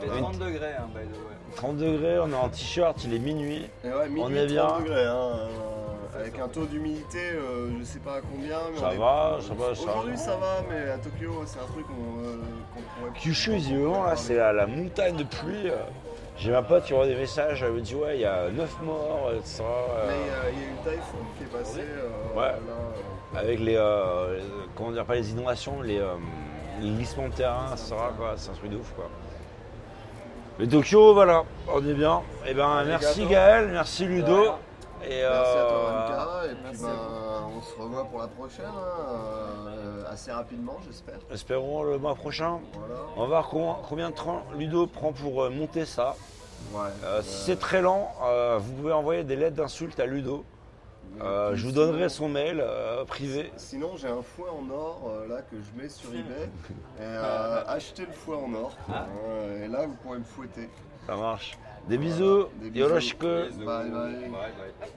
Il fait Une- 30 degrés, hein, by the way. 30 degrés, on est en t-shirt, il est minuit. Et ouais, minuit, On est 30 bien. degrés, hein, euh, avec un taux d'humidité, euh, je sais pas à combien. Mais Ça on est- va, ça va, ça va. Aujourd'hui ça va, mais à Tokyo c'est un truc qu'on euh, qu'on pourrait. Kyushu, visiblement, là, c'est la, la montagne de pluie. J'ai ma pote qui envoie des messages, elle me dit Ouais, il y a 9 morts, etc. Mais euh, il y a eu le typhoon qui est passé. euh, Ouais. là, euh, avec les, euh, comment dire, pas les inondations, les, euh, les glissements de terrain, quoi, c'est un truc de ouf quoi. Mais Tokyo, voilà, on est bien. Et ben merci. Gaël, merci Ludo. Et Merci à toi, euh, Anka. Et puis, merci à on se revoit pour la prochaine, hein, euh, assez rapidement, j'espère. espérons le mois prochain. Voilà. On va voir combien, combien de temps Ludo prend pour euh, monter ça. Ouais. Euh, si c'est très lent, euh, vous pouvez envoyer des lettres d'insultes à Ludo. Euh, je vous donnerai son mail euh, privé. Sinon, j'ai un fouet en or euh, là que je mets sur eBay. Et, euh, achetez le fouet en or. Euh, et là, vous pourrez me fouetter. Ça marche. Des bisous. Des bisous. Yoroshiku. Bye bye. Bye bye.